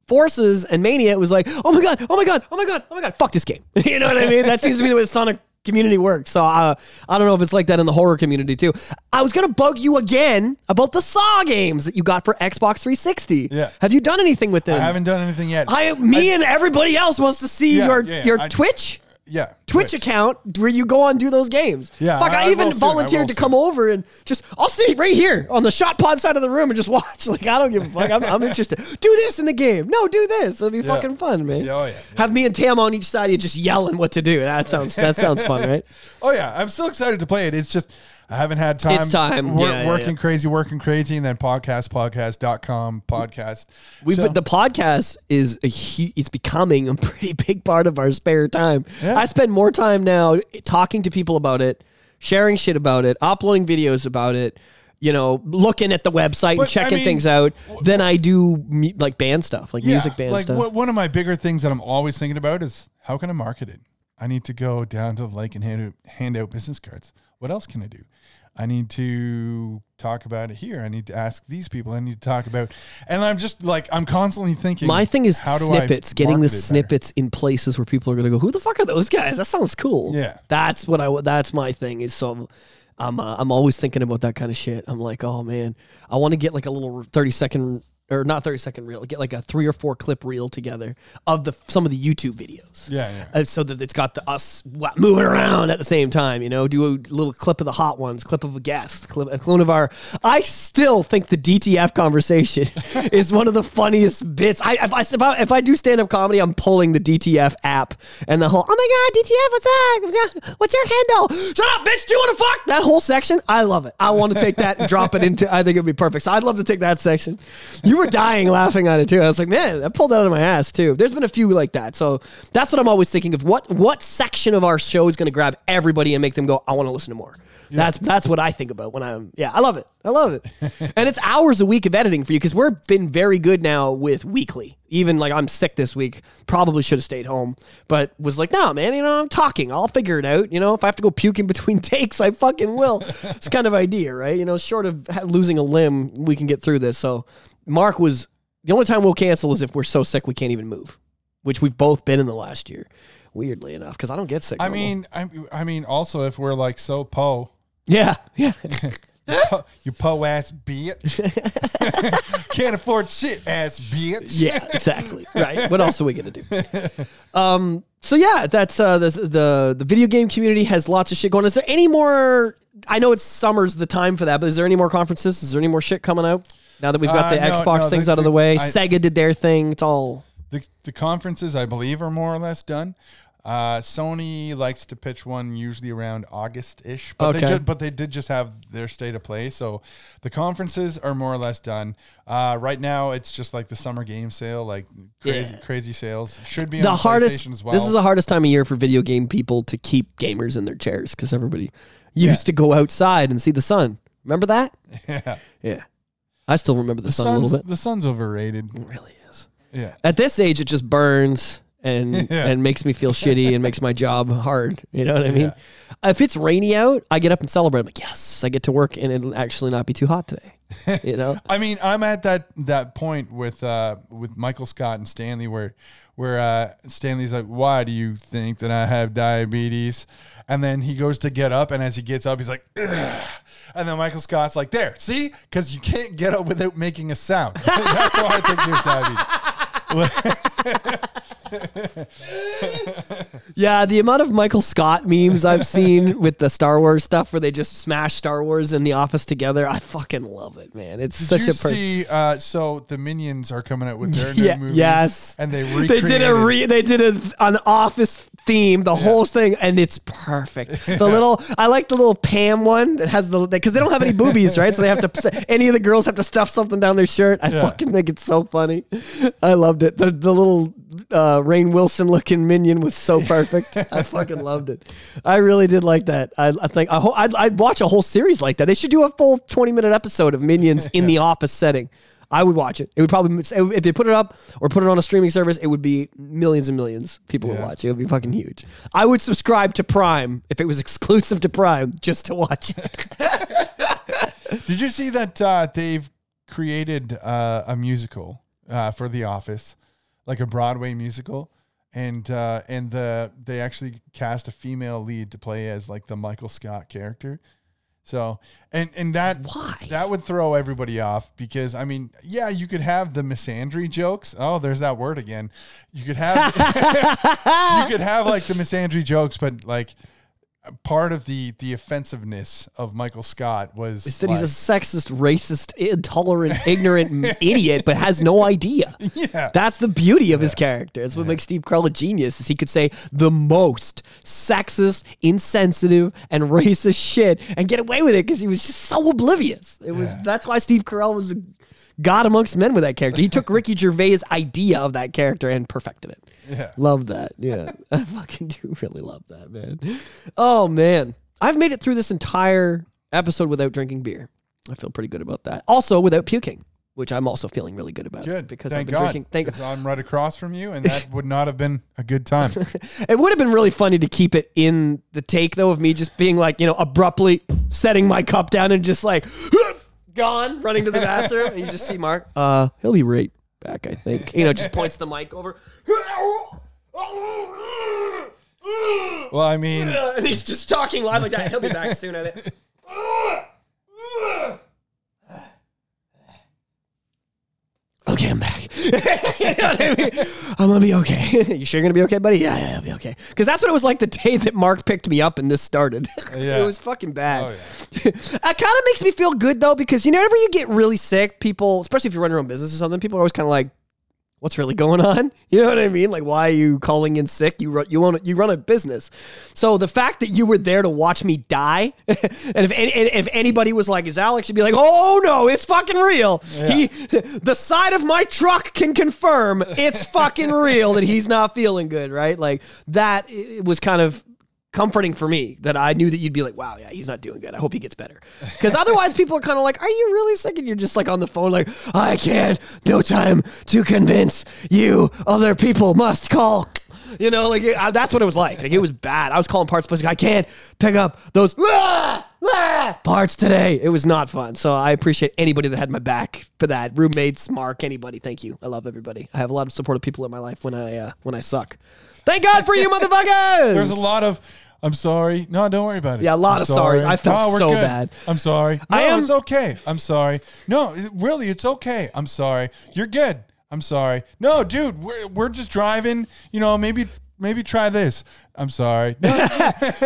Forces and Mania, it was like, "Oh my god, oh my god, oh my god, oh my god, fuck this game." [LAUGHS] you know what I mean? That seems to be the way Sonic community works. So uh, I don't know if it's like that in the horror community too. I was gonna bug you again about the Saw games that you got for Xbox 360. Yeah. Have you done anything with them? I haven't done anything yet. I, me and everybody else wants to see Yeah, your yeah, yeah. your I- Twitch. Yeah, Twitch, account where you go on and do those games. Yeah, Fuck, I, I- I even will soon, I volunteered to come over and just I'll sit right here on the shot pod side of the room and just [LAUGHS] watch. Like I don't give a fuck. I'm, I'm interested. [LAUGHS] Do this in the game. No, do this. It'll be Yeah. fucking fun, man. Yeah, oh, yeah, yeah. Have me and Tam on each side of you just yelling what to do. That sounds that sounds fun, [LAUGHS] right? Oh yeah, I'm still excited to play it. It's just I haven't had time. It's time. Wor- Yeah, yeah, working yeah. crazy, working crazy, and then podcast, podcast.com, podcast. We've So- the podcast is a hu- it's becoming a pretty big part of our spare time. I spend more time now talking to people about it, sharing shit about it, uploading videos about it, you know, looking at the website and But, I checking mean, things out than I do mu- like band stuff, like music band like stuff. one- one of my bigger things that I'm always thinking about is how can I market it? I need to go down to the lake and hand out, hand out business cards. What else can I do? I need to talk about it here. I need to ask these people. I need to talk about, and I'm just like I'm constantly thinking. My thing is how snippets, getting the it better? snippets in places where people are going to go, "Who the fuck are those guys? That sounds cool." Yeah. that's what I. That's my thing. Is so. I'm uh, I'm always thinking about that kind of shit. I'm like, oh man, I want to get like a little 30 second or not 30 second reel, get like a three or four clip reel together of the some of the YouTube videos. Yeah, yeah. Uh, so that it's got the us moving around at the same time, you know, do a little clip of the hot ones, clip of a guest, clip a clone of our. I still think the DTF conversation [LAUGHS] is one of the funniest bits. I if I if I, if I do stand up comedy, I'm pulling the DTF app and the whole. Oh my god, DTF, what's that? What's your handle? Shut up, bitch. Do you want to fuck that whole section? I love it. I want to take that and drop it into. I think it'd be perfect. So I'd love to take that section. You were dying laughing at it too. I was like, man, I pulled that out of my ass too. There's been a few like that. So that's what I'm always thinking of. What what section of our show is going to grab everybody and make them go, I want to listen to more. That's that's what I think about when I'm. Yeah, I love it. I love it. [LAUGHS] and it's hours a week of editing for you because we're been very good now with weekly. Even like I'm sick this week. Probably should have stayed home, but was like, no, man. You know, I'm talking. I'll figure it out. You know, if I have to go puke in between [LAUGHS] takes, I fucking will. it's kind of idea, right? You know, short of losing a limb, we can get through this. So Mark was the only time we'll cancel is if we're so sick we can't even move, which we've both been in the last year. Weirdly enough, because I don't get sick. I normal. mean, I, I mean, also if we're like so po, yeah, yeah. [LAUGHS] po you po ass bitch, [LAUGHS] can't afford shit ass bitch. Yeah, exactly. Right. What else are we gonna do? Um. So yeah, that's uh the the the video game community has lots of shit going. On. Is there any more? I know it's summer's the time for that, but is there any more conferences? Is there any more shit coming out now that we've got Uh, the no, Xbox no, things the- out of the the- way? I- Sega did their thing. It's all The, the conferences, I believe, are more or less done. Uh, Sony likes to pitch one usually around August ish, but Okay. they ju- but they did just have their state of play, so the conferences are more or less done. Uh, right now, it's just like the summer game sale, like crazy crazy sales. Should be the on hardest. PlayStation as well. This is the hardest time of year for video game people to keep gamers in their chairs because everybody used to go outside and see the sun. Remember that? [LAUGHS] yeah. Yeah. I still remember the, The sun a little bit. the sun's overrated. It really is. Yeah. At this age, it just burns and [LAUGHS] Yeah. and makes me feel shitty and makes my job hard. You know what I mean? If it's rainy out, I get up and celebrate. I'm like, yes, I get to work and it'll actually not be too hot today. [LAUGHS] You know? I mean, I'm at that that point with uh with Michael Scott and Stanley where where uh Stanley's like, "Why do you think that I have diabetes?" And then he goes to get up, and as he gets up, he's like, Ugh. and then Michael Scott's like, "There, see, because you can't get up without making a sound. [LAUGHS] That's why I think you have diabetes." [LAUGHS] Yeah, the amount of Michael Scott memes I've seen with the Star Wars stuff where they just smash Star Wars and The Office together, I fucking love it, man. It's Did such you a per- see? Uh, so the Minions are coming out with their [LAUGHS] new yeah, movie. yes. and they They did a re- they did a, an Office theme, the whole thing, and it's perfect. The little I like the little Pam one that has the because they don't have any boobies, right? So they have to [LAUGHS] any of the girls have to stuff something down their shirt. I Yeah. fucking think it's so funny. I loved it. The the little uh, Rainn Wilson looking minion was so [LAUGHS] perfect. I fucking loved it. I really did like that. I, I think I ho- I'd, I'd watch a whole series like that. They should do a full twenty minute episode of minions in the [LAUGHS] office setting. I would watch it. It would probably if they put it up or put it on a streaming service, it would be millions and millions. People would Yeah. watch it. It would be fucking huge. I would subscribe to Prime if it was exclusive to Prime just to watch it. [LAUGHS] Did you see that uh, they've created uh, a musical uh, for The Office, like a Broadway musical, and uh, and the they actually cast a female lead to play as like the Michael Scott character. So and and that Why? that would throw everybody off because I mean yeah you could have the misandry jokes oh there's that word again you could have [LAUGHS] you could have like the misandry jokes but like part of the the offensiveness of Michael Scott was Is that like, he's a sexist, racist, intolerant, ignorant [LAUGHS] idiot, but has no idea. Yeah. That's the beauty of his character. That's what makes Steve Carell a genius. Is he could say the most sexist, insensitive, and racist shit and get away with it because he was just so oblivious. It was that's why Steve Carell was a god amongst men with that character. He took [LAUGHS] Ricky Gervais' idea of that character and perfected it. Yeah. Love that. Yeah. [LAUGHS] I fucking do really love that, man. Oh man. I've made it through this entire episode without drinking beer. I feel pretty good about that. Also without puking, which I'm also feeling really good about. Good. Because Thank I've been God. drinking. Thank 'cause I'm right across from you, and that would not have been a good time. [LAUGHS] It would have been really funny to keep it in the take though of me just being like, you know, abruptly setting my cup down and just like [GASPS] gone, running to the bathroom. and you just see Mark. Uh, he'll be right back, I think. You know, just points the mic over. well, I mean, [LAUGHS] and he's just talking live like that. He'll be back soon at it. Okay, I'm back. [LAUGHS] You know what I mean? I'm gonna be okay. [LAUGHS] you sure you're gonna be okay, buddy? Yeah, yeah, I'll be okay. Because that's what it was like the day that Mark picked me up and this started. [LAUGHS] Yeah. it was fucking bad. Oh, it kind of makes me feel good though, because you know, whenever you get really sick, people, especially if you run your own business or something, people are always kind of like, what's really going on? [LAUGHS] You know what I mean? Like, why are you calling in sick? You run, you own, you run a business. So the fact that you were there to watch me die, [LAUGHS] and if any, and if anybody was like, "Is Alex?" You'd be like, "Oh no, it's fucking real." He, [LAUGHS] the side of my truck can confirm it's fucking real that he's not feeling good, right? Like that it was kind of comforting for me that I knew that you'd be like, wow, yeah, he's not doing good. I hope he gets better. Because otherwise, people are kind of like, are you really sick? And you're just like on the phone, like, I can't, no time to convince you. Other people must call. You know, like I, that's what it was like. Like it was bad. I was calling parts. Like, I can't pick up those ah, ah, parts today. It was not fun. So I appreciate anybody that had my back for that. Roommates, Mark, anybody. Thank you. I love everybody. I have a lot of supportive people in my life when I uh, when I suck. Thank God for you, [LAUGHS] motherfuckers. there's a lot of. I'm sorry. No, don't worry about it. Yeah, a lot I'm of sorry. I felt Oh, so good. bad. I'm sorry. No, I am- it's okay. I'm sorry. No, really, it's okay. I'm sorry. You're good. I'm sorry. No, dude, we're, we're just driving. You know, maybe maybe try this. I'm sorry. [LAUGHS]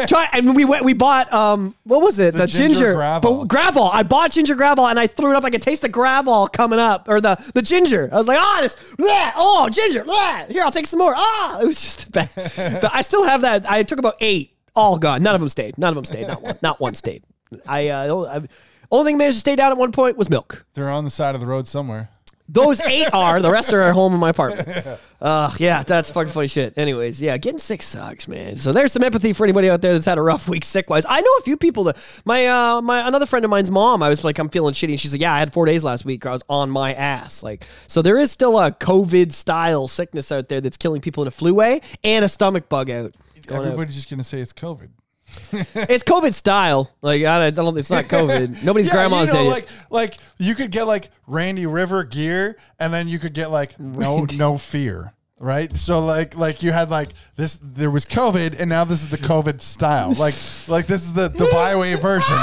Try and we went. We bought um, what was it? The, ginger ginger, gravel. But gravel. I bought ginger gravel and I threw it up. I could taste the gravel coming up, or the the ginger. I was like, ah, this, bleh, oh, ginger. bleh. Here, I'll take some more. Ah, it was just bad. [LAUGHS] but I still have that. I took about eight, all gone. None of them stayed. None of them stayed. Not one. Not one stayed. I uh, I, only thing managed to stay down at one point was milk. they're on the side of the road somewhere. Those eight [LAUGHS] are. The rest are at home in my apartment. [LAUGHS] Uh, yeah, that's fucking funny shit. Anyways, yeah, getting sick sucks, man. So there's some empathy for anybody out there that's had a rough week sick wise. I know a few people that my uh my another friend of mine's mom. I was like, I'm feeling shitty, and she's like, Yeah, I had four days last week. I was on my ass. Like, so there is still a COVID style sickness out there that's killing people in a flu way and a stomach bug out. going out. Everybody's just gonna say it's COVID. It's COVID style. Like I don't. It's not COVID. [LAUGHS] Nobody's Yeah, grandma's you know, yet. like like you could get like Randy River gear, and then you could get like no no fear, right? So like like you had like this. There was COVID, and now this is the COVID style. Like like this is the the [LAUGHS] byway version.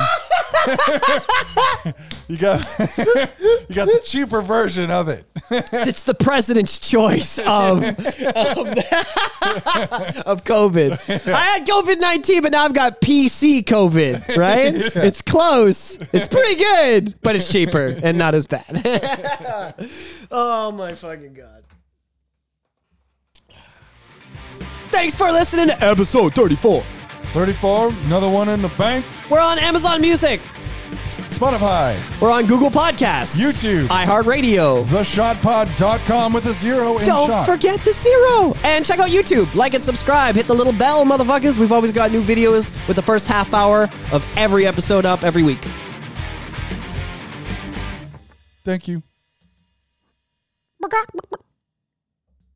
You got [LAUGHS] you got the cheaper version of it. it's the president's choice of [LAUGHS] of, of COVID. I had COVID nineteen, but now I've got PC COVID. Right? [LAUGHS] It's close. It's pretty good, but it's cheaper and not as bad. oh my fucking god! Thanks for listening to episode thirty-four. Thirty four, another one in the bank. We're on Amazon Music. Spotify, We're on Google Podcasts, YouTube. iHeartRadio. theshotpod.com with a zero in Don't shot. forget the zero. And check out YouTube. Like and subscribe. Hit the little bell, motherfuckers. We've always got new videos with the first half hour of every episode up every week. Thank you.